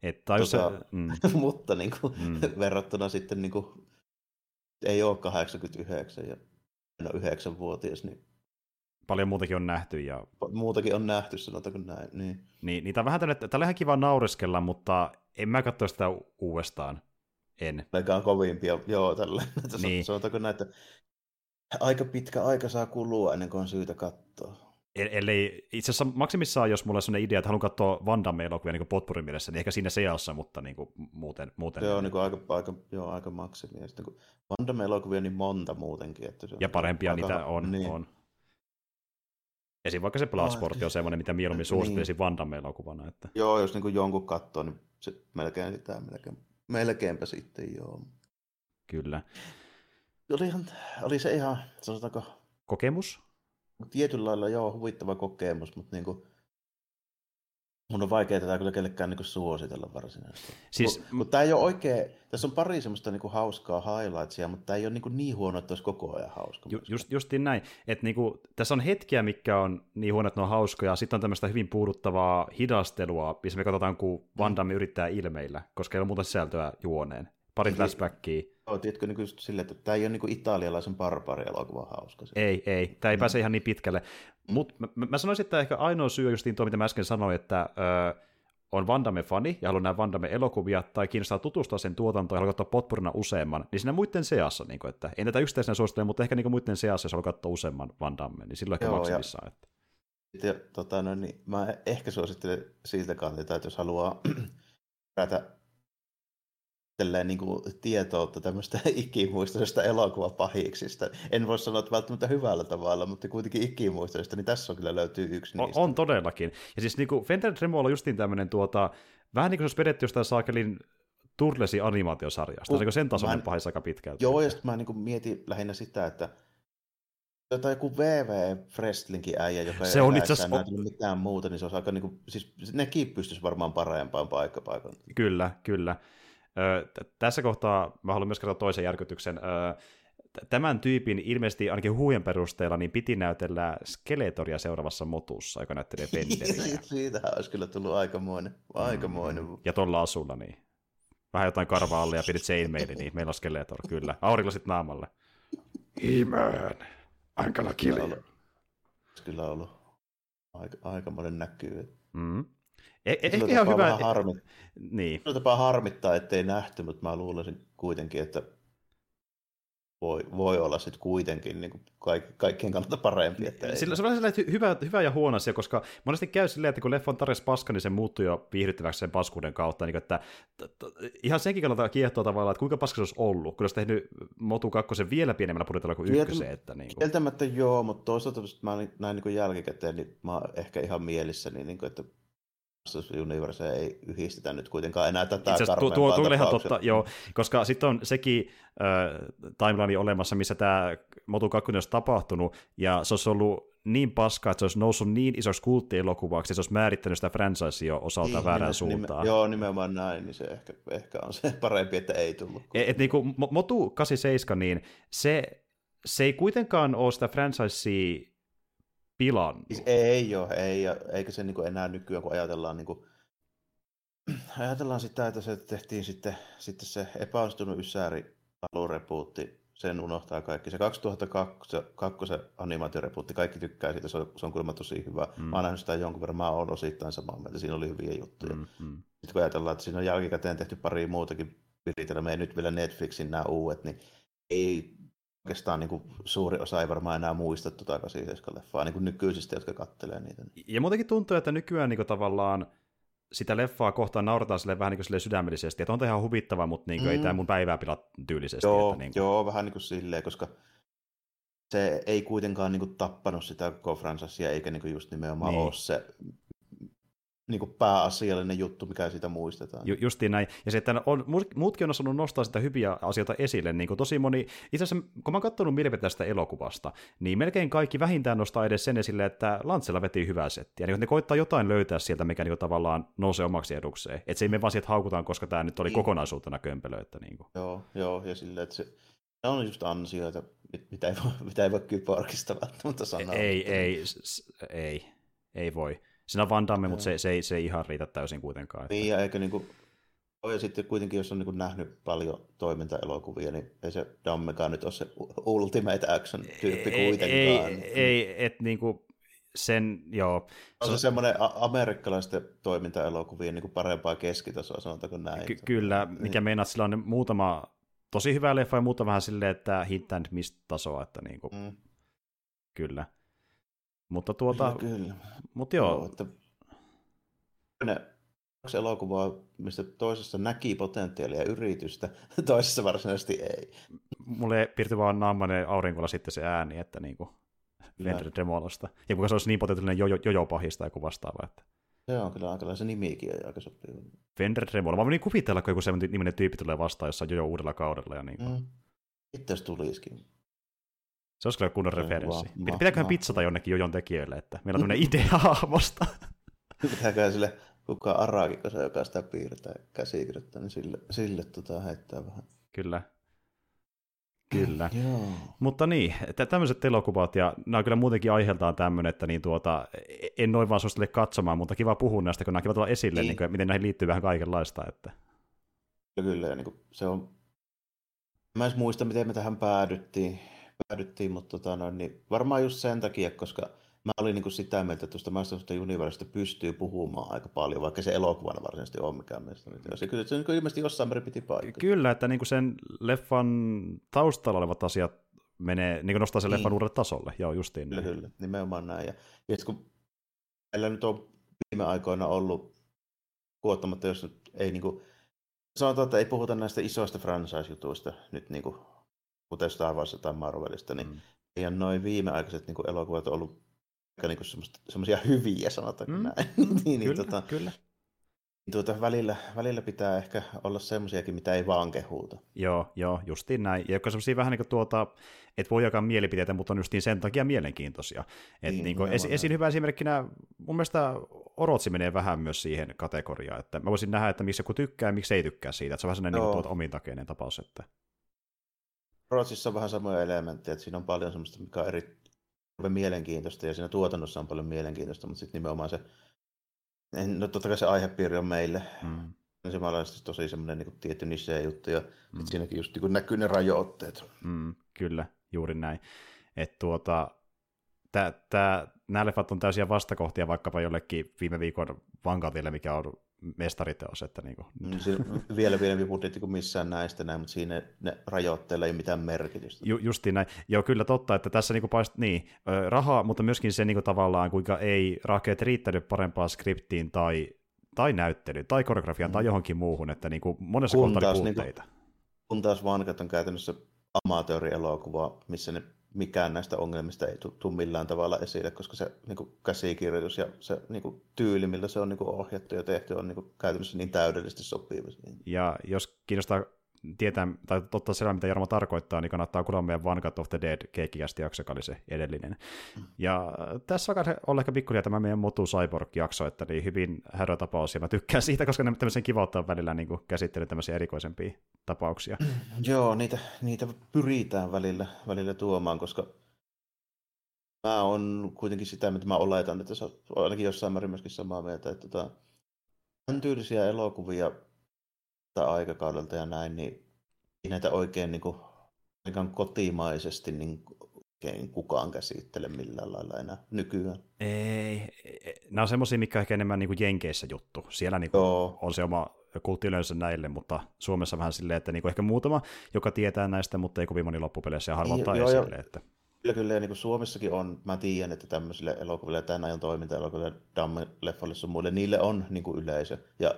Että tota, se, mm. mutta niin kuin, mm. verrattuna sitten niin kuin, ei ole 89 ja en ole 9-vuotias, niin paljon muutakin on nähty. Ja... Muutakin on nähty, sanotaanko näin. Niin, niin, niin tämä on vähän tälle, oli ihan kiva naureskella, mutta en mä katso sitä uudestaan. En. Aika kovimpia, joo, tällä. Niin. Sanotaanko näitä, aika pitkä aika saa kulua ennen kuin on syytä katsoa. E- Ellei, itse asiassa maksimissaan, jos mulla on sellainen idea, että haluan katsoa Van Damme-elokuvia niin potpurin mielessä, niin ehkä siinä seassa, mutta niin kuin muuten, muuten. Se on niin kuin aika, aika, joo, aika maksimi. Ja sitten kun Van Damme-elokuvia niin monta muutenkin. Että se on ja parempia aika, niitä on. Niin. on. Esim. vaikka se Bloodsport on semmoinen, mitä mieluummin Niin. suosittelisin Van Damme-elokuvana. Että. Joo, jos niin kuin jonkun katsoo, niin se melkein sitä, melkein, melkeinpä sitten joo. Kyllä. Olihan, oli se ihan, sanotaanko, Kokemus? tietyllä lailla joo, huvittava kokemus, mutta niin kuin, mun on vaikea tätä kyllä kellekään niin kuin suositella varsinaisesti. Siis, Mutta mut tämä ei ole oikein, tässä on pari semmoista niin kuin hauskaa highlightsia, mutta tämä ei ole niin, kuin niin huono, että olisi koko ajan hauska. Ju, just, justiin näin. Et niinku, tässä on hetkiä, mikä on niin huono, että ne on hauskoja, sitten on tämmöistä hyvin puuduttavaa hidastelua, missä me katsotaan, kun Van Damme yrittää ilmeillä, koska ei ole muuta sisältöä juoneen. Pari Niin. flashbackia. Joo, tiedätkö niin kuin just silleen, että tämä ei ole niin kuin italialaisen barbari-elokuvan hauska. Ei, ei. Tämä ei Mm. pääse ihan niin pitkälle. Mutta mä, mä sanoisin, että ehkä ainoa syy justiin tuo, mitä mä äsken sanoin, että ö, on Van Damme-fani ja haluaa nähdä Van Damme-elokuvia tai kiinnostaa tutustua sen tuotantoon ja haluaa katsoa potpurina useamman, niin siinä muiden seassa, niin kuin, että en tätä yksittäisenä suosittele, mutta ehkä niin muiden seassa, jos haluaa katsoa useamman Van Damme, niin silloin ehkä Joo, ja- maksimissaan. Että. Sitten, tota, no, niin, mä ehkä suosittelen siltä kantilta, että jos haluaa tälleen niin kuin tietoutta tämmöistä ikimuistoisesta elokuvapahiksista. En voi sanoa, että välttämättä hyvällä tavalla, mutta kuitenkin ikimuistoisesta, niin tässä on kyllä löytyy yksi On, niistä. on todellakin. Ja siis niin kuin Fender Tremolo on justiin tämmöinen tuota, vähän niin kuin se olisi vedetty jostain saakelin Turlesin animaatiosarjasta. Uh, se on sen tasoinen pahis aika pitkälti. Joo, ja sitten mä niin kuin mietin lähinnä sitä, että Tota joku VV Frestlinkin äijä, joka Se ei on itse asiassa- näytellyt mitään muuta, niin se olisi aika niin kuin, siis nekin pystyisi varmaan parempaan paikkapaikan. Kyllä, kyllä. Tässä kohtaa mä haluan myös kertoa toisen järkytyksen. Tämän tyypin ilmeisesti ainakin huujen perusteella niin piti näytellä Skeletoria seuraavassa motussa, joka näyttelee Fenderiä. Siitähän olisi kyllä tullut aikamoinen, aikamoinen. ja tuolla asulla, niin vähän jotain karvaa alle ja pidit chainmaili, niin meillä on Skeletor, kyllä. Aurinkoisit naamalle. He-Man, I'm gonna kill you. Olisi kyllä ollut aika, aikamoinen näkyy. Mm. E- e- Sillä ehkä ihan hyvä... vähän harmi, Niin. tapaa harmittaa, ettei nähty, mutta mä luulisin kuitenkin, että voi, voi olla sitten kuitenkin niin kaik, kaikkien kannalta parempi. Että ei. Sillä, se on sellainen hy- hyvä, hyvä ja huono asia, koska monesti käy silleen, että kun leffa on tarjossa paska, niin se muuttuu jo viihdyttäväksi sen paskuuden kautta. Niin, että, t- t- ihan senkin kannalta kiehtoo tavallaan, että kuinka paska se olisi ollut, kun olisi tehnyt Motu 2 vielä pienemmällä budjetilla kuin ykkösen. Että, niin kuin. Kieltämättä joo, mutta toisaalta mä näin niin jälkikäteen, niin mä oon ehkä ihan mielissäni, niin kuin, että Masters Universe ei yhdistetä nyt kuitenkaan enää tätä Itse tuo, tuo, tuo ihan totta, joo, koska sitten on sekin äh, timeline olemassa, missä tämä Motu 2 olisi tapahtunut, ja se olisi ollut niin paska, että se olisi noussut niin isoksi kulttielokuvaksi, että se olisi määrittänyt sitä franchisea osalta Niin, väärään nime- suuntaan. Nime, joo, nimenomaan näin, niin se ehkä, ehkä on se parempi, että ei tullut. Et, et niinku Mo- Motu 87, niin se, se ei kuitenkaan ole sitä franchisea pilannut. Siis ei ole, ei, ja eikä se niin enää nykyään, kun ajatellaan, niin kuin, ajatellaan sitä, että se tehtiin sitten, sitten se epäonnistunut Ysäri alurepuutti, sen unohtaa kaikki. Se 2002 se animaatiorepuutti, kaikki tykkää siitä, se on, se on kuulemma tosi hyvä. Mm. Mä oon nähnyt sitä jonkun verran, mä oon osittain samaa mieltä, siinä oli hyviä juttuja. Mm, mm. Sitten kun ajatellaan, että siinä on jälkikäteen tehty pari muutakin viritelmää, ja nyt vielä Netflixin nämä uudet, niin ei oikeastaan niin kuin, suuri osa ei varmaan enää muista tuota 87-leffaa, niin kuin nykyisistä, jotka kattelee niitä. Ja muutenkin tuntuu, että nykyään niin tavallaan sitä leffaa kohtaan naurataan sille vähän niin kuin sydämellisesti, että on ihan huvittava, mutta niin kuin, mm. ei tämä mun päivää pilaa tyylisesti. Joo, että niin kuin, joo, vähän niin kuin silleen, koska se ei kuitenkaan niin kuin, tappanut sitä koko franchisea, eikä niin kuin, just nimenomaan niin. ole se niin kuin, pääasiallinen juttu, mikä siitä muistetaan. Ju, justiin näin. Ja se, että on, muutkin on osannut nostaa sitä hyviä asioita esille. Niin kuin tosi moni, itse asiassa kun mä oon katsonut mielipiteitä tästä elokuvasta, niin melkein kaikki vähintään nostaa edes sen esille, että Lantsella veti hyvää settiä. Niin, ne koittaa jotain löytää sieltä, mikä niin kuin, tavallaan nousee omaksi edukseen. Että se ei mene vaan sieltä haukutaan, koska tämä nyt oli Niin. kokonaisuutena kömpelö. Että niin kuin. Joo, joo, ja silleen, että se, se on just ansioita, mit- mitä ei voi, mitä ei voi kyborgista välttämättä sanoa. Ei, mutta- ei, ei, ei voi. Siinä on Van Damme, mutta se, se, ei, se ei ihan riitä täysin kuitenkaan. Että... Niin, ja eikä niinku, ja sitten kuitenkin, jos on niinku nähnyt paljon toimintaelokuvia, niin ei se Dammekaan nyt ole se ultimate action-tyyppi kuitenkaan. ei, ei että niinku, sen, joo. On se, se semmoinen amerikkalaisten toimintaelokuvien niin kuin parempaa keskitasoa, sanotaanko näin. Ky- kyllä, mikä niin. meinaat, sillä on muutama tosi hyvä leffa ja muuta vähän silleen, että hit and miss tasoa, että niin kuin, mm. kyllä. Mutta tuota, kyllä, kyllä. Mutta joo. No, että ne kaksi elokuvaa, mistä toisessa näki potentiaalia yritystä, toisessa varsinaisesti ei. Mulle piirtyi vaan naamainen aurinkolla sitten se ääni, että niinku Fender Demolosta. Ja kuinka se olisi niin potentiaalinen jojo, jojo pahista ja vastaava. Että... Se on kyllä aika se nimikin on aika sopiva. Fender Tremolo. Mä menin kuvitella, kun joku sellainen niminen tyyppi tulee vastaan jossain jo uudella kaudella. Ja niin kuin. Mm. Itse tulisikin. Se olisi kyllä kunnon se referenssi. Ma- Pitääköhän ma- pizzata jonnekin jojon tekijöille, että meillä on tämmöinen idea hahmosta. Pitääköhän sille kuka arakikosa, joka sitä piirtää käsikirjoittaa, niin sille, sille tota heittää vähän. Kyllä. Kyllä. Mutta niin, tämmöiset elokuvat, ja nämä on kyllä muutenkin aiheeltaan tämmöinen, että niin tuota, en noin vaan suosittele katsomaan, mutta kiva puhua näistä, kun nämä kiva tulla esille, niin. Niin kuin, miten näihin liittyy vähän kaikenlaista. Että... Kyllä, kyllä, ja niin kuin se on... Mä en muista, miten me tähän päädyttiin, päädyttiin mutta tota, no, niin varmaan just sen takia, koska mä olin niin kuin sitä mieltä, että tuosta Master of the pystyy puhumaan aika paljon, vaikka se elokuvana varsinaisesti on mikään mielestä. Se, kyllä, se niin ilmeisesti jossain määrin piti paikkaa. Kyllä, että niin kuin sen leffan taustalla olevat asiat menee, niin kuin nostaa sen niin. leffan uudelle tasolle. Joo, justiin Kyllä, kyllä, nimenomaan näin. Ja, ja kun meillä nyt on viime aikoina ollut kuottamatta, jos nyt ei niin kuin, sanotaan, että ei puhuta näistä isoista franchise-jutuista nyt niin kuin, kuten Star Wars tai Marvelista, niin mm. ei noin viimeaikaiset niin kuin, elokuvat ollut aika niin semmoisia hyviä, sanotaanko mm. näin. niin, niin, kyllä, tota, kyllä. Niin tuota, välillä, välillä pitää ehkä olla semmoisiakin, mitä ei vaan kehuta. Joo, joo, justiin näin. Ja jotka semmoisia vähän niin kuin tuota, että voi jakaa mielipiteitä, mutta on justiin sen takia mielenkiintoisia. Et niin, niin kuin esi- esiin hyvä esimerkkinä, mun mielestä Orotsi menee vähän myös siihen kategoriaan, että mä voisin nähdä, että miksi joku tykkää ja miksi ei tykkää siitä, että se on vähän sellainen niin tuota omintakeinen tapaus. Että... Orotsissa on vähän samoja elementtejä, että siinä on paljon semmoista, mikä on eri, mielenkiintoista ja siinä tuotannossa on paljon mielenkiintoista, mutta sitten nimenomaan se, no totta kai se aihepiiri on meille mm. ensimmäisenä tosi semmoinen niin tietty niche juttu ja mm. siinäkin just niin näkyy ne rajoitteet. Mm, kyllä, juuri näin. Että tuota, tää, tää, nämä leffat on täysiä vastakohtia vaikkapa jollekin viime viikon Vanguardille, mikä on mestariteos. Että niin kuin. Mm, vielä pienempi budjetti kuin missään näistä näin, mutta siinä ne rajoitteilla ei mitään merkitystä. Ju, justiin näin. Joo, kyllä totta, että tässä niin paist, niin, rahaa, mutta myöskin se niin kuin tavallaan, kuinka ei rakeet riittänyt parempaan skriptiin tai, tai näyttelyyn, tai koreografiaan, mm. tai johonkin muuhun, että niin kuin monessa kohtaa oli Niin kuin, kun taas vankat on käytännössä amatöörielokuva, missä ne mikään näistä ongelmista ei tule millään tavalla esille, koska se niin kuin käsikirjoitus ja se niin kuin tyyli, millä se on niin kuin ohjattu ja tehty, on niin kuin käytännössä niin täydellisesti sopiva. Ja jos kiinnostaa tietää tai ottaa selvä, mitä Jarmo tarkoittaa, niin kannattaa kuulla meidän Cut of the Dead keikkiästi jakso, joka oli se edellinen. Mm. Ja tässä on olla ehkä pikkuhiljaa tämä meidän Motu Cyborg-jakso, että niin hyvin härötapaus, ja mä tykkään siitä, koska ne tämmöisen kiva ottaa välillä niin käsittelyyn tämmöisiä erikoisempia tapauksia. Joo, niitä, niitä pyritään välillä, välillä tuomaan, koska mä on kuitenkin sitä, mitä mä oletan, että se on ainakin jossain määrin myöskin samaa mieltä, että tota, tämän tyylisiä elokuvia aikakaudelta ja näin, niin ei näitä oikein niin kuin, kotimaisesti niin oikein kukaan käsittele millään lailla enää nykyään. Ei, nämä on semmoisia, mikä on ehkä enemmän niin kuin Jenkeissä juttu. Siellä niin kuin on se oma kultti yleensä näille, mutta Suomessa vähän silleen, että niin kuin ehkä muutama, joka tietää näistä, mutta ei kovin moni loppupeleissä ja harva ottaa esille. Että... Kyllä, kyllä, ja niin kuin Suomessakin on, mä tiedän, että tämmöisille elokuville, tämän ajan toiminta-elokuville, Damme-leffoille sun muille, niille on niin kuin yleisö. Ja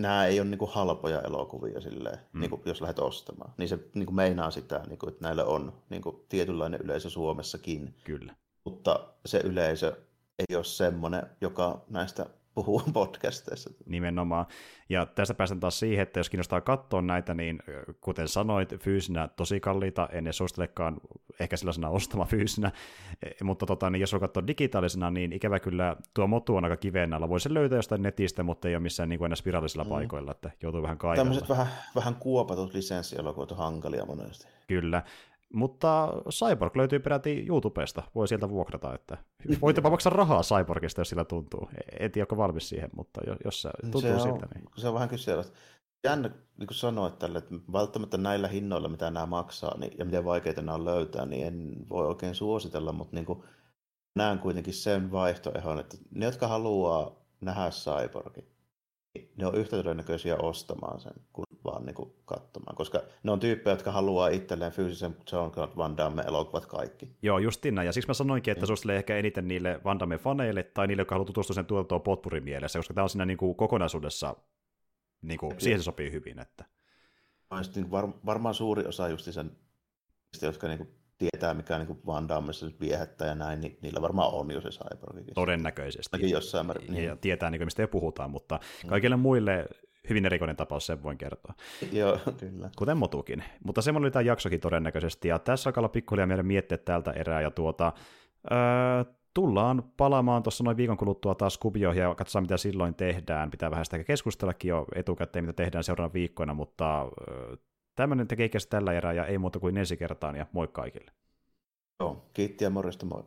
nämä ei ole niin kuin halpoja elokuvia silleen, mm. niin kuin, jos lähdet ostamaan. Niin se niin kuin meinaa sitä, niin kuin, että näillä on niin kuin, tietynlainen yleisö Suomessakin. Kyllä. Mutta se yleisö ei ole semmoinen, joka näistä puhuu podcasteissa. Nimenomaan. Ja tästä päästään taas siihen, että jos kiinnostaa katsoa näitä, niin kuten sanoit, fyysinä tosi kalliita, en edes suosittelekaan ehkä sellaisena ostama fyysinä, e, mutta tota, niin jos on katsoa digitaalisena, niin ikävä kyllä tuo motu on aika kiveen alla. Voi sen löytää jostain netistä, mutta ei ole missään niin kuin enää spiraalisilla mm. paikoilla, että joutuu vähän kaivella. Tämmöiset vähän, vähän kuopatut lisenssielokuvat on hankalia monesti. Kyllä. Mutta Cyborg löytyy peräti YouTubesta, voi sieltä vuokrata, että voit jopa maksaa rahaa Cyborgista, jos sillä tuntuu. En tiedä, onko valmis siihen, mutta jos se tuntuu se on, siltä. Niin... Se on vähän kysyä, jännä niin kuin sanoa tälle, että välttämättä näillä hinnoilla, mitä nämä maksaa, niin, ja miten vaikeita nämä on löytää, niin en voi oikein suositella, mutta niin kuin, näen kuitenkin sen vaihtoehon, että ne, jotka haluaa nähdä cyborgin, ne on yhtä todennäköisiä ostamaan sen kuin vaan niin kuin katsomaan, koska ne on tyyppejä, jotka haluaa itselleen fyysisen Jean-Claude Van Damme-elokuvat kaikki. Joo, justiin näin. Ja siksi mä sanoinkin, että mm. se ehkä eniten niille Van Damme-faneille tai niille, jotka haluaa tutustua sen tuotantoon potpurin mielessä, koska tämä on siinä niin kuin kokonaisuudessa, niin kuin, siihen se sopii hyvin. Että... Niin var, varmaan suuri osa just sen, jotka niin kuin tietää, mikä niin Van Dammessa viehättää ja näin, niin niillä varmaan on jo se cyborg. Todennäköisesti. jossain määrin. Niin. Ja tietää, niin kuin, mistä jo puhutaan, mutta mm. kaikille mm. muille hyvin erikoinen tapaus, sen voin kertoa. Joo, kyllä. Kuten Motukin. Mutta semmoinen oli tämä jaksokin todennäköisesti, ja tässä alkaa olla pikkuhiljaa meidän miettiä tältä erää, ja tuota, öö, tullaan palaamaan tuossa noin viikon kuluttua taas kuvioihin ja katsotaan, mitä silloin tehdään. Pitää vähän sitä keskustellakin jo etukäteen, mitä tehdään seuraavana viikkoina, mutta öö, tämmöinen tekee tällä erää, ja ei muuta kuin ensi kertaan, ja moi kaikille. Joo, kiitti ja morjesta moi.